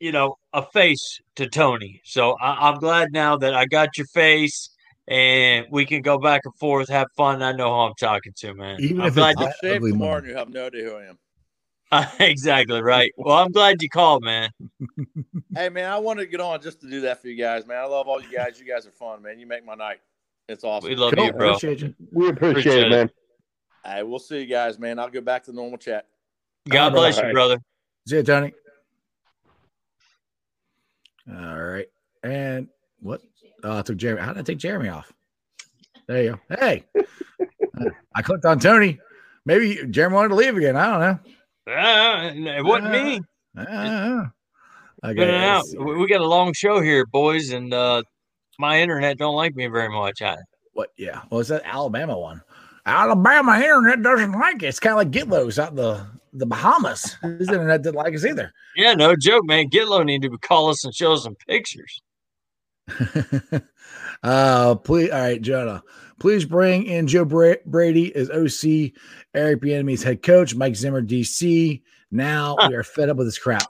Speaker 2: you know, a face to Tony. So I, I'm glad now that I got your face and we can go back and forth, have fun. I know who I'm talking to, man.
Speaker 1: Even
Speaker 2: I'm
Speaker 1: if
Speaker 2: glad
Speaker 1: it's
Speaker 2: you,
Speaker 12: I'll shave
Speaker 1: ugly
Speaker 12: tomorrow and you have no idea who I am.
Speaker 2: exactly right. Well, I'm glad you called, man.
Speaker 12: Hey man, I wanted to get on just to do that for you guys, man. I love all you guys. You guys are fun, man. You make my night. It's awesome.
Speaker 2: We love
Speaker 1: Cool.
Speaker 2: you, bro.
Speaker 1: Appreciate you.
Speaker 8: We appreciate,
Speaker 2: Appreciate
Speaker 8: it,
Speaker 2: it.
Speaker 8: man.
Speaker 12: Hey, we'll see you guys, man. I'll go back to the normal chat.
Speaker 2: God
Speaker 1: All
Speaker 2: bless
Speaker 8: right.
Speaker 2: you, brother.
Speaker 1: See you, Tony. All right. And what? Oh, I took Jeremy. How did I take Jeremy off? There you go. Hey, I clicked on Tony. Maybe Jeremy wanted to leave again. I don't know.
Speaker 2: Ah, it wasn't me.
Speaker 1: Ah,
Speaker 2: Good and out. We got a long show here, boys, and uh, my internet don't like me very much. I,
Speaker 1: What? Yeah. Well, it's that Alabama one. Alabama internet doesn't like it. It's kind of like Gitlo's out in the the Bahamas. His internet didn't like us either.
Speaker 2: yeah, no joke, man. Gitlow need to call us and show us some pictures.
Speaker 1: uh, please. All right, Jonah. Please bring in Joe Bra- Brady as OC, Eric Bieniemy's head coach, Mike Zimmer DC. Now we are fed up with this crap.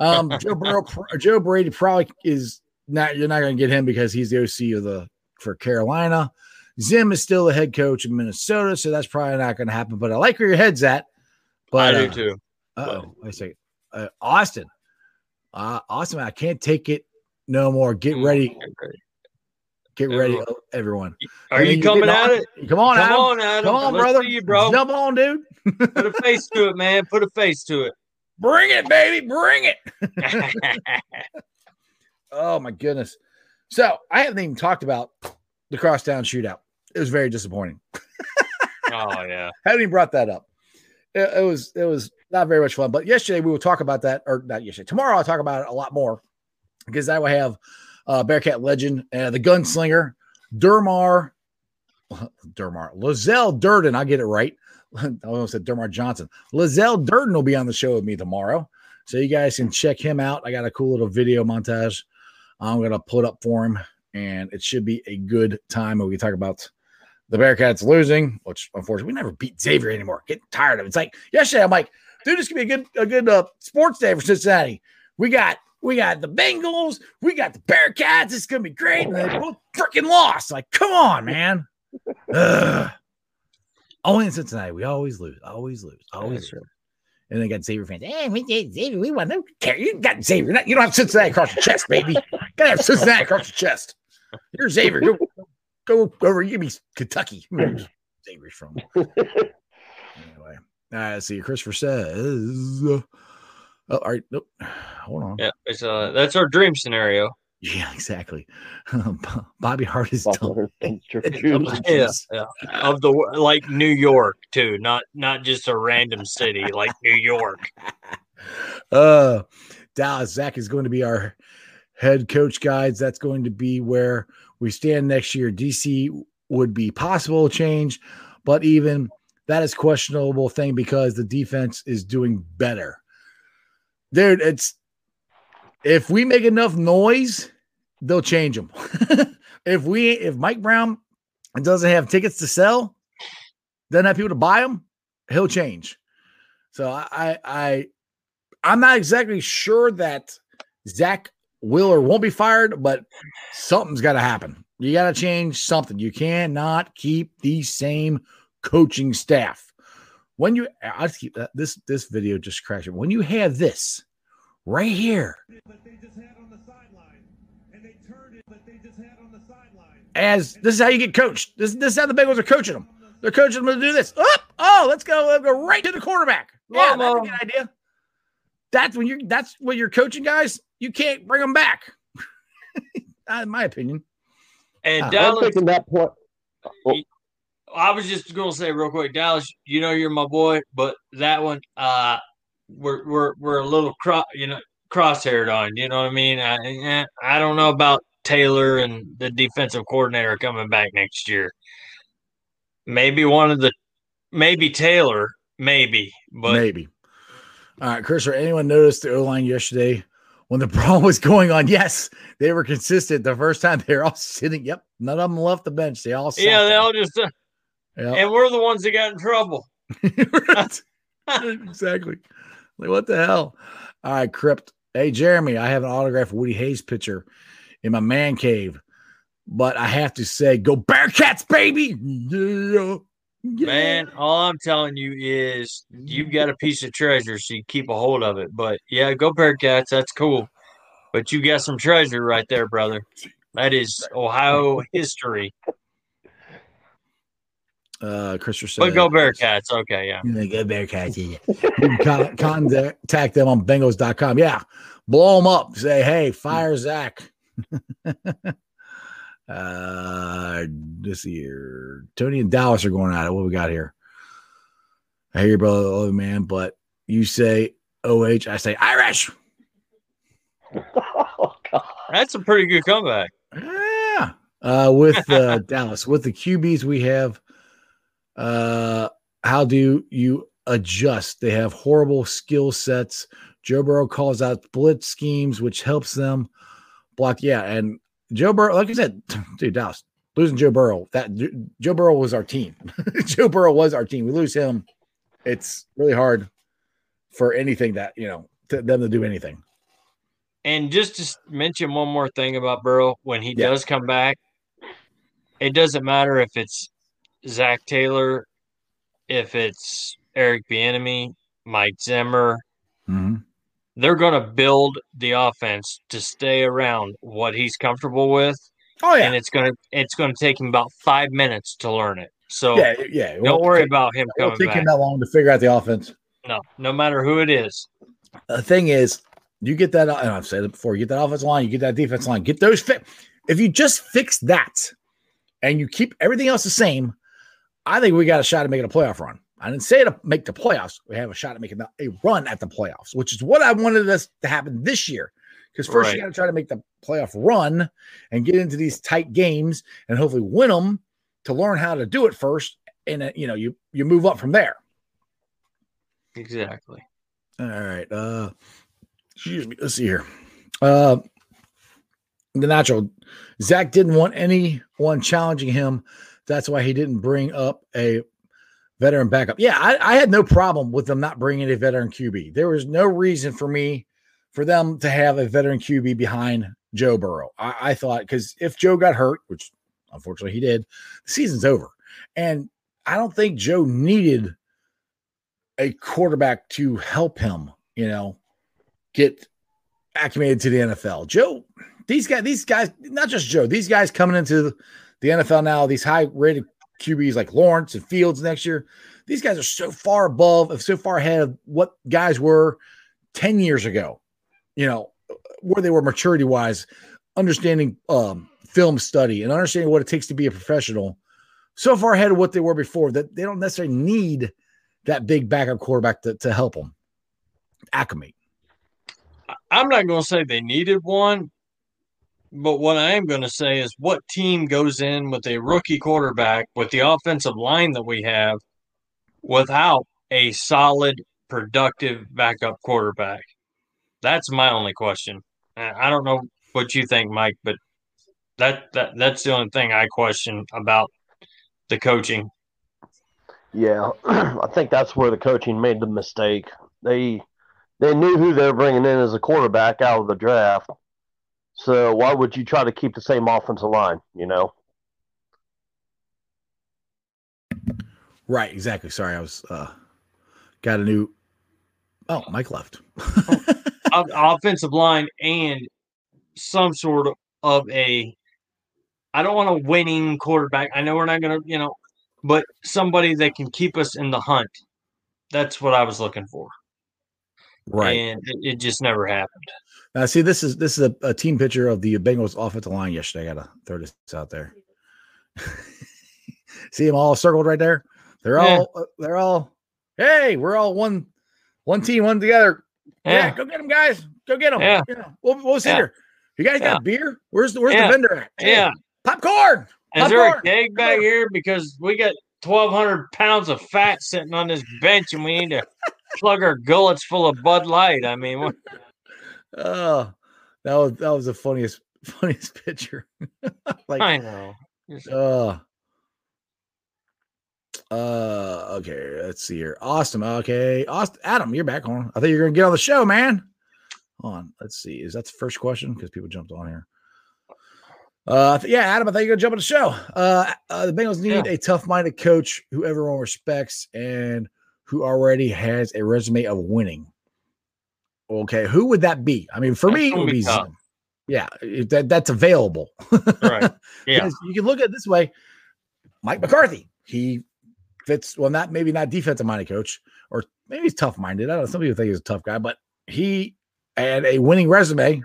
Speaker 1: Um, Joe Burrow, Joe Brady probably is not. You're not going to get him because he's the OC of the for Carolina. Zim is still the head coach in Minnesota, so that's probably not going to happen. But I like where your head's at. But
Speaker 2: I do
Speaker 1: uh,
Speaker 2: too.
Speaker 1: Oh, wait a second. Uh, Austin. Uh, Austin, I can't take it no more. Get mm, ready. Get ready,
Speaker 2: Everyone. Are
Speaker 1: I mean,
Speaker 2: you coming at it?
Speaker 1: Come on,
Speaker 2: Come
Speaker 1: Adam.
Speaker 2: on, Adam.
Speaker 1: Come on,
Speaker 2: Let's
Speaker 1: brother.
Speaker 2: you, bro.
Speaker 1: Jump on, dude.
Speaker 2: Put a face to it, man. Put a face to it.
Speaker 1: Bring it, baby. Bring it. Oh my goodness. So I haven't even talked about the crosstown shootout. It was very disappointing.
Speaker 2: oh yeah.
Speaker 1: haven't even brought that up. It, it was it was not very much fun. But yesterday we will talk about that, or not yesterday. Tomorrow I'll talk about it a lot more because I will have uh, Bearcat legend, uh, the gunslinger, Dermar, Dermar, Lizelle Durden. I get it right. I almost said Dermar Johnson. Lizelle Durden will be on the show with me tomorrow. So you guys can check him out. I got a cool little video montage I'm going to put up for him, and it should be a good time. We can talk about the Bearcats losing, which unfortunately we never beat Xavier anymore. Getting tired of it. It's like yesterday, I'm like, dude, this could be a good a good uh, sports day for Cincinnati. We got we got the Bengals, we got the Bearcats. It's gonna be great. And they both freaking lost. Like, come on, man. Ugh. Only in Cincinnati, we always lose, always lose, always lose. And they got Xavier fans. Hey, we did Xavier. We won. Don't care. You got Xavier. You don't have Cincinnati across your chest, baby. Gotta have Cincinnati across your chest. You're Xavier. Go, go over. You be Kentucky. Xavier's from. anyway, uh, let's see. Christopher says, uh, "Oh, all right. Nope. Hold on.
Speaker 2: Yeah, it's uh that's our dream scenario.
Speaker 1: Yeah, exactly. Bobby Hart is done.
Speaker 2: Yeah, yeah. Of the like New York too, not not just a random city like New York.
Speaker 1: Uh, Dallas Zac is going to be our head coach guides. That's going to be where we stand next year. DC would be possible change, but even that is questionable thing because the defense is doing better. Dude, it's if we make enough noise, they'll change them. if we if Mike Brown doesn't have tickets to sell, doesn't have people to buy them, he'll change. So I I, I'm not exactly sure that Zac will or won't be fired, but something's got to happen. You got to change something. You cannot keep the same coaching staff. When you, I just keep that, this this video just crashed. When you have this right here, as this is how you get coached. This this is how the Bengals are coaching them. They're coaching them to do this. Oh, oh let's go, let's go right to the quarterback. Yeah, that's a good idea. That's when you're that's when you're coaching guys. You can't bring them back. in my opinion.
Speaker 2: And
Speaker 1: uh, I'm
Speaker 2: Dallas,
Speaker 8: taking that point.
Speaker 2: I was just gonna say real quick, Dallas. You know you're my boy, but that one, uh, we're we're we're a little cro- you know crosshaired on. You know what I mean? I I don't know about Taylor and the defensive coordinator coming back next year. Maybe one of the, maybe Taylor, maybe, but
Speaker 1: Maybe. All right, Chris, or anyone noticed the O line yesterday when the brawl was going on? Yes, they were consistent. The first time they were all sitting. Yep, none of them left the bench. They all
Speaker 2: yeah, they
Speaker 1: there.
Speaker 2: all just, uh,
Speaker 1: Yep.
Speaker 2: and we're the ones that got in trouble.
Speaker 1: exactly. Like what the hell? All right, Crypt. Hey, Jeremy, I have an autographed Woody Hayes picture in my man cave, but I have to say, go Bearcats, baby! Yeah.
Speaker 2: Man, all I'm telling you is you've got a piece of treasure, so you keep a hold of it. But yeah, go Bearcats. That's cool. But you got some treasure right there, brother. That is Ohio history.
Speaker 1: Uh, Christopher said,
Speaker 2: But go Bearcats. Okay, yeah.
Speaker 1: Yeah, go Bearcats. Yeah. Con- contact them on bengals.com. Yeah. Blow them up. Say, hey, fire Zac. uh, this year, Tony and Dallas are going at it. What we got here? I hear you, brother, oh, man, but you say OH, I say Irish. oh, God.
Speaker 2: That's a pretty good comeback.
Speaker 1: Yeah. Uh, with uh, Dallas, with the QBs we have, uh, how do you adjust? They have horrible skill sets. Joe Burrow calls out blitz schemes, which helps them block. Yeah, and Joe Burrow, like I said, dude, Dallas losing Joe Burrow. That Joe Burrow was our team. Joe Burrow was our team. We lose him, it's really hard for anything that you know to, them to do anything.
Speaker 2: And just to mention one more thing about Burrow, when he
Speaker 1: Yeah.
Speaker 2: does come back, it doesn't matter if it's Zac Taylor, if it's Eric Bieniemy, Mike Zimmer.
Speaker 1: Mhm.
Speaker 2: They're going to build the offense to stay around what he's comfortable with.
Speaker 1: Oh yeah,
Speaker 2: and it's going to it's going to take him about five minutes to learn it. So
Speaker 1: yeah, yeah.
Speaker 2: Don't worry
Speaker 1: take-
Speaker 2: about him coming
Speaker 1: take him that long to figure out the offense.
Speaker 2: No, no matter who it is.
Speaker 1: the thing is, you get that, and I've said it before, you get that offensive line, you get that defense line, get those fit. If you just fix that and you keep everything else the same, I think we got a shot at making a playoff run. I didn't say to make the playoffs. We have a shot at making a run at the playoffs, which is what I wanted us to happen this year. Because first
Speaker 2: Right.
Speaker 1: you got to try to make the playoff run and get into these tight games and hopefully win them to learn how to do it first. And uh, you know, you you move up from there.
Speaker 2: Exactly.
Speaker 1: All right. Uh Excuse me. Let's see here. Uh, the natural Zac didn't want anyone challenging him. That's why he didn't bring up a veteran backup. Yeah, I, I had no problem with them not bringing a veteran QB. There was no reason for me for them to have a veteran QB behind Joe Burrow. I, I thought because if Joe got hurt, which unfortunately he did, the season's over. And I don't think Joe needed a quarterback to help him, you know, get acclimated to the NFL. Joe, these guys, these guys, not just Joe, these guys coming into the NFL now, these high rated QBs like Lawrence and Fields next year, these guys are so far above, so far ahead of what guys were 10 years ago, you know, where they were maturity wise, understanding um, film study and understanding what it takes to be a professional, so far ahead of what they were before that they don't necessarily need that big backup quarterback to, to help them acclimate.
Speaker 2: I'm not going to say they needed one, but what I am going to say is what team goes in with a rookie quarterback with the offensive line that we have without a solid, productive backup quarterback? That's my only question. I don't know what you think, Mike, but that, that that's the only thing I question about the coaching.
Speaker 8: Yeah, I think that's where the coaching made the mistake. They they knew who they were bringing in as a quarterback out of the draft. So why would you try to keep the same offensive line? You know.
Speaker 1: Right, exactly. Sorry, I was uh got a new Oh, Mike left.
Speaker 2: O- offensive line and some sort of, of a I don't want a winning quarterback. I know we're not gonna, you know, but somebody that can keep us in the hunt. That's what I was looking for.
Speaker 1: Right.
Speaker 2: And it, it just never happened.
Speaker 1: Now, see, this is this is a, a team picture of the Bengals offensive line yesterday. I gotta throw this out there. see them all circled right there. They're
Speaker 2: Yeah.
Speaker 1: all uh, they're all. Hey, we're all one one team, one together. Yeah,
Speaker 2: Yeah.
Speaker 1: go get them, guys. Go get them.
Speaker 2: Yeah.
Speaker 1: What, what was
Speaker 2: Yeah.
Speaker 1: here? You guys
Speaker 2: Yeah.
Speaker 1: got beer? Where's the where's
Speaker 2: Yeah.
Speaker 1: the vendor at? Hey,
Speaker 2: Yeah.
Speaker 1: popcorn.
Speaker 2: Is there a keg back here? Because we got twelve hundred pounds of fat sitting on this bench, and we need to plug our gullets full of Bud Light. I mean, what,
Speaker 1: Oh, that was that was the funniest funniest picture. like
Speaker 2: I know. Just-
Speaker 1: Uh, uh, okay, let's see here. Austin, okay. Austin, Adam, you're back on. I thought you were gonna get on the show, man. Hold on, let's see. Is that the first question? Because people jumped on here. Uh, th- yeah, Adam, I thought you were gonna jump on the show. Uh, uh the Bengals need a tough-minded coach who everyone respects and who already has a resume of winning. Okay, who would that be? I mean, for
Speaker 2: That's
Speaker 1: me, it would
Speaker 2: be.
Speaker 1: Zim. Yeah, that that's available.
Speaker 2: right? Yeah.
Speaker 1: You can look at it this way. Mike McCarthy, he fits well, not maybe not defensive minded coach, or maybe he's tough minded. I don't know. Some people think he's a tough guy, but he had a winning resume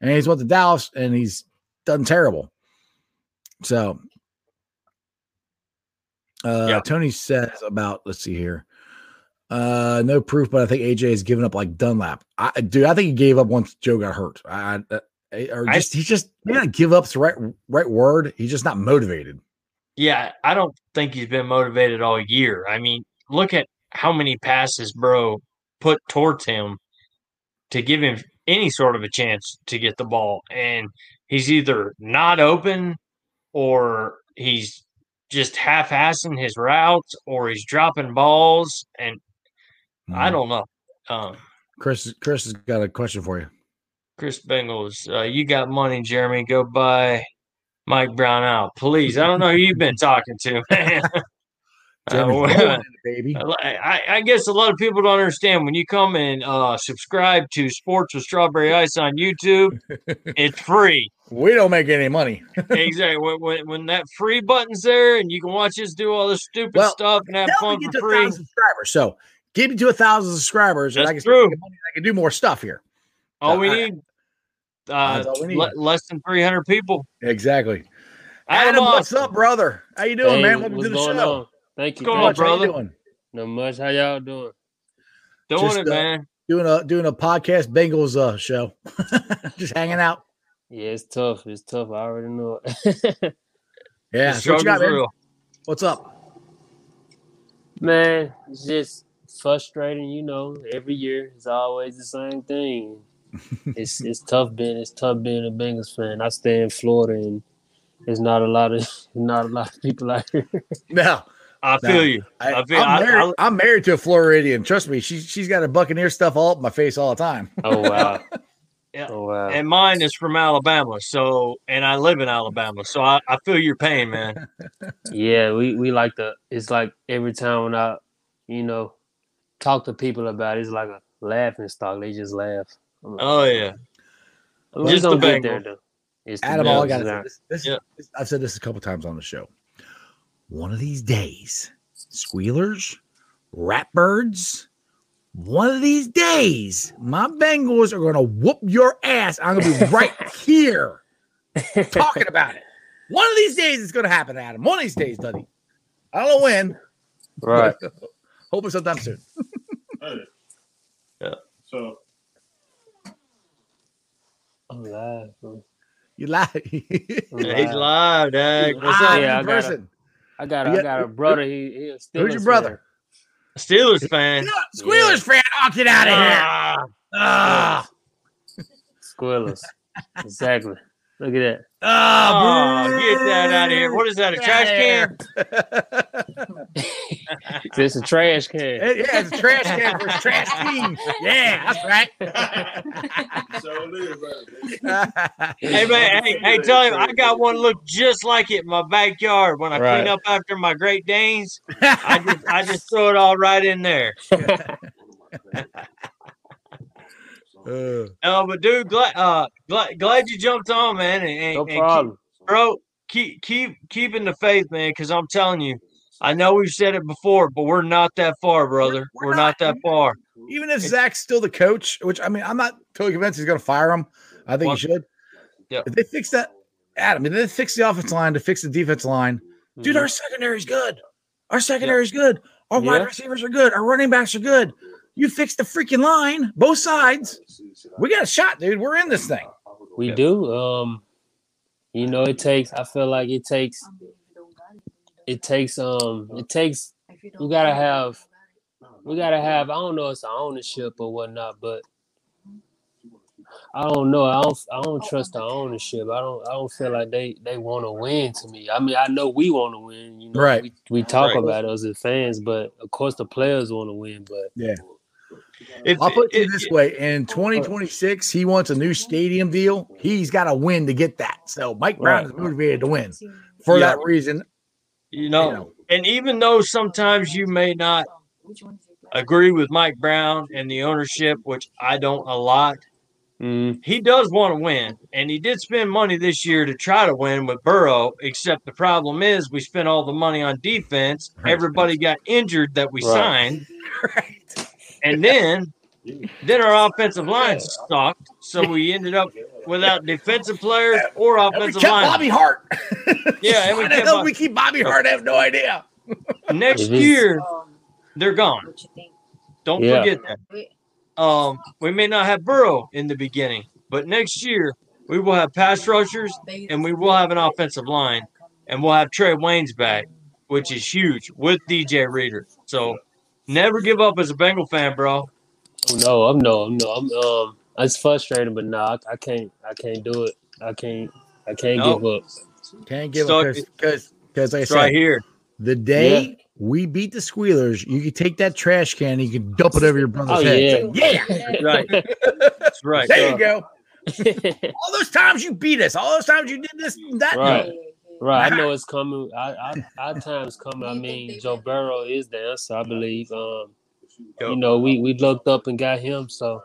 Speaker 1: and he's went to Dallas and he's done terrible. So uh
Speaker 2: Yeah.
Speaker 1: Tony says about let's see here. Uh no proof, but I think AJ has given up like Dunlap. I dude, I think he gave up once Joe got hurt. I, I or
Speaker 2: I-
Speaker 1: just he's just yeah, give up's the right right word. He's just not motivated.
Speaker 2: Yeah, I don't think he's been motivated all year. I mean, look at how many passes bro put towards him to give him any sort of a chance to get the ball. And he's either not open or he's just half assing his routes or he's dropping balls. And I
Speaker 1: Mm.
Speaker 2: don't know. Um,
Speaker 1: Chris Chris has got a question for you.
Speaker 2: Chris Bengals, uh, you got money, Jeremy. Go buy Mike Brown out, please. I don't know who you've been talking to, man. Uh,
Speaker 1: baby.
Speaker 2: I, I- guess a lot of people don't understand when you come and uh, subscribe to Sports with Strawberry Ice on YouTube, it's free.
Speaker 1: We don't make any money.
Speaker 2: exactly. When, when, when that free button's there and you can watch us do all this stupid
Speaker 1: Well,
Speaker 2: stuff and have fun for free.
Speaker 1: subscribers. So get me to a thousand subscribers, and I can
Speaker 2: That's true.
Speaker 1: money. I can do more stuff here.
Speaker 2: All we
Speaker 1: I-
Speaker 2: need, uh,
Speaker 1: all we need.
Speaker 2: le- less than 300 people.
Speaker 1: Exactly.
Speaker 2: Adam
Speaker 1: Adam, what's up, brother? How you doing,
Speaker 13: Hey,
Speaker 1: man? Welcome to the show.
Speaker 13: on? Thank you.
Speaker 2: going
Speaker 1: Not
Speaker 2: on,
Speaker 1: much. How you
Speaker 2: brother?
Speaker 1: doing?
Speaker 13: Not much. How y'all doing?
Speaker 2: Doing
Speaker 1: Just,
Speaker 2: it,
Speaker 1: uh,
Speaker 2: man.
Speaker 1: Doing a doing a podcast Bengals uh show. Just hanging out.
Speaker 13: Yeah, it's tough. It's tough. I already know it.
Speaker 1: Yeah. So what you got, man? What's up?
Speaker 13: Man, it's just frustrating. You know, every year it's always the same thing. it's it's tough being it's tough being a Bengals fan. I stay in Florida and there's not a lot of not a lot of people out here.
Speaker 1: No,
Speaker 2: I
Speaker 1: no.
Speaker 2: feel you.
Speaker 1: I,
Speaker 2: I feel.
Speaker 1: am
Speaker 2: I,
Speaker 1: married,
Speaker 2: I,
Speaker 1: I'm married to a Floridian. Trust me, she's she's got a Buccaneer stuff all up my face all the time.
Speaker 13: Oh wow.
Speaker 2: Yeah.
Speaker 13: Oh wow.
Speaker 2: and mine is from Alabama. So, and I live in Alabama. So I, I feel your pain, man.
Speaker 13: Yeah, we, we like the it's like every time when I, you know, talk to people about it, it's like a laughing stock. They just laugh. Like,
Speaker 2: Oh yeah.
Speaker 13: we
Speaker 2: just
Speaker 13: gonna
Speaker 2: the
Speaker 13: get there
Speaker 2: Bengals.
Speaker 13: though. It's
Speaker 1: Adam, all I
Speaker 13: gotta
Speaker 1: say, this, this,
Speaker 2: yeah.
Speaker 1: this, I've said this a couple times on the show. One of these days, squealers, ratbirds, one of these days, my Bengals are going to whoop your ass. I'm going to be right here talking about it. One of these days, it's going to happen, Adam. One of these days, buddy. I don't know when.
Speaker 13: Right.
Speaker 1: Hoping sometime soon.
Speaker 2: Yeah.
Speaker 10: So
Speaker 13: I'm live. bro.
Speaker 1: You lie.
Speaker 13: I'm
Speaker 2: He's
Speaker 13: live.
Speaker 2: live, Dag. What's
Speaker 1: Live
Speaker 2: up?
Speaker 13: Yeah, I
Speaker 1: in
Speaker 13: got a-
Speaker 1: person.
Speaker 13: I got a,
Speaker 1: You
Speaker 13: I
Speaker 1: got-
Speaker 13: got a brother. He, he a
Speaker 1: Who's your
Speaker 13: Steelers
Speaker 1: brother?
Speaker 2: Steelers fan.
Speaker 1: You know, Squealers fan. Oh, get out of here.
Speaker 2: Ah,
Speaker 1: Ah.
Speaker 13: fan. Exactly. Look at that.
Speaker 1: Ah,
Speaker 2: oh, get that out of here. What is that? A trash can?
Speaker 13: It's a trash can.
Speaker 1: It- yeah, it's a trash can for a trash team. Yeah, that's right.
Speaker 10: so it is,
Speaker 2: Hey man, hey, hey, tell him I got one look just like it in my backyard when I
Speaker 13: Right.
Speaker 2: clean up after my Great Danes. I just I just throw it all right in there.
Speaker 1: Uh,
Speaker 2: Oh, but dude, glad uh glad, glad you jumped on, man. And, and-
Speaker 13: No
Speaker 2: and keep-
Speaker 13: problem.
Speaker 2: bro, keep keep keeping the faith, man, because I'm telling you, I know we've said it before, but we're not that far, brother.
Speaker 1: We're
Speaker 2: We're, not, that far.
Speaker 1: even if Zac's still the coach, which I mean, I'm not totally convinced he's going to fire him. I think
Speaker 2: Well,
Speaker 1: he should.
Speaker 2: Yep.
Speaker 1: If they fix that, Adam, if they fix the offense line to fix the defense line, dude,
Speaker 13: Mhm.
Speaker 1: our secondary's good. Our secondary secondary's good. Our wide receivers are good. Our running backs are good. You fix the freaking line, both sides. We got a shot, dude. We're in this thing.
Speaker 13: We do. Um, you know, it takes. I feel like it takes. It takes. Um, it takes. We gotta have. We gotta have. I don't know. It's our ownership or whatnot, but I don't know. I don't. I don't trust the ownership. I don't. I don't feel like they they want to win. To me, I mean, I know we want to win. You know,
Speaker 1: Right.
Speaker 13: We, we talk
Speaker 2: Right.
Speaker 13: about us as fans, but of course the players want to win. But
Speaker 1: Yeah.
Speaker 2: If,
Speaker 1: I'll put it
Speaker 2: if-
Speaker 1: this way: in 2026, he wants a new stadium deal. He's got to win to get that. So Mike Brown
Speaker 13: Right.
Speaker 1: is motivated to win. For
Speaker 2: Yeah.
Speaker 1: that reason,
Speaker 2: you know,
Speaker 1: know.
Speaker 2: and even though sometimes you may not agree with Mike Brown and the ownership, which I don't a lot,
Speaker 13: mm,
Speaker 2: he does want to win, and he did spend money this year to try to win with Burrow. Except the problem is, we spent all the money on defense.
Speaker 1: Right.
Speaker 2: Everybody got injured that we
Speaker 13: Right.
Speaker 2: signed,
Speaker 1: right?
Speaker 2: and then then our offensive line sucked. So we ended up without defensive players or
Speaker 1: And we
Speaker 2: offensive
Speaker 1: kept
Speaker 2: line.
Speaker 1: Bobby Hart.
Speaker 2: Yeah, and we
Speaker 1: Why the
Speaker 2: kept
Speaker 1: hell we keep Bobby Hart? I have no idea.
Speaker 2: Next
Speaker 13: It is-
Speaker 2: year, they're gone. Don't
Speaker 13: Yeah.
Speaker 2: forget that. Um, we may not have Burrow in the beginning, but next year we will have pass rushers and we will have an offensive line, and we'll have Trae Waynes back, which is huge with DJ Reader. So never give up as a Bengal fan, bro.
Speaker 13: no, I'm no, I'm no, I'm um. It's frustrating, but no, I, I can't. I can't do it. I can't. I can't
Speaker 2: Nope.
Speaker 13: give up.
Speaker 1: Can't give
Speaker 2: So
Speaker 1: up because because like I said,
Speaker 2: right here.
Speaker 1: the day we beat the Squealers, you can take that trash can, and you can dump it over your brother's
Speaker 13: Oh,
Speaker 1: head.
Speaker 13: yeah.
Speaker 1: Yeah,
Speaker 2: Right. That's right.
Speaker 1: there you go. All those times you beat us, all those times you did this, and that.
Speaker 13: Right. Right, I know it's coming. I, I, our time's coming. I mean, Joe Burrow is the answer, I believe. Um, you know, we we looked up and got him, so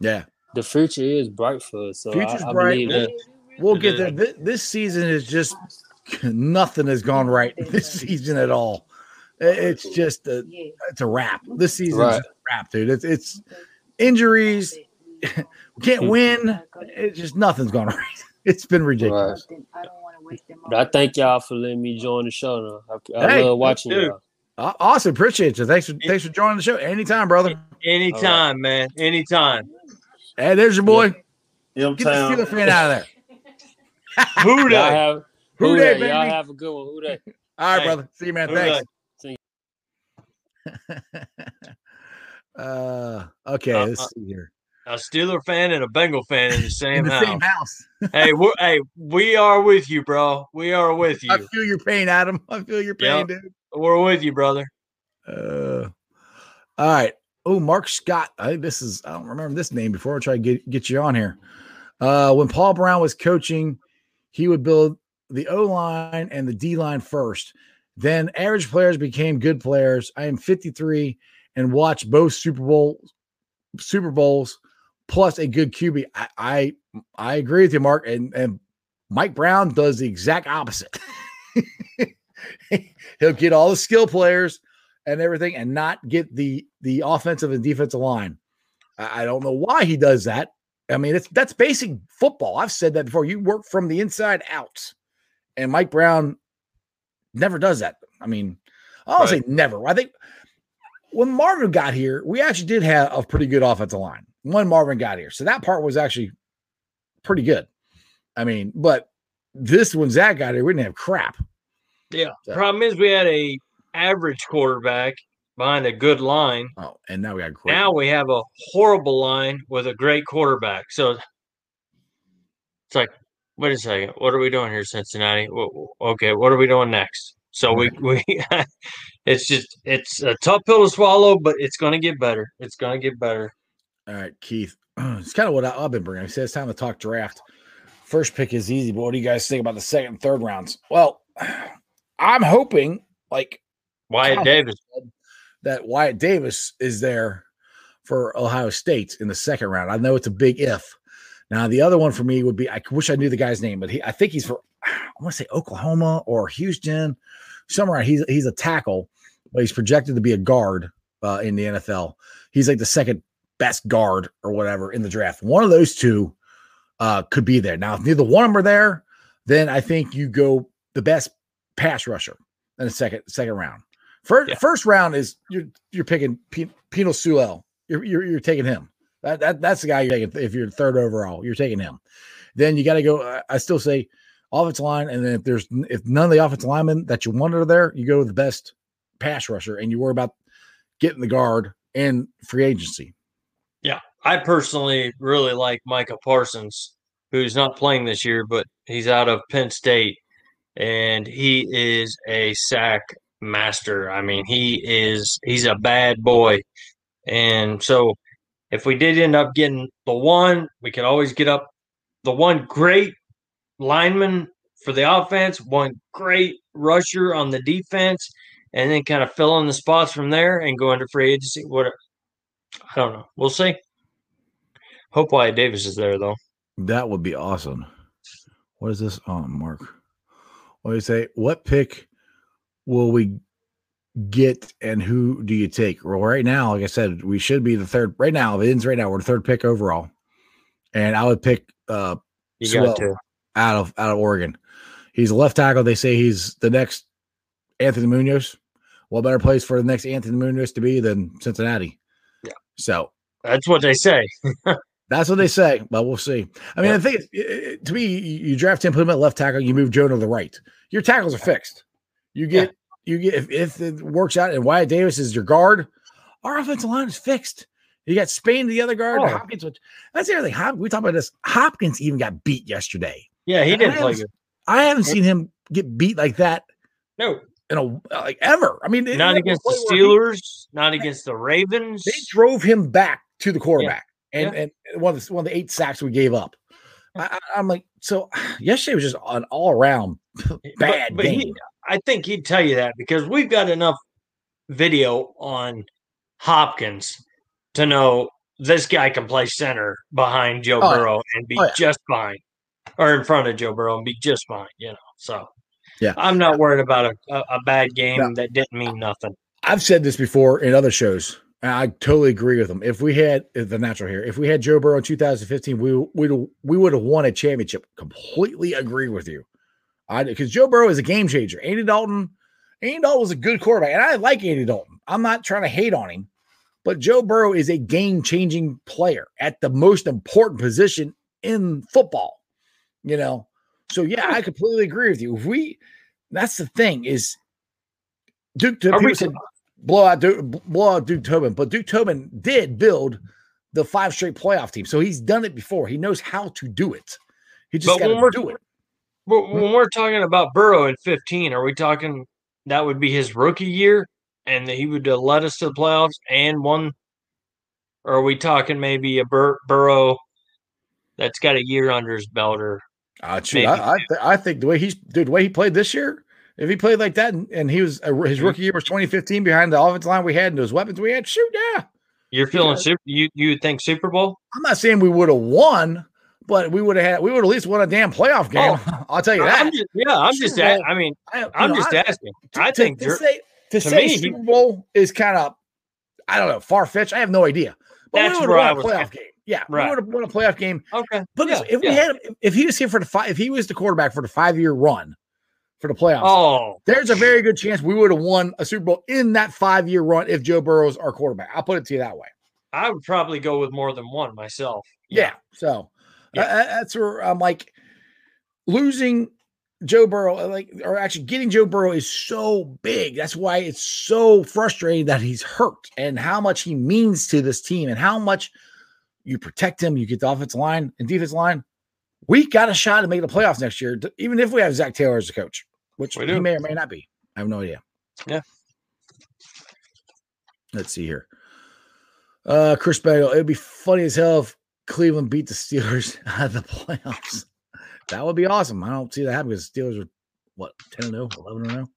Speaker 1: Yeah,
Speaker 13: the future is bright for us. So
Speaker 1: Future's
Speaker 13: I, I
Speaker 1: bright.
Speaker 13: believe that.
Speaker 1: we'll get there. This, this season is just nothing has gone right this season at all. It's just a it's a wrap. This season's
Speaker 13: Right.
Speaker 1: a wrap, dude. It's it's injuries. we can't win. It's just nothing's gone right. It's been ridiculous.
Speaker 13: But I thank y'all for letting me join the show. Though. I, I
Speaker 1: Hey,
Speaker 13: love watching
Speaker 2: dude.
Speaker 13: y'all.
Speaker 1: Awesome, appreciate you. Thanks for thanks for joining the show. Anytime, brother.
Speaker 2: Anytime, man. Anytime.
Speaker 1: Hey, there's your boy. Get the
Speaker 10: M-Town.
Speaker 1: Steeler fan out of there.
Speaker 2: Who
Speaker 13: Y'all
Speaker 2: that?
Speaker 13: have
Speaker 1: Who
Speaker 13: who
Speaker 1: dat,
Speaker 13: that? Y'all have a good one. Who that?
Speaker 1: All right,
Speaker 2: Hey,
Speaker 1: brother. See you, man.
Speaker 2: who
Speaker 1: Thanks.
Speaker 13: that?
Speaker 1: uh, okay,
Speaker 2: Uh,
Speaker 1: let's
Speaker 2: uh,
Speaker 1: see here.
Speaker 2: A Steeler fan and a Bengal fan in the same
Speaker 1: in the
Speaker 2: house.
Speaker 1: same house.
Speaker 2: hey, we're, hey, we are with you, bro. We are with you.
Speaker 1: I feel your pain, Adam. I feel your pain,
Speaker 2: Yep.
Speaker 1: dude.
Speaker 2: We're with you, brother.
Speaker 1: Uh, all right. Oh, Mark Scott. I this is. I don't remember this name before. I try to get get you on here. Uh, when Paul Brown was coaching, he would build the O line and the D line first. Then average players became good players. I am 53 and watched both Super Bowl Super Bowls plus a good QB. I I, I agree with you, Mark. And and Mike Brown does the exact opposite. He'll get all the skill players and everything, and not get the the offensive and defensive line. I, I don't know why he does that. I mean, it's that's basic football. I've said that before. You work from the inside out, and Mike Brown never does that. I mean, I don't say never. I think when Marvin got here, we actually did have a pretty good offensive line when Marvin got here. So that part was actually pretty good. I mean, but this when Zac got here, we didn't have crap.
Speaker 2: Yeah. Problem is, we had a average quarterback behind a good line.
Speaker 1: Oh, and now we got great.
Speaker 2: Now we have a horrible line with a great quarterback. So it's like, wait a second, what are we doing here, Cincinnati? Okay, what are we doing next? So we we it's just it's a tough pill to swallow, but it's going to get better. It's going to get better.
Speaker 1: All right, Keith. It's kind of what I, I've been bringing. I said it's time to talk draft. First pick is easy, but what do you guys think about the second and third rounds? Well, I'm hoping like
Speaker 2: Wyatt
Speaker 1: Tom
Speaker 2: Davis.
Speaker 1: that Wyatt Davis is there for Ohio State in the second round. I know it's a big if. Now the other one for me would be I wish I knew the guy's name, but he I think he's for I want to say Oklahoma or Houston, somewhere. He's he's a tackle, but he's projected to be a guard uh, in the NFL. He's like the second best guard or whatever in the draft. One of those two uh, could be there. Now, if neither one of them are there, then I think you go the best pass rusher in the second second round. First first round is you're you're picking P- Penei Sewell. You're, you're you're taking him. That, that that's the guy you're taking. If you're third overall, you're taking him. Then you got to go. I- I still say offensive line, and then if there's if none of the offensive linemen that you want are there, you go with the best pass rusher, and you worry about getting the guard and free agency.
Speaker 2: Yeah, I personally really like Micah Parsons, who's not playing this year, but he's out of Penn State, and he is a sack master. I mean, he is he's a bad boy, and so if we did end up getting the one, we could always get up the one great lineman for the offense, one great rusher on the defense, and then kind of fill in the spots from there and go into free agency. What I don't know. We'll see. Hope Wyatt Davis is there though.
Speaker 1: That would be awesome. What is this on, Mark? What do you say? What pick will we get and who do you take? Well, right now, like I said, we should be the third. Right now, it ends right now. We're the third pick overall. And I would pick uh
Speaker 2: You got
Speaker 1: out of out of Oregon. He's a left tackle. They say he's the next Anthony Munoz. What better place for the next Anthony Munoz to be than Cincinnati?
Speaker 2: Yeah.
Speaker 1: So
Speaker 2: That's what they say.
Speaker 1: that's what they say, but we'll see. I mean,
Speaker 2: Yeah.
Speaker 1: the thing is, i- i- to me, you draft him, put him at left tackle, you move Joe to the right. Your tackles are fixed. You get, you get, if, if it works out and Wyatt Davis is your guard, our offensive line is fixed. You got Spain, the other guard,
Speaker 2: Oh.
Speaker 1: Hopkins. Which, that's the other thing. Hop, we talk about this. Hopkins even got beat yesterday.
Speaker 2: Yeah, he didn't play good.
Speaker 1: I haven't seen him get beat like that
Speaker 2: No,
Speaker 1: in a like ever. I mean,
Speaker 2: not against the
Speaker 1: where he-
Speaker 2: Steelers, not against the Ravens.
Speaker 1: they drove him back to the quarterback, and
Speaker 2: Yeah.
Speaker 1: and one of the one of the eight sacks we gave up. I, I'm like, so yesterday was just an all around bad
Speaker 2: but
Speaker 1: game.
Speaker 2: he, I think he'd tell you that because we've got enough video on Hopkins to know this guy can play center behind Joe
Speaker 1: Oh.
Speaker 2: Burrow and be
Speaker 1: Oh, yeah.
Speaker 2: just fine, or in front of Joe Burrow and be just fine. You know, so
Speaker 1: Yeah.
Speaker 2: I'm not worried about a, a, bad game
Speaker 1: No.
Speaker 2: that didn't mean nothing.
Speaker 1: I've said this before in other shows. And I totally agree with them. If we had uh, the natural here, if we had Joe Burrow in 2015, we we we would have won a championship. Completely agree with you. I because Joe Burrow is a game changer. Andy Dalton, Andy Dalton was a good quarterback, and I like Andy Dalton. I'm not trying to hate on him, but Joe Burrow is a game changing player at the most important position in football. You know, so yeah, I completely agree with you. If we, that's the thing is, Duke. People
Speaker 2: we-
Speaker 1: said blow out Duke, blow out Duke Tobin, but Duke Tobin did build the five straight playoff team. So he's done it before. He knows how to do it. He just got to do it.
Speaker 2: But when hmm? we're talking about Burrow at 15, are we talking that would be his rookie year and that he would have led us to the playoffs and won? Or are we talking maybe a Bur- Burrow that's got a year under his belt or
Speaker 1: Uh, shoot, I, I, th- I think the way he's dude, the way he played this year, if he played like that and, and he was uh, his rookie year was 2015 behind the offensive line we had and those weapons we had, shoot, yeah.
Speaker 2: you're feeling
Speaker 1: Yeah.
Speaker 2: super you you think Super Bowl?
Speaker 1: I'm not saying we would have won, but we would have had we would at least won a damn playoff game. I'll tell you that.
Speaker 2: Oh, I'm just, yeah, I'm just
Speaker 1: Bowl-
Speaker 2: I mean,
Speaker 1: I- you
Speaker 2: I'm
Speaker 1: know,
Speaker 2: just asking. I think
Speaker 1: to
Speaker 2: Jer-
Speaker 1: say to,
Speaker 2: to
Speaker 1: say
Speaker 2: me,
Speaker 1: Super Bowl is kind of I don't know far fetched. I have no idea. But
Speaker 2: That's
Speaker 1: we
Speaker 2: where I was
Speaker 1: a playoff game. Yeah,
Speaker 2: Right.
Speaker 1: we would have won a playoff game.
Speaker 2: Okay,
Speaker 1: But
Speaker 2: yeah,
Speaker 1: if we had if he was here for the five, if he was the quarterback for the five year run for the playoffs,
Speaker 2: Oh,
Speaker 1: there's a very good chance we would have won a Super Bowl in that five year run if Joe Burrow's our quarterback. I'll put it to you that way.
Speaker 2: I would probably go with more than one myself.
Speaker 1: Yeah. So uh, uh, that's where I'm like losing Joe Burrow, uh, like, or actually getting Joe Burrow is so big. That's why it's so frustrating that he's hurt and how much he means to this team and how much you protect him. You get the offensive line and defense line. We got a shot to make the playoffs next year, even if we have Zac Taylor as a coach, which
Speaker 2: We
Speaker 1: he may or may not be. I have no idea.
Speaker 2: Yeah.
Speaker 1: Let's see here. Uh, Chris Bagel, it'd be funny as hell if Cleveland beat the Steelers out of the playoffs. That would be awesome. I don't see that happen because the Steelers are what 10 0, 11 0.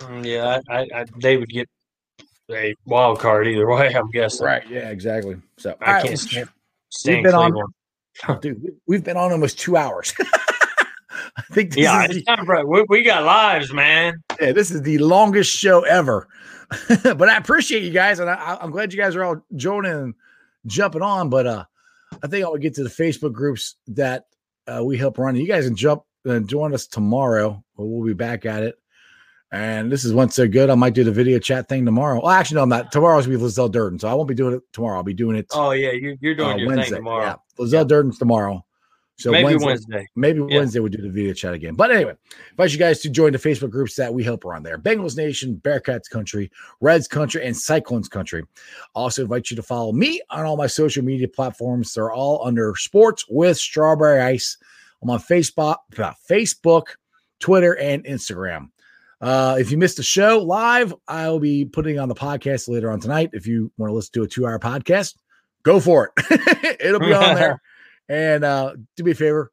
Speaker 2: Mm, Yeah, I, I, they would get a wild card either way. I'm guessing.
Speaker 1: Right. Yeah, exactly. So
Speaker 2: I
Speaker 1: right,
Speaker 2: can't
Speaker 1: we've been on, oh, dude, we- we've been on almost two hours. I think this
Speaker 2: Yeah,
Speaker 1: is
Speaker 2: it's time for we, we got lives, man.
Speaker 1: Yeah, this is the longest show ever. but I appreciate you guys, and I, I'm glad you guys are all joining and jumping on. But uh, I think I will get to the Facebook groups that uh, we help run. You guys can jump and join us tomorrow. We'll be back at it. And this is one so good. I might do the video chat thing tomorrow. Well, actually, no, I'm not. Tomorrow's gonna be Lizelle Durden, so I won't be doing it tomorrow. I'll be doing it
Speaker 2: Oh yeah, you, you're doing
Speaker 1: uh,
Speaker 2: your thing tomorrow.
Speaker 1: Yeah, Lizelle Durden's tomorrow. So
Speaker 2: Maybe Wednesday.
Speaker 1: Maybe
Speaker 2: Yeah.
Speaker 1: Wednesday we'll do the video chat again. But anyway, invite you guys to join the Facebook groups that we help around there. Bengals Nation, Bearcats Country, Reds Country, and Cyclones Country. Also invite you to follow me on all my social media platforms. They're all under Sports with Strawberry Ice. I'm on Facebook, uh, Facebook, Twitter, and Instagram. Uh, if you missed the show live, I'll be putting on the podcast later on tonight. If you want to listen to a two-hour podcast, go for it. It'll be on there. And uh, do me a favor,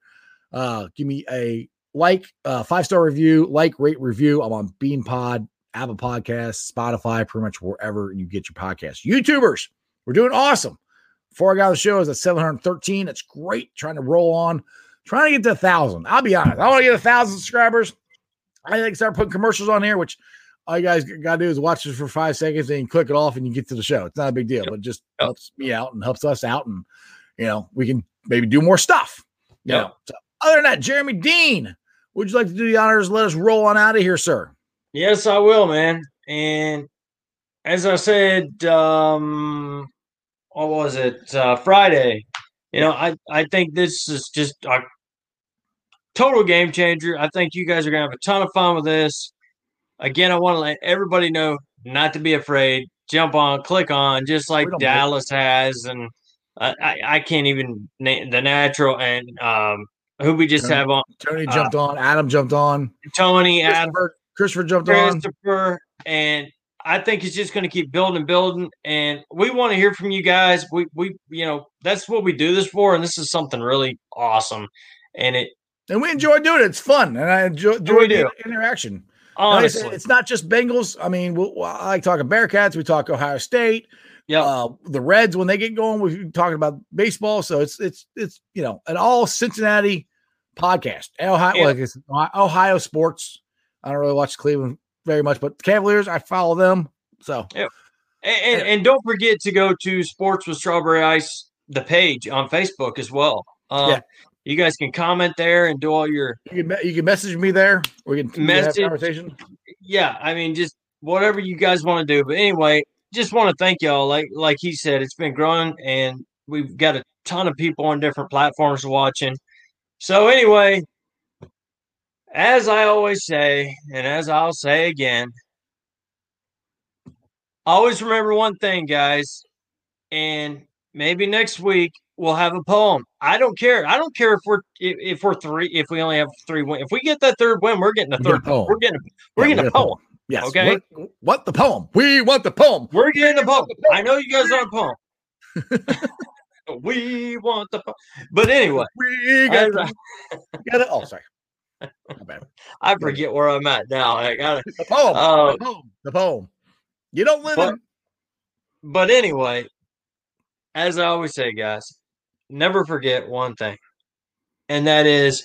Speaker 1: uh, give me a like, uh, five star review, like, rate, review. I'm on BeanPod, Apple Podcasts, Spotify, pretty much wherever you get your podcasts. YouTubers, we're doing awesome. Before I got on the show, I was at 713. That's great. Trying to roll on, trying to get to a thousand. I'll be honest. I want to get a thousand subscribers. I think start putting commercials on here, which all you guys got to do is watch this for five seconds and you click it off and you get to the show. It's not a big deal, but it just helps me out and helps us out. And, you know, we can maybe do more stuff. You
Speaker 2: Yeah.
Speaker 1: know? So other than that, Jeremy Dean, would you like to do the honors? Let us roll on out of here, sir.
Speaker 2: Yes, I will, man. And as I said, um, what was it? Uh, Friday. You know, I I think this is just a total game changer. I think you guys are gonna have a ton of fun with this. Again, I want to let everybody know not to be afraid. Jump on, click on, just like Dallas has, and I, I, I can't even name the natural and um who we just
Speaker 1: Tony-
Speaker 2: have on
Speaker 1: Tony
Speaker 2: uh,
Speaker 1: jumped on, Adam jumped on,
Speaker 2: Tony, Adam,
Speaker 1: Christopher, Christopher jumped on.
Speaker 2: Christopher, and I think it's just going to keep building and building. And we want to hear from you guys. We we you know that's what we do this for, and this is something really awesome. And it
Speaker 1: And we enjoy doing it. It's fun, and I enjoy, enjoy the interaction. Like said,
Speaker 2: honestly,
Speaker 1: it's not just Bengals. I mean, we'll, well, I like talking Bearcats. We talk Ohio State.
Speaker 2: yeah,
Speaker 1: Uh, the Reds when they get going, we're talking about baseball. So it's it's it's you know an all Cincinnati podcast. Ohio,
Speaker 2: Yeah.
Speaker 1: like it's Ohio sports. I don't really watch Cleveland very much, but Cavaliers I follow them. So
Speaker 2: and, and, and don't forget to go to Sports with Strawberry Ice, the page on Facebook as well. Um,
Speaker 1: Yeah.
Speaker 2: You guys can comment there and do all your
Speaker 1: you can you can message me there. We can,
Speaker 2: Message.
Speaker 1: conversation.
Speaker 2: yeah, I mean, just whatever you guys want to do. But anyway, just want to thank y'all. Like like he said, it's been growing, and we've got a ton of people on different platforms watching. So anyway, as I always say, and as I'll say again, always remember one thing, guys, and maybe next week we'll have a poem. I don't care. I don't care if we're if, we're three if we only have three win. If we get that third win, we're getting a
Speaker 1: We get a
Speaker 2: third.
Speaker 1: poem.
Speaker 2: We're getting we're
Speaker 1: Yeah,
Speaker 2: getting a poem.
Speaker 1: Yes.
Speaker 2: Okay.
Speaker 1: What, what the poem? We want the poem.
Speaker 2: We're getting a poem. I know you guys want a poem. we want the poem. But anyway,
Speaker 1: We got,
Speaker 2: I-
Speaker 1: got it. Oh, sorry.
Speaker 2: I forget where I'm at now. I got it.
Speaker 1: The poem.
Speaker 2: Uh,
Speaker 1: the poem. The poem. You don't live
Speaker 2: but,
Speaker 1: in.
Speaker 2: but anyway, as I always say, guys, never forget one thing, and that is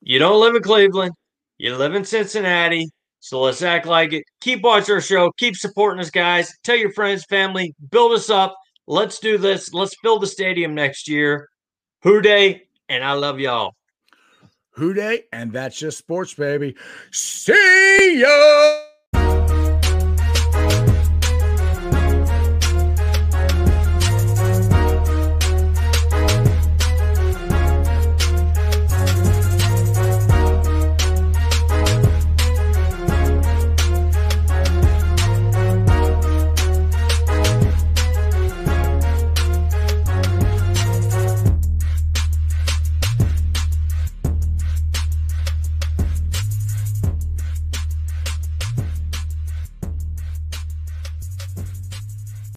Speaker 2: you don't live in Cleveland, you live in Cincinnati. So let's act like it. Keep watching our show. Keep supporting us, guys. Tell your friends, family, build us up. Let's do this. Let's build the stadium next year. Who Dey, and I love y'all.
Speaker 1: Who Dey, and that's just sports, baby. See ya.